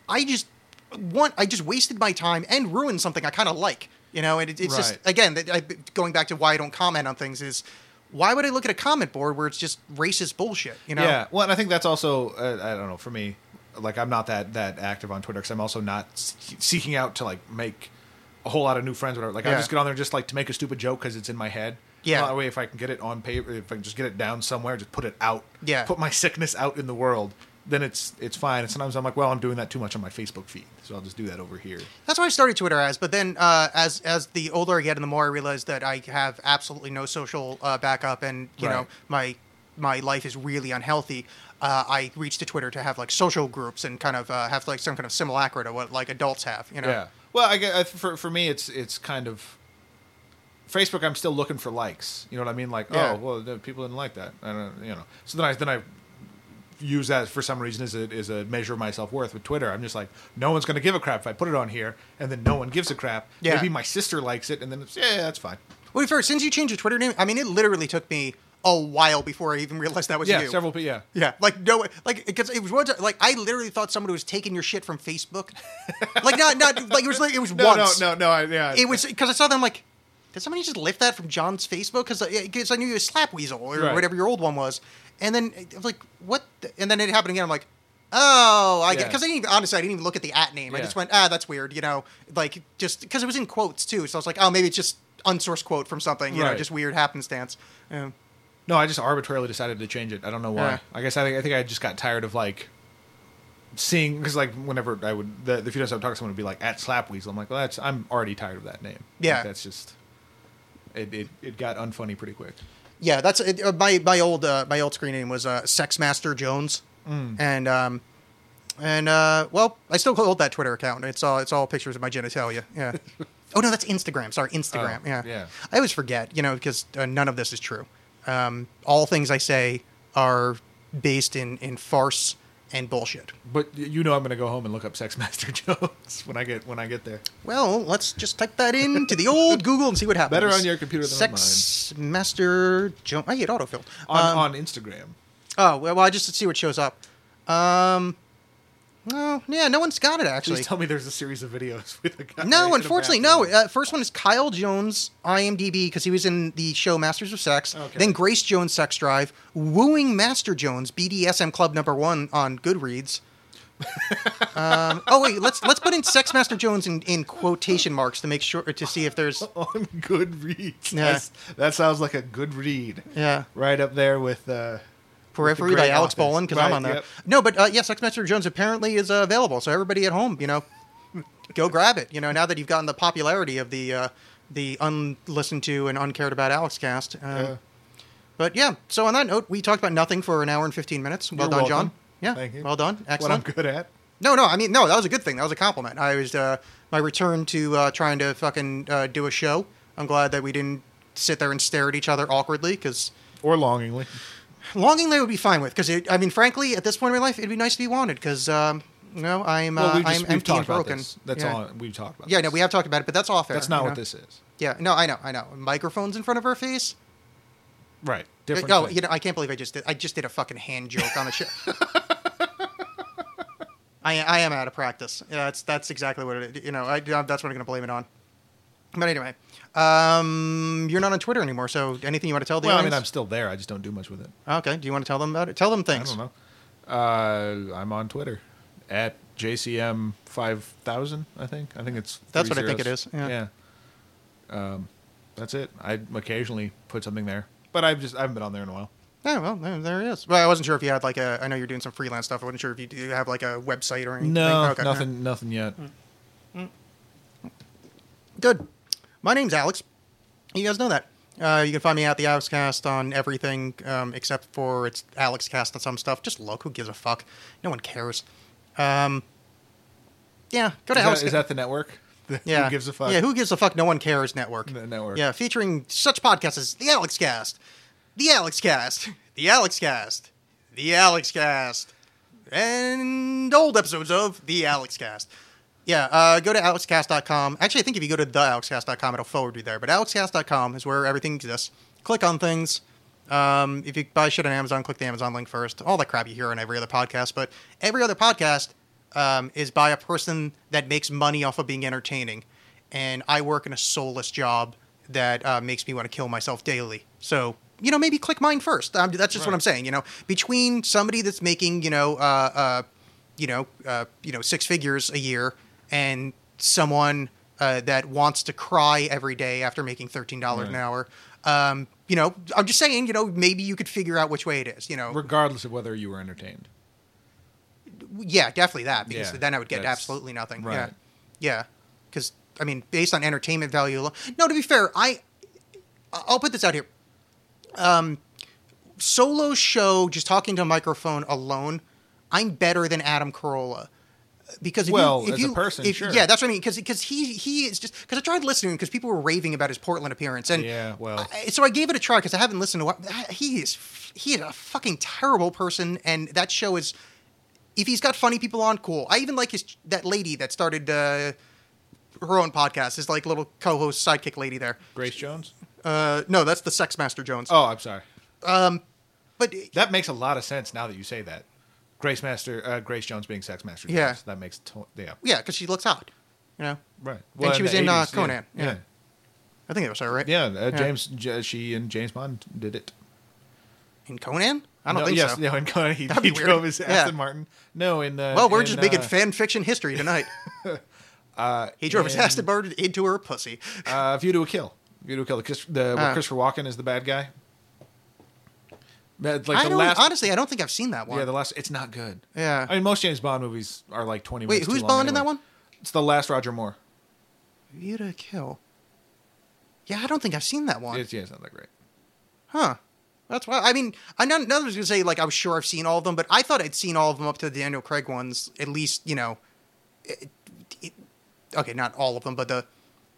[SPEAKER 1] I just want I just wasted my time and ruined something I kind of like. You know, and it, it's just again that I, going back to why I don't comment on things is why would I look at a comment board where it's just racist bullshit? You know?
[SPEAKER 2] Yeah, well, and I think that's also uh, I don't know for me. Like I'm not that that active on Twitter because I'm also not seeking out to like make a whole lot of new friends. Or whatever. Like I
[SPEAKER 1] Yeah.
[SPEAKER 2] just get on there just like to make a stupid joke because it's in my head.
[SPEAKER 1] Yeah.
[SPEAKER 2] That way, if I can get it on paper, if I can just get it down somewhere, just put it out.
[SPEAKER 1] Yeah.
[SPEAKER 2] Put my sickness out in the world. Then it's it's fine. And sometimes I'm like, well, I'm doing that too much on my Facebook feed, so I'll just do that over here.
[SPEAKER 1] That's why I started Twitter as. But then, uh, as as the older I get, and the more I realize that I have absolutely no social uh, backup, and you know my my life is really unhealthy. Uh, I reached to Twitter to have like social groups and kind of uh, have like some kind of simulacra to what like adults have. You know?
[SPEAKER 2] Yeah. Well, I I- for for me, it's it's kind of Facebook. I'm still looking for likes. You know what I mean? Like,
[SPEAKER 1] Yeah.
[SPEAKER 2] oh, well, the people didn't like that. I don't, you know. So then I then I use that for some reason as a as a measure of my self worth with Twitter. I'm just like, no one's gonna give a crap if I put it on here, and then no one gives a crap.
[SPEAKER 1] Yeah.
[SPEAKER 2] Maybe my sister likes it, and then it's yeah, that's fine.
[SPEAKER 1] Well, first, since you changed your Twitter name, I mean, it literally took me a while before I even realized that was
[SPEAKER 2] Yeah,
[SPEAKER 1] you.
[SPEAKER 2] several people. Yeah.
[SPEAKER 1] Yeah, like no, like because it was once, like I literally thought somebody was taking your shit from Facebook, like not not like it was like it was
[SPEAKER 2] No,
[SPEAKER 1] once.
[SPEAKER 2] no, no, no. I, yeah.
[SPEAKER 1] It was because I saw them like, did somebody just lift that from John's Facebook? Because uh, I knew you was Slap Weasel or
[SPEAKER 2] Right.
[SPEAKER 1] whatever your old one was, and then I was like, what? the- And then it happened again. I'm like, oh, I get
[SPEAKER 2] Yeah.
[SPEAKER 1] because I didn't even, honestly I didn't even look at the at name. I just went, ah, that's weird, you know, like just because it was in quotes too. So I was like, oh, maybe it's just unsourced quote from something, you know, just weird happenstance. Yeah.
[SPEAKER 2] No, I just arbitrarily decided to change it. I don't know why.
[SPEAKER 1] Yeah.
[SPEAKER 2] I guess I think I think I just got tired of like seeing because like whenever I would the, the few times I would talk to someone would be like at Slapweasel. I'm like, well, that's I'm already tired of that name.
[SPEAKER 1] Yeah.
[SPEAKER 2] Like, that's just it, it it got unfunny pretty quick.
[SPEAKER 1] Yeah, that's it, uh, my my old uh, my old screen name was uh, Sexmaster Jones,
[SPEAKER 2] Mm.
[SPEAKER 1] and um, and uh, well, I still hold that Twitter account. It's all it's all pictures of my genitalia. Yeah. oh no, that's Instagram. Sorry, Instagram.
[SPEAKER 2] Oh,
[SPEAKER 1] yeah.
[SPEAKER 2] yeah.
[SPEAKER 1] I always forget, you know, because uh, none of this is true. Um, all things I say are based in in farce and bullshit.
[SPEAKER 2] But you know, I'm gonna go home and look up Sex Master Jones when I get when I get there.
[SPEAKER 1] Well, let's just type that into the old Google and see what happens.
[SPEAKER 2] Better on your computer than on
[SPEAKER 1] Sex Master Jones. I get autofill.
[SPEAKER 2] On
[SPEAKER 1] Um,
[SPEAKER 2] on Instagram.
[SPEAKER 1] Oh well, well, just to see what shows up. Um, no, yeah, no one's got it actually.
[SPEAKER 2] Please tell me there's a series of videos with a guy.
[SPEAKER 1] No, unfortunately, no. Uh, first one is Kyle Jones, IMDb, because he was in the show Masters of Sex.
[SPEAKER 2] Okay.
[SPEAKER 1] Then Grace Jones, Sex Drive. Wooing Master Jones, BDSM Club number one on Goodreads. um, oh wait, let's let's put in Sex Master Jones in, in quotation marks to make sure to see if there's
[SPEAKER 2] on Goodreads.
[SPEAKER 1] Yeah.
[SPEAKER 2] That's- that sounds like a good read.
[SPEAKER 1] yeah
[SPEAKER 2] Right up there with uh,
[SPEAKER 1] Periphery by
[SPEAKER 2] Alexx.
[SPEAKER 1] Boland because I'm on there.
[SPEAKER 2] yep.
[SPEAKER 1] No, but uh, yeah, Sex Master Jones apparently is uh, available, so everybody at home, you know, go grab it. You know, now that you've gotten the popularity of the uh, the unlistened to and uncared about Alexxcast. Um,
[SPEAKER 2] Yeah.
[SPEAKER 1] But yeah, so on that note, we talked about nothing for an hour and 15 minutes. Well
[SPEAKER 2] You're
[SPEAKER 1] done, John. Yeah,
[SPEAKER 2] Thank you.
[SPEAKER 1] well done. Excellent. What.
[SPEAKER 2] I'm good at.
[SPEAKER 1] No, no, I mean, no, that was a good thing. That was a compliment. I was uh, my return to uh, trying to fucking uh, do a show. I'm glad that we didn't sit there and stare at each other awkwardly because
[SPEAKER 2] Or longingly.
[SPEAKER 1] Longingly I would be fine with. Because I mean, frankly, at this point in my life, it'd be nice to be wanted. Because um, you know, I'm uh,
[SPEAKER 2] Well, we've, just,
[SPEAKER 1] I'm empty and broken.
[SPEAKER 2] this. That's
[SPEAKER 1] yeah.
[SPEAKER 2] all we've talked about.
[SPEAKER 1] Yeah, no, we have talked about it, but that's all fair.
[SPEAKER 2] That's not what
[SPEAKER 1] know?
[SPEAKER 2] this is.
[SPEAKER 1] Yeah, no, I know, I know. Microphones in front of her face.
[SPEAKER 2] Right. Different.
[SPEAKER 1] oh,
[SPEAKER 2] thing.
[SPEAKER 1] you know, I can't believe I just did. I just did a fucking hand joke on the show. I, I am out of practice. Yeah, that's that's exactly what it. You know, I, that's what I'm going to blame it on. But anyway, um, you're not on Twitter anymore. So anything you want to tell the
[SPEAKER 2] Well, I mean, I'm still there. I just don't do much with it.
[SPEAKER 1] okay. Do you want to tell them about it? Tell them
[SPEAKER 2] I
[SPEAKER 1] things.
[SPEAKER 2] don't know. Uh, I'm on Twitter at JCM five thousand. I think. I think it's.
[SPEAKER 1] That's
[SPEAKER 2] three
[SPEAKER 1] what I think it
[SPEAKER 2] zeros.
[SPEAKER 1] is, yeah.
[SPEAKER 2] Yeah. Um, that's it. I occasionally put something there, but I've just I haven't been on there in a while.
[SPEAKER 1] Yeah, well, there, there it is. Well, I wasn't sure if you had like a. I know you're doing some freelance stuff. I wasn't sure if you do have like a website or anything.
[SPEAKER 2] No,
[SPEAKER 1] Okay,
[SPEAKER 2] nothing, nothing yet.
[SPEAKER 1] Good. My name's Alexx. You guys know that. Uh, you can find me at the Alexxcast on everything um, except for it's Alexxcast on some stuff. Just look. Who gives a fuck? No one cares. Um, yeah, go to
[SPEAKER 2] Is,
[SPEAKER 1] Alexx.
[SPEAKER 2] that, is that the network?
[SPEAKER 1] yeah.
[SPEAKER 2] Who gives a fuck?
[SPEAKER 1] Yeah, who gives a fuck? No one cares. Network.
[SPEAKER 2] The network.
[SPEAKER 1] Yeah, featuring such podcasts as the Alexxcast, the Alexxcast, the Alexxcast, the Alexxcast, and old episodes of the Alexxcast. Yeah, uh, go to alexcast.com. Actually, I think if you go to thealexcast.com, it'll forward you there. But alexcast.com is where everything exists. Click on things. Um, if you buy shit on Amazon, click the Amazon link first. All that crap you hear on every other podcast. But every other podcast um, is by a person that makes money off of being entertaining. And I work in a soulless job that uh, makes me want to kill myself daily. So, you know, maybe click mine first. Um, that's just what I'm saying. You know, between somebody that's making, you know, uh, uh, you know, uh, you know, six figures a year, and someone uh, that wants to cry every day after making thirteen dollars an hour. Um, you know, I'm just saying. You know, maybe you could figure out which way it is. You know,
[SPEAKER 2] Regardless of whether you were entertained.
[SPEAKER 1] yeah, definitely that because
[SPEAKER 2] Yeah,
[SPEAKER 1] then I would get absolutely nothing.
[SPEAKER 2] right.
[SPEAKER 1] Yeah, yeah, because I mean, based on entertainment value alone. No, to be fair, I I'll put this out here. Um, solo show, just talking to a microphone alone, I'm better than Adam Carolla. Because if
[SPEAKER 2] Well,
[SPEAKER 1] you, if
[SPEAKER 2] as a
[SPEAKER 1] you,
[SPEAKER 2] person,
[SPEAKER 1] if-
[SPEAKER 2] sure.
[SPEAKER 1] yeah, that's what I mean. Because because he he is just because I tried listening because people were raving about his Portland appearance and
[SPEAKER 2] Yeah, well.
[SPEAKER 1] I- so I gave it a try because I haven't listened to what he is. He is a fucking terrible person, and that show is. If he's got funny people on, cool. I even like his that lady that started uh, her own podcast. His like little co-host sidekick lady there.
[SPEAKER 2] Grace Jones.
[SPEAKER 1] Uh, no, that's the Sex Master Jones.
[SPEAKER 2] Oh, I'm sorry.
[SPEAKER 1] Um, but
[SPEAKER 2] That makes a lot of sense now that you say that. Grace Master, uh, Grace Jones being Sex Master. Jones.
[SPEAKER 1] Yeah.
[SPEAKER 2] that makes to- yeah.
[SPEAKER 1] yeah, because she looks hot. You know,
[SPEAKER 2] Right.
[SPEAKER 1] And she was in, uh,
[SPEAKER 2] 80s,
[SPEAKER 1] Conan, yeah.
[SPEAKER 2] Yeah.
[SPEAKER 1] I think it was her, right?
[SPEAKER 2] Yeah, uh, James, J- she and James Bond did it.
[SPEAKER 1] In Conan, I don't
[SPEAKER 2] no,
[SPEAKER 1] think
[SPEAKER 2] yes,
[SPEAKER 1] so.
[SPEAKER 2] no, in Conan he,
[SPEAKER 1] That'd
[SPEAKER 2] he drove his. Aston Martin. No, in uh,
[SPEAKER 1] Well, we're
[SPEAKER 2] in,
[SPEAKER 1] just making
[SPEAKER 2] uh,
[SPEAKER 1] fan fiction history tonight.
[SPEAKER 2] uh,
[SPEAKER 1] He drove his
[SPEAKER 2] in,
[SPEAKER 1] Aston Martin into her pussy.
[SPEAKER 2] Uh, View to a Kill. View to a Kill. The, Chris- the
[SPEAKER 1] Uh.
[SPEAKER 2] Christopher Walken is the bad guy. Like
[SPEAKER 1] I
[SPEAKER 2] the
[SPEAKER 1] don't
[SPEAKER 2] last,
[SPEAKER 1] honestly. I don't think I've seen that one.
[SPEAKER 2] yeah, the last. It's not good.
[SPEAKER 1] Yeah.
[SPEAKER 2] I mean, most James Bond movies are like twenty.
[SPEAKER 1] Wait,
[SPEAKER 2] minutes too
[SPEAKER 1] who's
[SPEAKER 2] long
[SPEAKER 1] Bond in
[SPEAKER 2] anyway.
[SPEAKER 1] that one?
[SPEAKER 2] It's the last Roger Moore.
[SPEAKER 1] View to Kill. Yeah, I don't think I've seen that one.
[SPEAKER 2] It's, yeah, it's not that great.
[SPEAKER 1] Huh. That's why. I mean, I know none of us gonna say like I was sure I've seen all of them, but I thought I'd seen all of them up to the Daniel Craig ones. At least you know. It, it, okay, not all of them, but the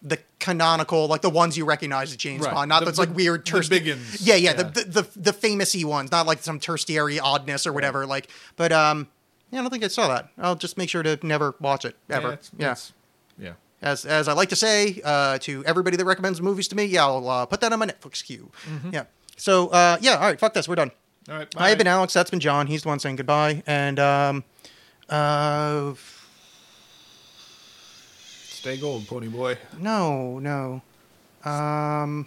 [SPEAKER 1] the canonical, like the ones you recognize as James
[SPEAKER 2] Right.
[SPEAKER 1] Bond, not
[SPEAKER 2] The-
[SPEAKER 1] those like weird
[SPEAKER 2] the
[SPEAKER 1] tertiary.
[SPEAKER 2] big uns.
[SPEAKER 1] Yeah, yeah,
[SPEAKER 2] Yeah.
[SPEAKER 1] The, the the the famousy ones, not like some tertiary oddness or whatever. Like, but um, yeah, I don't think I saw that. I'll just make sure to never watch it ever.
[SPEAKER 2] Yeah, it's,
[SPEAKER 1] yeah.
[SPEAKER 2] it's- yeah.
[SPEAKER 1] As, as I like to say uh, to everybody that recommends movies to me, yeah, I'll uh, put that on my Netflix queue. Yeah. So, uh, yeah, all right, fuck this. We're done.
[SPEAKER 2] All right.
[SPEAKER 1] I've been. Alexx. That's been John. He's the one saying goodbye. And um, uh,
[SPEAKER 2] Stay gold, pony boy.
[SPEAKER 1] no, no. Um,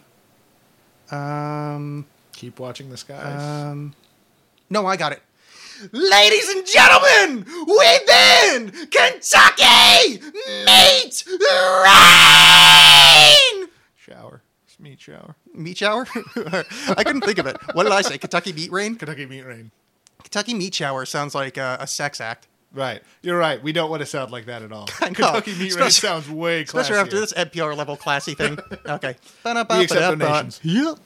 [SPEAKER 1] um,
[SPEAKER 2] Keep watching the skies.
[SPEAKER 1] um, no, I got it. Ladies and gentlemen, we've been Kentucky Meat Rain!
[SPEAKER 2] shower. It's meat shower.
[SPEAKER 1] Meat shower? I couldn't think of it. What did I say? Kentucky Meat Rain?
[SPEAKER 2] Kentucky meat rain.
[SPEAKER 1] Kentucky Meat Shower sounds like uh, a sex act.
[SPEAKER 2] Right. You're right. We don't want to sound like that at all.
[SPEAKER 1] Know.
[SPEAKER 2] Kentucky Meat
[SPEAKER 1] Especially-
[SPEAKER 2] sounds way classier.
[SPEAKER 1] Especially after this NPR level classy thing. Okay.
[SPEAKER 2] We accept donations.
[SPEAKER 1] Yep.